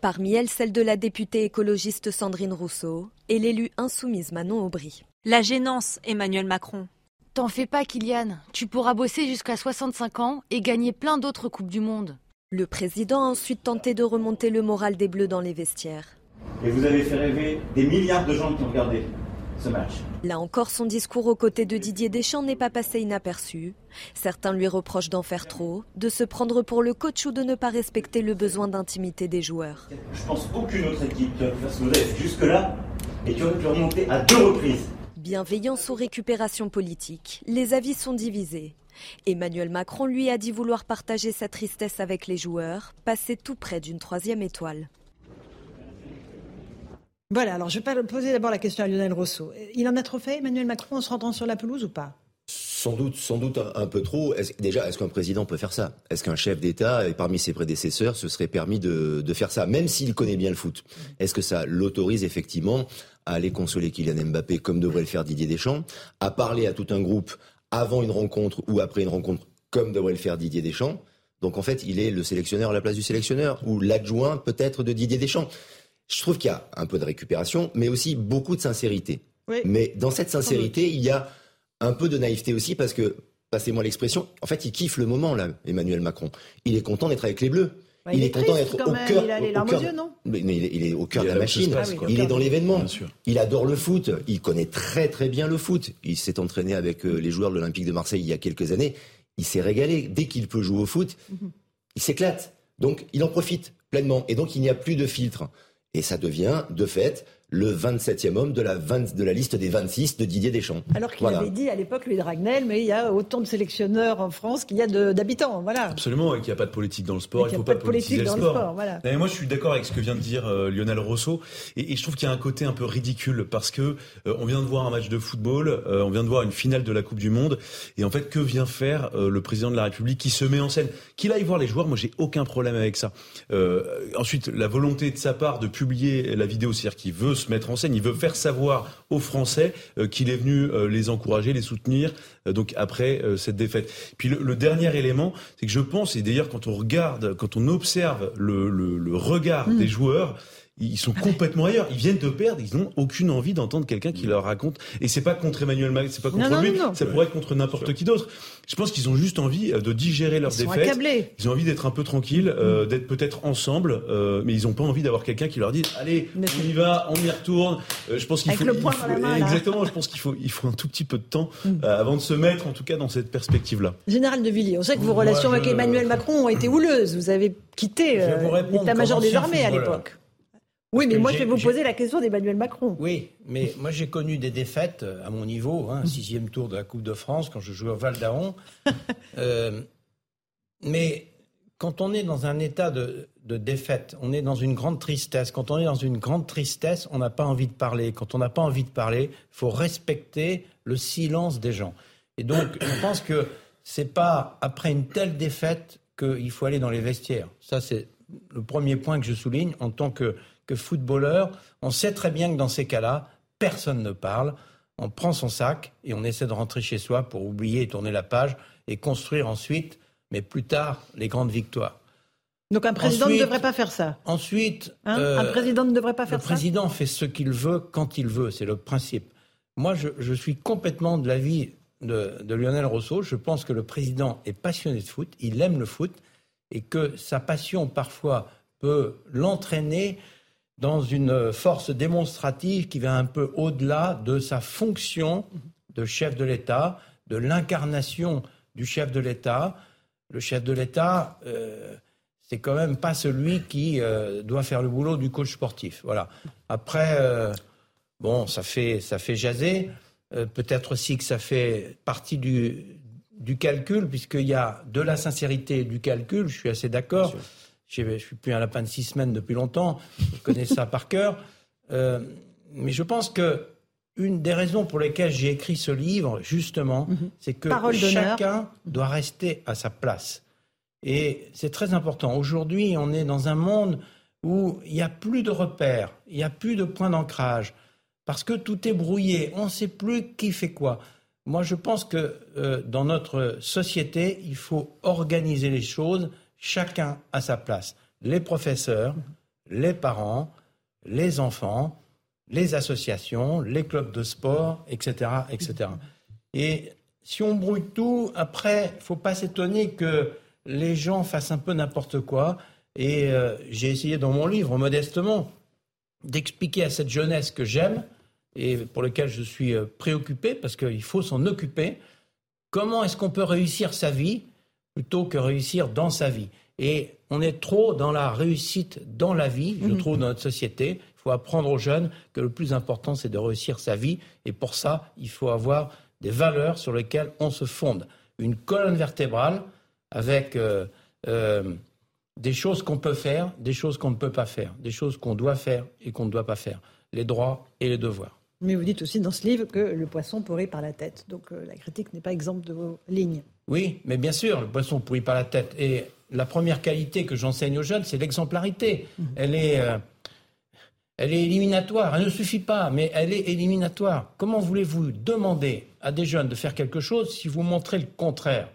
Parmi elles, celle de la députée écologiste Sandrine Rousseau et l'élu insoumise Manon Aubry. La gênance, Emmanuel Macron. T'en fais pas, Kylian. Tu pourras bosser jusqu'à 65 ans et gagner plein d'autres Coupes du Monde. Le président a ensuite tenté de remonter le moral des Bleus dans les vestiaires. Et vous avez fait rêver des milliards de gens qui ont regardé ce match. Là encore, son discours aux côtés de Didier Deschamps n'est pas passé inaperçu. Certains lui reprochent d'en faire trop, de se prendre pour le coach ou de ne pas respecter le besoin d'intimité des joueurs. Je pense aucune autre équipe qui aurait pu faire ce que vous avez fait jusque-là et qui aurait pu remonter à deux reprises Bienveillance ou récupération politique, les avis sont divisés. Emmanuel Macron lui a dit vouloir partager sa tristesse avec les joueurs, passer tout près d'une troisième étoile. Voilà, alors je vais poser d'abord la question à Lionel Rousseau. Il en a trop fait, Emmanuel Macron, en se rendant sur la pelouse ou pas? Sans doute, sans doute un, peu trop. déjà, est-ce qu'un président peut faire ça? Est-ce qu'un chef d'État, parmi ses prédécesseurs, se serait permis de, de faire ça, même s'il connaît bien le foot? Est-ce que ça l'autorise effectivement à aller consoler Kylian Mbappé comme devrait le faire Didier Deschamps, à parler à tout un groupe avant une rencontre ou après une rencontre comme devrait le faire Didier Deschamps? Donc en fait, il est le sélectionneur à la place du sélectionneur ou l'adjoint peut-être de Didier Deschamps. Je trouve qu'il y a un peu de récupération, mais aussi beaucoup de sincérité. Mais dans cette sincérité, il y a un peu de naïveté aussi parce que, passez-moi l'expression, en fait, il kiffe le moment là, Emmanuel Macron. Il est content d'être avec les Bleus. Bah, il, est, content d'être au cœur. Il a les larmes aux yeux, non? Mais, il, est, au cœur de la machine. il est dans l'événement. Il adore le foot. Il connaît très très bien le foot. Il s'est entraîné avec euh, les joueurs de l'Olympique de Marseille il y a quelques années. Il s'est régalé. Dès qu'il peut jouer au foot, mhm. il s'éclate. Donc il en profite pleinement. Et donc il n'y a plus de filtre. Et ça devient, de fait, le 27e homme de la, de la liste des 26 de Didier Deschamps. Alors qu'il avait dit à l'époque, Louis Dragnel, mais il y a autant de sélectionneurs en France qu'il y a d'habitants. Voilà. Absolument, et qu'il n'y a pas de politique dans le sport, il ne faut pas, politiser le sport. moi, je suis d'accord avec ce que vient de dire euh, Lionel Rousseau, et, je trouve qu'il y a un côté un peu ridicule, parce que euh, on vient de voir un match de football, euh, on vient de voir une finale de la Coupe du Monde, et en fait, que vient faire le président de la République qui se met en scène? Qu'il aille voir les joueurs, moi, j'ai aucun problème avec ça. ensuite, la volonté de sa part de publier la vidéo, c'est-à-dire qu'il veut se mettre en scène. Il veut faire savoir aux Français euh, qu'il est venu euh, les encourager, les soutenir. Euh, donc après cette défaite. Puis le, dernier élément, c'est que je pense, et d'ailleurs quand on regarde, quand on observe le, le, regard mm. des joueurs, ils sont complètement ailleurs. Ils viennent de perdre. Ils n'ont aucune envie d'entendre quelqu'un qui leur raconte. Et c'est pas contre Emmanuel Macron, c'est pas contre lui. ça pourrait être contre n'importe qui d'autre. Je pense qu'ils ont juste envie euh, de digérer leur défaite. Ils ont envie d'être un peu tranquilles, euh, mm. d'être peut-être ensemble, euh, mais ils n'ont pas envie d'avoir quelqu'un qui leur dit allez, on y va, on y retourne. je pense qu'il faut, le dans la main, exactement. Je pense qu'il faut, il faut un tout petit peu de temps mm. avant de se mettre, en tout cas, dans cette perspective-là. Général de Villiers, on sait que vos relations avec Emmanuel Macron ont été houleuses. Vous avez quitté l'état-major des armées à l'époque. Oui, mais moi, je vais vous poser la question d'Emmanuel Macron. Oui, mais moi, j'ai connu des défaites euh, à mon niveau, hein, sixième tour de la Coupe de France, quand je jouais au Val d'Aon. [LAUGHS] Euh, mais quand on est dans un état de, défaite, on est dans une grande tristesse. Quand on est dans une grande tristesse, on n'a pas envie de parler. Quand on n'a pas envie de parler, il faut respecter le silence des gens. Et donc, je pense que c'est pas après une telle défaite qu'il faut aller dans les vestiaires. Ça, c'est le premier point que je souligne en tant que que footballeur, on sait très bien que dans ces cas-là, personne ne parle. On prend son sac et on essaie de rentrer chez soi pour oublier et tourner la page et construire ensuite, mais plus tard, les grandes victoires. Donc un président ne devrait pas faire ça. Ensuite, hein un euh, président ne devrait pas faire ça. Le président fait ce qu'il veut quand il veut, c'est le principe. Moi, je, suis complètement de l'avis de, de Lionel Rousseau. Je pense que le président est passionné de foot, il aime le foot, et que sa passion parfois peut l'entraîner dans une force démonstrative qui va un peu au-delà de sa fonction de chef de l'État, de l'incarnation du chef de l'État. Le chef de l'État, c'est quand même pas celui qui doit faire le boulot du coach sportif. Voilà. Après, bon, ça fait, ça fait jaser. Peut-être aussi que ça fait partie du, du calcul, puisqu'il y a de la sincérité et du calcul, je suis assez d'accord. Je ne suis plus un lapin de six semaines depuis longtemps, je connais ça par cœur. Euh, mais je pense que une des raisons pour lesquelles j'ai écrit ce livre, justement, mhm. c'est que chacun doit rester à sa place. Et c'est très important. Aujourd'hui, on est dans un monde où il n'y a plus de repères, il n'y a plus de points d'ancrage, parce que tout est brouillé, on ne sait plus qui fait quoi. Moi, je pense que euh, dans notre société, il faut organiser les choses, chacun à sa place. Les professeurs, les parents, les enfants, les associations, les clubs de sport, etc., etc. Et si on brouille tout, après, il faut pas s'étonner que les gens fassent un peu n'importe quoi. Et euh, j'ai essayé dans mon livre, modestement, d'expliquer à cette jeunesse que j'aime et pour lequel je suis euh, préoccupé parce qu'il faut s'en occuper. Comment est-ce qu'on peut réussir sa vie plutôt que réussir dans sa vie Et on est trop dans la réussite dans la vie, je mhm. trouve, dans notre société. Il faut apprendre aux jeunes que le plus important, c'est de réussir sa vie. Et pour ça, il faut avoir des valeurs sur lesquelles on se fonde. Une colonne vertébrale avec euh, euh, des choses qu'on peut faire, des choses qu'on ne peut pas faire, des choses qu'on doit faire et qu'on ne doit pas faire, les droits et les devoirs. Mais vous dites aussi dans ce livre que le poisson pourrit par la tête. Donc euh, la critique n'est pas exempte de vos lignes. Oui, mais bien sûr, le poisson pourrit par la tête. Et la première qualité que j'enseigne aux jeunes, c'est l'exemplarité. Mhm. Elle est. Euh, elle est éliminatoire. Elle ne suffit pas, mais elle est éliminatoire. Comment voulez-vous demander à des jeunes de faire quelque chose si vous montrez le contraire?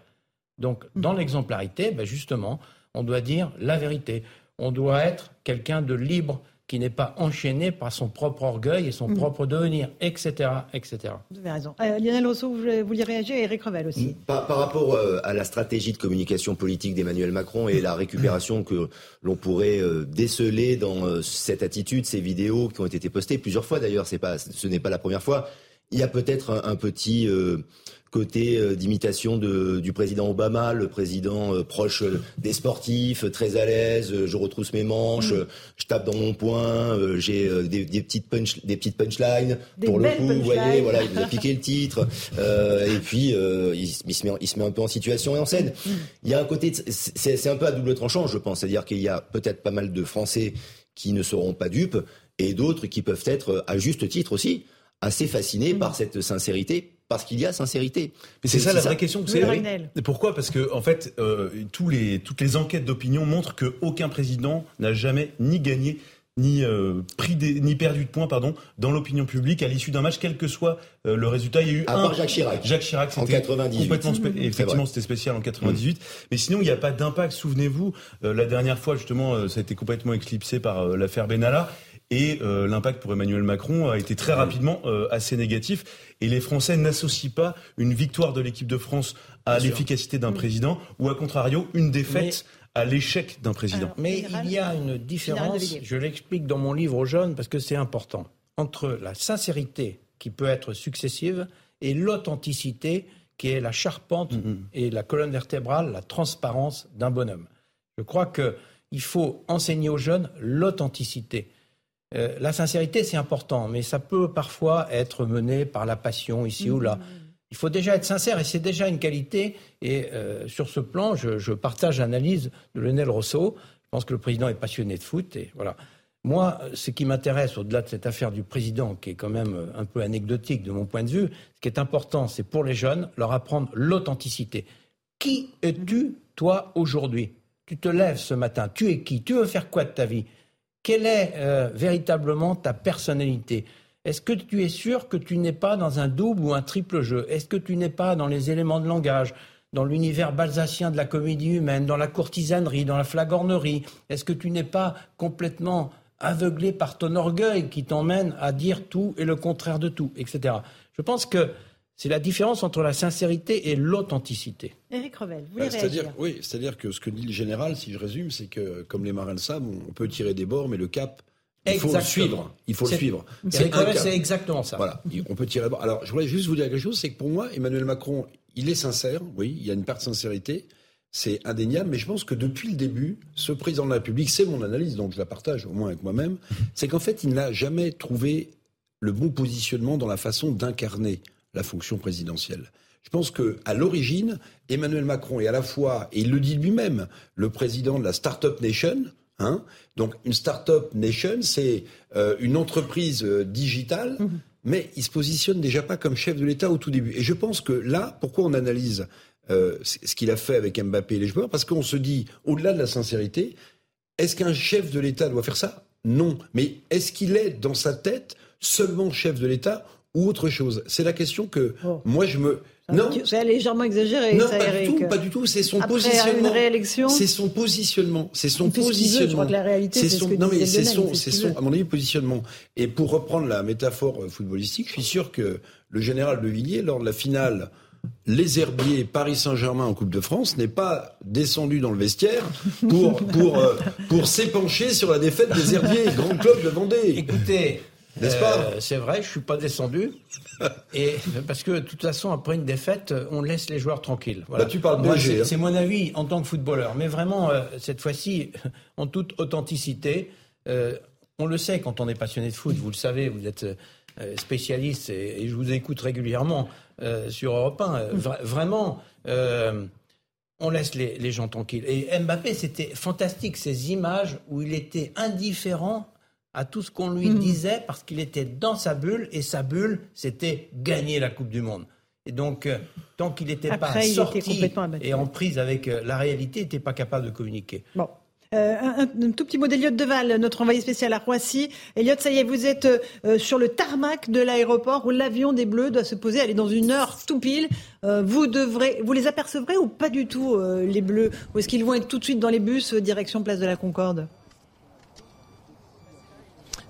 Donc, dans mhm. l'exemplarité, ben justement, on doit dire la vérité. On doit être quelqu'un de libre, qui n'est pas enchaîné par son propre orgueil et son mm. propre devenir, etc., etc. Vous avez raison. Euh, Lionel Rousseau, vous vouliez réagir et Eric Revel aussi. Mm. Par, rapport euh, à la stratégie de communication politique d'Emmanuel Macron et la récupération que l'on pourrait euh, déceler dans cette attitude, ces vidéos qui ont été postées plusieurs fois d'ailleurs, ce n'est pas la première fois, il y a peut-être un, petit côté euh, d'imitation du président Obama, le président euh, proche euh, des sportifs, très à l'aise, je retrousse mes manches, mm. je tape dans mon poing, j'ai des, petites punch, des petites punchlines pour le coup, vous voyez, voilà, il vous a [LAUGHS] piqué le titre, et puis il, se met, il se met un peu en situation et en scène. Mm. Il y a un côté, c'est un peu à double tranchant, je pense, c'est-à-dire qu'il y a peut-être pas mal de Français qui ne seront pas dupes et d'autres qui peuvent être, à juste titre aussi, assez fascinés mm. par cette sincérité parce qu'il y a sincérité. Mais c'est ça la vraie question. C'est pourquoi? Parce que en fait, euh, tous les, toutes les enquêtes d'opinion montrent qu'aucun président n'a jamais ni gagné ni euh, pris ni perdu de points pardon dans l'opinion publique à l'issue d'un match quel que soit euh, le résultat. Il y a eu à part Jacques Chirac. Jacques Chirac en 98 complètement effectivement c'était spécial en 98 mais sinon il n'y a pas d'impact. Souvenez-vous la dernière fois justement ça a été complètement éclipsé par l'affaire Benalla et euh, l'impact pour Emmanuel Macron a été très rapidement euh, assez négatif. Et les Français n'associent pas une victoire de l'équipe de France à l'efficacité d'un président ou à contrario une défaite. à l'échec d'un président. mais il y a une différence, je l'explique dans mon livre aux jeunes parce que c'est important, entre la sincérité qui peut être successive et l'authenticité qui est la charpente mm-hmm. et la colonne vertébrale, la transparence d'un bonhomme. Je crois qu'il faut enseigner aux jeunes l'authenticité. Euh, la sincérité, c'est important, mais ça peut parfois être mené par la passion ici ou là. Mmh. Il faut déjà être sincère et c'est déjà une qualité. Et euh, sur ce plan, je, partage l'analyse de Lionel Rousseau. Je pense que le président est passionné de foot et voilà. Moi, ce qui m'intéresse au-delà de cette affaire du président, qui est quand même un peu anecdotique de mon point de vue, ce qui est important, c'est pour les jeunes, leur apprendre l'authenticité. Qui es-tu, toi, aujourd'hui? Tu te lèves ce matin, tu es qui? Tu veux faire quoi de ta vie? Quelle est euh, véritablement ta personnalité? Est-ce que tu es sûr que tu n'es pas dans un double ou un triple jeu? Est-ce que tu n'es pas dans les éléments de langage dans l'univers balsacien de la comédie humaine, dans la courtisanerie, dans la flagornerie? Est-ce que tu n'es pas complètement aveuglé par ton orgueil qui t'emmène à dire tout et le contraire de tout, etc. Je pense que c'est la différence entre la sincérité et l'authenticité. Éric Revel, vous voulez bah, réagir Oui, c'est-à-dire que ce que dit le général, si je résume, c'est que comme les marins le savent, on peut tirer des bords, mais le cap, Il faut le suivre. Il faut le suivre. C'est exactement ça. Voilà. On peut tirer. Alors, je voulais juste vous dire quelque chose, c'est que pour moi, Emmanuel Macron, il est sincère. Oui, il y a une part de sincérité. C'est indéniable, mais je pense que depuis le début, ce président de la République, c'est mon analyse, donc je la partage au moins avec moi-même, c'est qu'en fait, il n'a jamais trouvé le bon positionnement dans la façon d'incarner la fonction présidentielle. Je pense que à l'origine, Emmanuel Macron est à la fois, et il le dit lui-même, le président de la Startup Nation. Hein Donc une Startup Nation, c'est euh, une entreprise euh, digitale, mhm. mais il se positionne déjà pas comme chef de l'État au tout début. Et je pense que là, pourquoi on analyse euh, ce qu'il a fait avec Mbappé et les joueurs? Parce qu'on se dit, au-delà de la sincérité, est-ce qu'un chef de l'État doit faire ça? Non. Mais est-ce qu'il est dans sa tête seulement chef de l'État ou autre chose C'est la question que oh. moi je me non, c'est légèrement exagéré. Non, pas du tout, pas du tout. C'est son positionnement. C'est son positionnement. C'est son positionnement. C'est son. Non, mais c'est son, c'est son, à mon avis, positionnement. Et pour reprendre la métaphore euh, footballistique, je suis sûr que le général de Villiers, lors de la finale les Herbiers Paris Saint-Germain en Coupe de France n'est pas descendu dans le vestiaire pour pour euh, pour s'épancher sur la défaite des Herbiers, [LAUGHS] grand club de Vendée. Écoutez, n'est-ce pas euh, C'est vrai, je suis pas descendu. [LAUGHS] Et parce que de toute façon, après une défaite, on laisse les joueurs tranquilles. Voilà. Bah, tu parles Moi, hein. c'est, mon avis en tant que footballeur. Mais vraiment, euh, cette fois-ci, [LAUGHS] en toute authenticité, euh, on le sait quand on est passionné de foot. Vous le savez, vous êtes spécialiste et, je vous écoute régulièrement sur Europe 1. vraiment. on laisse les, les gens tranquilles. Et Mbappé, c'était fantastique, ces images où il était indifférent à tout ce qu'on lui mhm. disait parce qu'il était dans sa bulle et sa bulle, c'était gagner la Coupe du Monde. Et donc, euh, tant qu'il n'était pas sorti et en prise avec euh, la réalité, il n'était pas capable de communiquer. Bon. Euh, un, tout petit mot d'Eliott Deval, notre envoyé spécial à Roissy. Eliott, ça y est, vous êtes sur le tarmac de l'aéroport où l'avion des Bleus doit se poser. Elle est dans une heure tout pile. vous devrez, vous les apercevrez ou pas du tout les Bleus? Ou est-ce qu'ils vont être tout de suite dans les bus direction Place de la Concorde?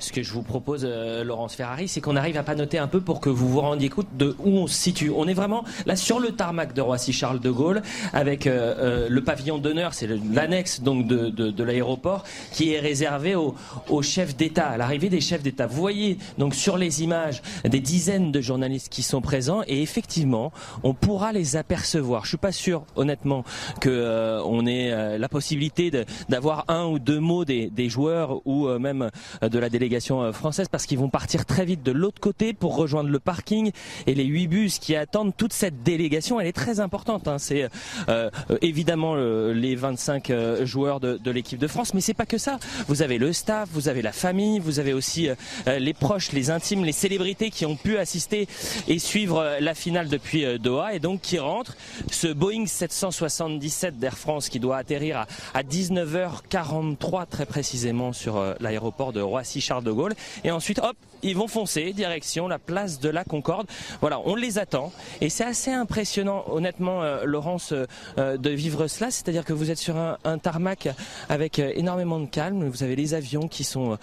Ce que je vous propose, euh, Laurence Ferrari, c'est qu'on arrive à pas noter un peu pour que vous vous rendiez compte de où on se situe. On est vraiment là sur le tarmac de Roissy-Charles de Gaulle, avec euh, euh, le pavillon d'honneur, c'est l'annexe donc de, de, l'aéroport, qui est réservé aux, aux chefs d'État, à l'arrivée des chefs d'État. Vous voyez donc sur les images des dizaines de journalistes qui sont présents, et effectivement, on pourra les apercevoir. Je suis pas sûr, honnêtement, que on ait la possibilité d'avoir un ou deux mots des, des joueurs ou même de la délégation euh, française parce qu'ils vont partir très vite de l'autre côté pour rejoindre le parking et les huit bus qui attendent toute cette délégation. Elle est très importante. Hein. C'est euh, évidemment les 25 euh, joueurs de, de l'équipe de France, mais c'est pas que ça. Vous avez le staff, vous avez la famille, vous avez aussi les proches, les intimes, les célébrités qui ont pu assister et suivre la finale depuis Doha et donc qui rentrent. Ce Boeing 777 d'Air France qui doit atterrir à, à 19h43 très précisément sur l'aéroport de Roissy-Charles de Gaulle. Et ensuite, hop, ils vont foncer direction la place de la Concorde. Voilà, on les attend. Et c'est assez impressionnant, honnêtement, euh, Laurence, euh, euh, de vivre cela. C'est-à-dire que vous êtes sur un, tarmac avec énormément de calme. Vous avez les avions qui sont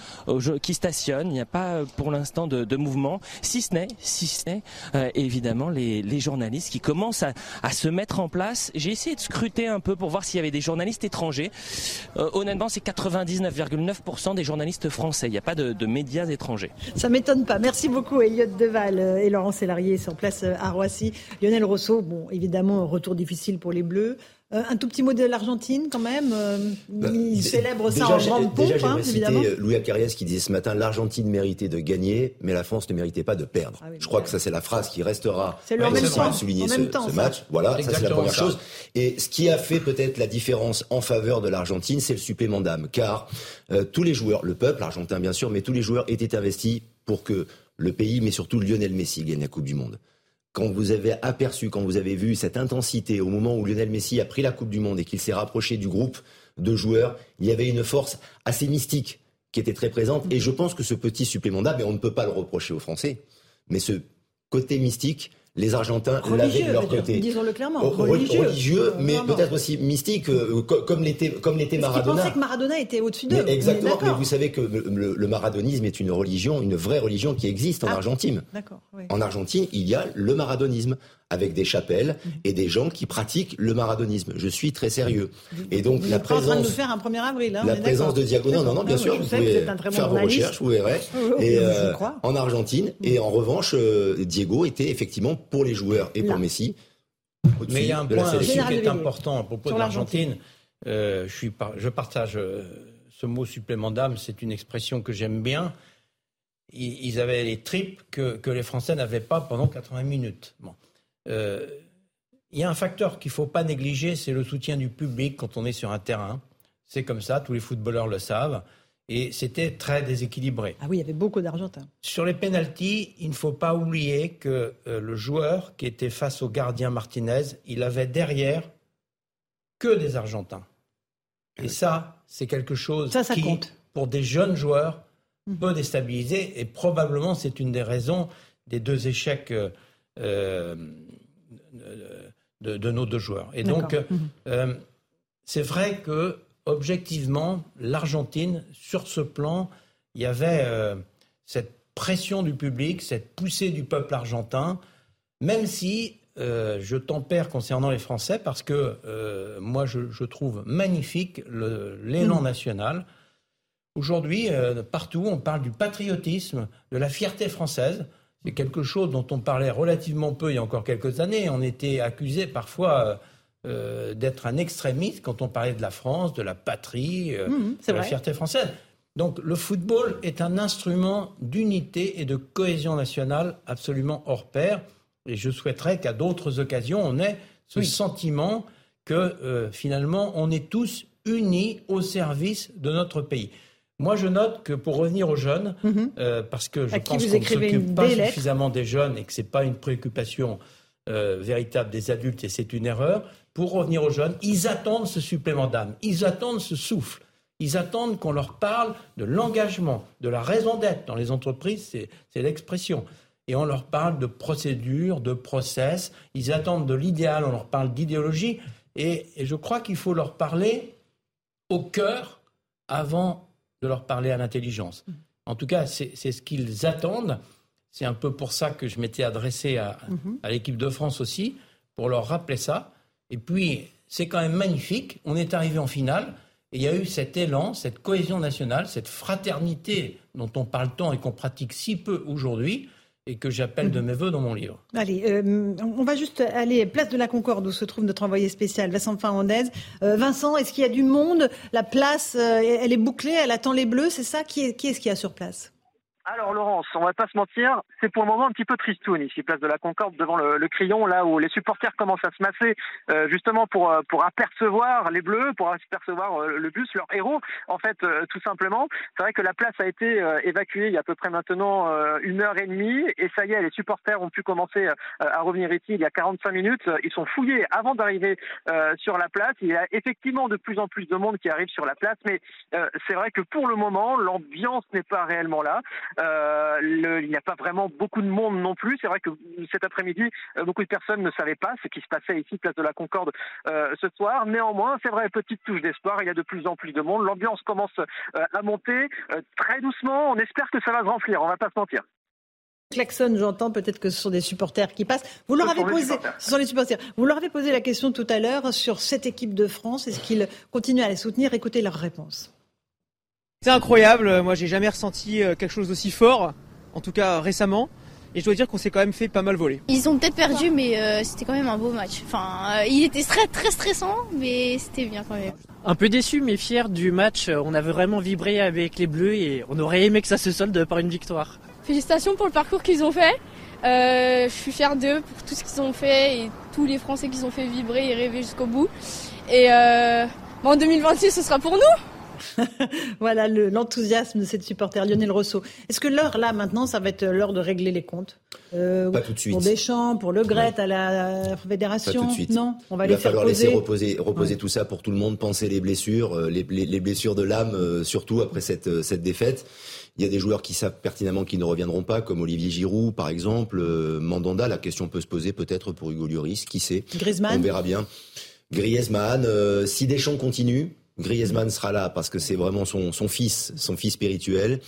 qui stationnent. Il n'y a pas pour l'instant de, mouvement, si ce n'est, si ce n'est évidemment les, journalistes qui commencent à, se mettre en place. J'ai essayé de scruter un peu pour voir s'il y avait des journalistes étrangers. honnêtement, c'est 99,9% des journalistes français. Il n'y a pas de, médias étrangers m'étonne pas. Merci beaucoup, Elliot Deval euh, et Laurent Sélarié en place euh, à Roissy. Lionel Rousseau, bon, évidemment, retour difficile pour les Bleus. Euh, un tout petit mot de l'Argentine quand même. Bah, il célèbre ça en grande pompe, déjà, hein, évidemment. Louis Acarias qui disait ce matin l'Argentine méritait de gagner, mais la France ne méritait pas de perdre. Ah Je crois que ça c'est la phrase qui restera. C'est le même temps. souligner ce, temps, ce match. Voilà, ça c'est la première chose. Et ce qui a fait peut-être la différence en faveur de l'Argentine, c'est le supplément d'âme, car tous les joueurs, le peuple argentin bien sûr, mais tous les joueurs étaient investis pour que le pays, mais surtout Lionel Messi, gagne la Coupe du Monde. Quand vous avez aperçu, quand vous avez vu cette intensité au moment où Lionel Messi a pris la Coupe du Monde et qu'il s'est rapproché du groupe de joueurs, il y avait une force assez mystique qui était très présente. Et je pense que ce petit supplément d'âme, on ne peut pas le reprocher aux Français, mais ce côté mystique, les Argentins l'avaient de leur côté. Disons-le clairement. Religieux, mais peut-être aussi mystique, euh, comme l'était comme l'était Maradona. Ils pensaient que Maradona était au-dessus d'eux. Exactement. Mais vous savez que le, maradonisme est une religion, une vraie religion qui existe en ah, Argentine. D'accord. En Argentine, il y a le maradonisme avec des chapelles et des gens qui pratiquent le maradonisme. Je suis très sérieux. Et donc Vous la êtes pas en train de nous présence, faire un 1er avril. Hein, on la présence de. Diago, non, non, non, bien sûr, sais vous que pouvez vous êtes un très bon faire vos journaliste. recherches, vous verrez. Et je euh, crois. en Argentine. Et en revanche, euh, Diego était effectivement pour les joueurs et Là. pour Messi. Mais il y a un point qui est important à propos Sur de l'Argentine. Euh, je, suis par- je partage euh, ce mot supplément d'âme, c'est une expression que j'aime bien. Ils, ils avaient les tripes que, que les Français n'avaient pas pendant 80 minutes. Bon. Euh, il y a un facteur qu'il ne faut pas négliger, c'est le soutien du public quand on est sur un terrain. C'est comme ça, tous les footballeurs le savent. Et c'était très déséquilibré. Ah oui, il y avait beaucoup d'Argentins. Sur les pénalties, il ne faut pas oublier que euh, le joueur qui était face au gardien Martinez, il avait derrière que des Argentins. Et ça, c'est quelque chose Ça, ça qui, compte. pour des jeunes joueurs, peut déstabiliser. Et probablement, c'est une des raisons des deux échecs euh, euh, de, de nos deux joueurs. Et donc, euh, c'est vrai que objectivement, l'Argentine, sur ce plan, il y avait euh, cette pression du public, cette poussée du peuple argentin, même si euh, je tempère concernant les Français, parce que euh, moi, je, je trouve magnifique l'élan Mhm. national. Aujourd'hui, partout, on parle du patriotisme, de la fierté française. C'est quelque chose dont on parlait relativement peu il y a encore quelques années. On était accusé parfois euh, euh, d'être un extrémiste quand on parlait de la France, de la patrie, euh, c'est de la fierté française. Donc le football est un instrument d'unité et de cohésion nationale absolument hors pair. Et je souhaiterais qu'à d'autres occasions, on ait ce sentiment que euh, finalement, on est tous unis au service de notre pays. Moi, je note que pour revenir aux jeunes, euh, parce que je Mhm. À pense qu'on ne s'occupe pas suffisamment des jeunes et que ce n'est pas une préoccupation euh, véritable des adultes et c'est une erreur. Pour revenir aux jeunes, ils attendent ce supplément d'âme, ils attendent ce souffle, ils attendent qu'on leur parle de l'engagement, de la raison d'être. Dans les entreprises, c'est c'est l'expression. Et on leur parle de procédure, de process, ils attendent de l'idéal, on leur parle d'idéologie. Et, et je crois qu'il faut leur parler au cœur avant de leur parler à l'intelligence. En tout cas, c'est ce qu'ils attendent. C'est un peu pour ça que je m'étais adressé à, Mhm. à l'équipe de France aussi, pour leur rappeler ça. Et puis, c'est quand même magnifique. On est arrivé en finale. Et il y a eu cet élan, cette cohésion nationale, cette fraternité dont on parle tant et qu'on pratique si peu aujourd'hui, et que j'appelle de mes voeux dans mon livre. Allez, euh, on va juste aller place de la Concorde où se trouve notre envoyé spécial Vincent Fernandez. Euh, Vincent, est-ce qu'il y a du monde? La place, euh, elle est bouclée, elle attend les Bleus, c'est ça? Qui est- qui est-ce qu'il y a sur place? Alors Laurence, on va pas se mentir, c'est pour le moment un petit peu tristoun ici, place de la Concorde, devant le, le là où les supporters commencent à se masser, euh, justement pour euh, pour apercevoir les Bleus, pour apercevoir euh, le bus, leur héros, en fait, euh, tout simplement. C'est vrai que la place a été euh, évacuée il y a à peu près maintenant une heure et demie, et ça y est, les supporters ont pu commencer à revenir ici il y a 45 minutes. Ils sont fouillés avant d'arriver sur la place. Il y a effectivement de plus en plus de monde qui arrive sur la place, mais c'est vrai que pour le moment, l'ambiance n'est pas réellement là. Euh, le- il n'y a pas vraiment beaucoup de monde non plus. C'est vrai que cet après-midi, euh, beaucoup de personnes ne savaient pas ce qui se passait ici, place de la Concorde, euh, ce soir. Néanmoins, c'est vrai, petite touche d'espoir. Il y a de plus en plus de monde. L'ambiance commence euh, à monter très doucement. On espère que ça va se remplir. On va pas se mentir. Klaxon, j'entends peut-être que ce sont des supporters qui passent. Vous leur avez posé, ce sont les supporters. Vous leur avez posé la question tout à l'heure sur cette équipe de France. Est-ce qu'ils continuent à les soutenir? Écoutez leur réponse. C'est incroyable, moi j'ai jamais ressenti euh, quelque chose d'aussi fort, en tout cas récemment, et je dois dire qu'on s'est quand même fait pas mal voler. Ils ont peut-être perdu, mais euh, c'était quand même un beau match. Enfin, euh, il était très, très stressant, mais c'était bien quand même. Un peu déçu mais fier du match. On avait vraiment vibré avec les Bleus et on aurait aimé que ça se solde par une victoire. Félicitations pour le parcours qu'ils ont fait. Euh, je suis fière d'eux pour tout ce qu'ils ont fait et tous les Français qu'ils ont fait vibrer et rêver jusqu'au bout. Et euh, bah, en 2026, ce sera pour nous. [LAUGHS] Voilà le- l'enthousiasme de cette supporter Lionel Rousseau. Est-ce que l'heure là maintenant, ça va être l'heure de régler les comptes? Euh, Pas tout de suite. Pour Deschamps, pour Le Gret à la Pas fédération tout de suite. Non, on va Il les va falloir poser. laisser reposer, reposer tout ça pour tout le monde, penser les blessures, euh, les, les- les blessures de l'âme, euh, surtout après cette, cette défaite. Il y a des joueurs qui savent pertinemment qu'ils ne reviendront pas, comme Olivier Giroud, par exemple, euh, Mandanda. La question peut se poser peut-être pour Hugo Lloris, qui sait? Griezmann On verra bien. Griezmann, euh, si Deschamps continue, Griezmann sera là parce que c'est vraiment son, fils, son fils spirituel.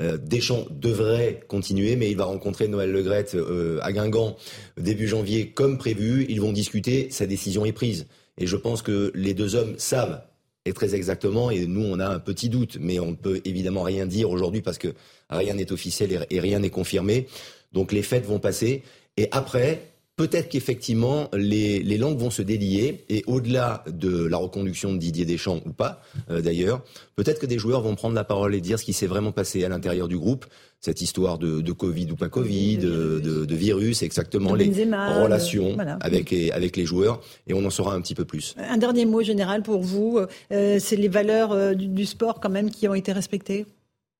Euh, Deschamps devrait continuer, mais il va rencontrer Noël Legrette euh, à Guingamp début janvier comme prévu. Ils vont discuter, sa décision est prise. Et je pense que les deux hommes savent et très exactement, et nous on a un petit doute, mais on ne peut évidemment rien dire aujourd'hui parce que rien n'est officiel et rien n'est confirmé. Donc les fêtes vont passer, et après, Peut-être qu'effectivement, les, langues vont se délier et au-delà de la reconduction de Didier Deschamps ou pas, euh, d'ailleurs, peut-être que des joueurs vont prendre la parole et dire ce qui s'est vraiment passé à l'intérieur du groupe, cette histoire de, Covid ou pas Covid, de, virus, exactement les relations avec, les, avec les joueurs et on en saura un petit peu plus. Un dernier mot général pour vous, euh, c'est les valeurs euh, du, sport quand même qui ont été respectées?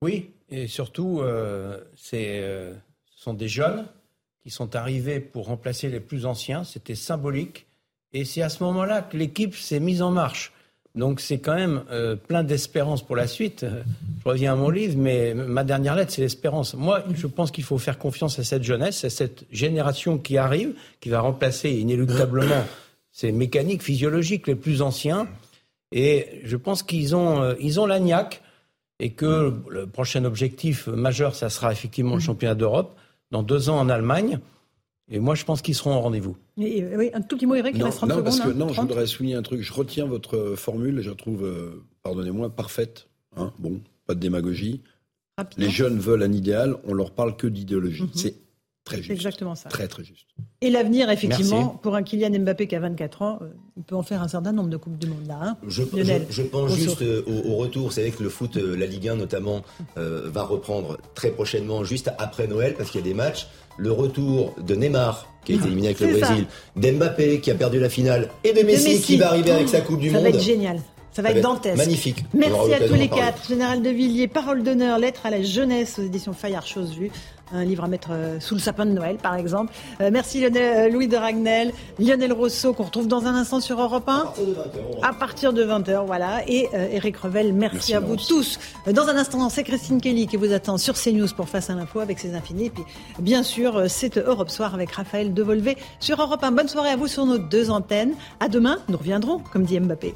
Oui, et surtout, c'est, ce sont des jeunes qui sont arrivés pour remplacer les plus anciens. C'était symbolique. Et c'est à ce moment-là que l'équipe s'est mise en marche. Donc c'est quand même euh, plein d'espérance pour la suite. Je reviens à mon livre, mais ma dernière lettre, c'est l'espérance. Moi, je pense qu'il faut faire confiance à cette jeunesse, à cette génération qui arrive, qui va remplacer inéluctablement [COUGHS] ces mécaniques physiologiques les plus anciens. Et je pense qu'ils ont, euh, ils ont l'agnac et que le prochain objectif majeur, ça sera effectivement le championnat d'Europe dans deux ans en Allemagne. Et moi, je pense qu'ils seront au rendez-vous. Oui, un tout petit mot, Eric, il reste 30 non, Parce que, hein, non, je voudrais souligner un truc. Je retiens votre formule, je la trouve, euh, pardonnez-moi, parfaite. Hein. bon, pas de démagogie. Les jeunes veulent un idéal, on leur parle que d'idéologie. Mhm. C'est très juste. exactement ça. Très, très juste. Et l'avenir, effectivement, pour un Kylian Mbappé qui a 24 ans, euh, il peut en faire un certain nombre de Coupes du Monde là. Hein. je, je, pense juste euh, au, retour. Vous savez que le foot, la Ligue 1 notamment, va reprendre très prochainement, juste après Noël, parce qu'il y a des matchs le retour de Neymar, qui a été éliminé avec le Brésil, d'Mbappé, qui a perdu la finale, et de Messi, qui va arriver avec sa Coupe du Monde. Ça va être génial. Ça va être dantesque. Magnifique. Merci à tous les quatre. Général de Villiers, parole d'honneur, lettre à la jeunesse aux éditions Fayard, chose vue. Un livre à mettre euh, sous le sapin de Noël, par exemple. Euh, merci Lionel, euh, Louis de Ragnel, Lionel Rousseau, qu'on retrouve dans un instant sur Europe 1. À partir de 20h. voilà. Et Eric Revel, merci, à vous tous. Dans un instant, c'est Christine Kelly qui vous attend sur CNews pour Face à l'info avec ses infinis. Et puis, bien sûr, c'est Europe Soir avec Raphaël Devolvé sur Europe 1. Bonne soirée à vous sur nos deux antennes. À demain, nous reviendrons, comme dit Mbappé.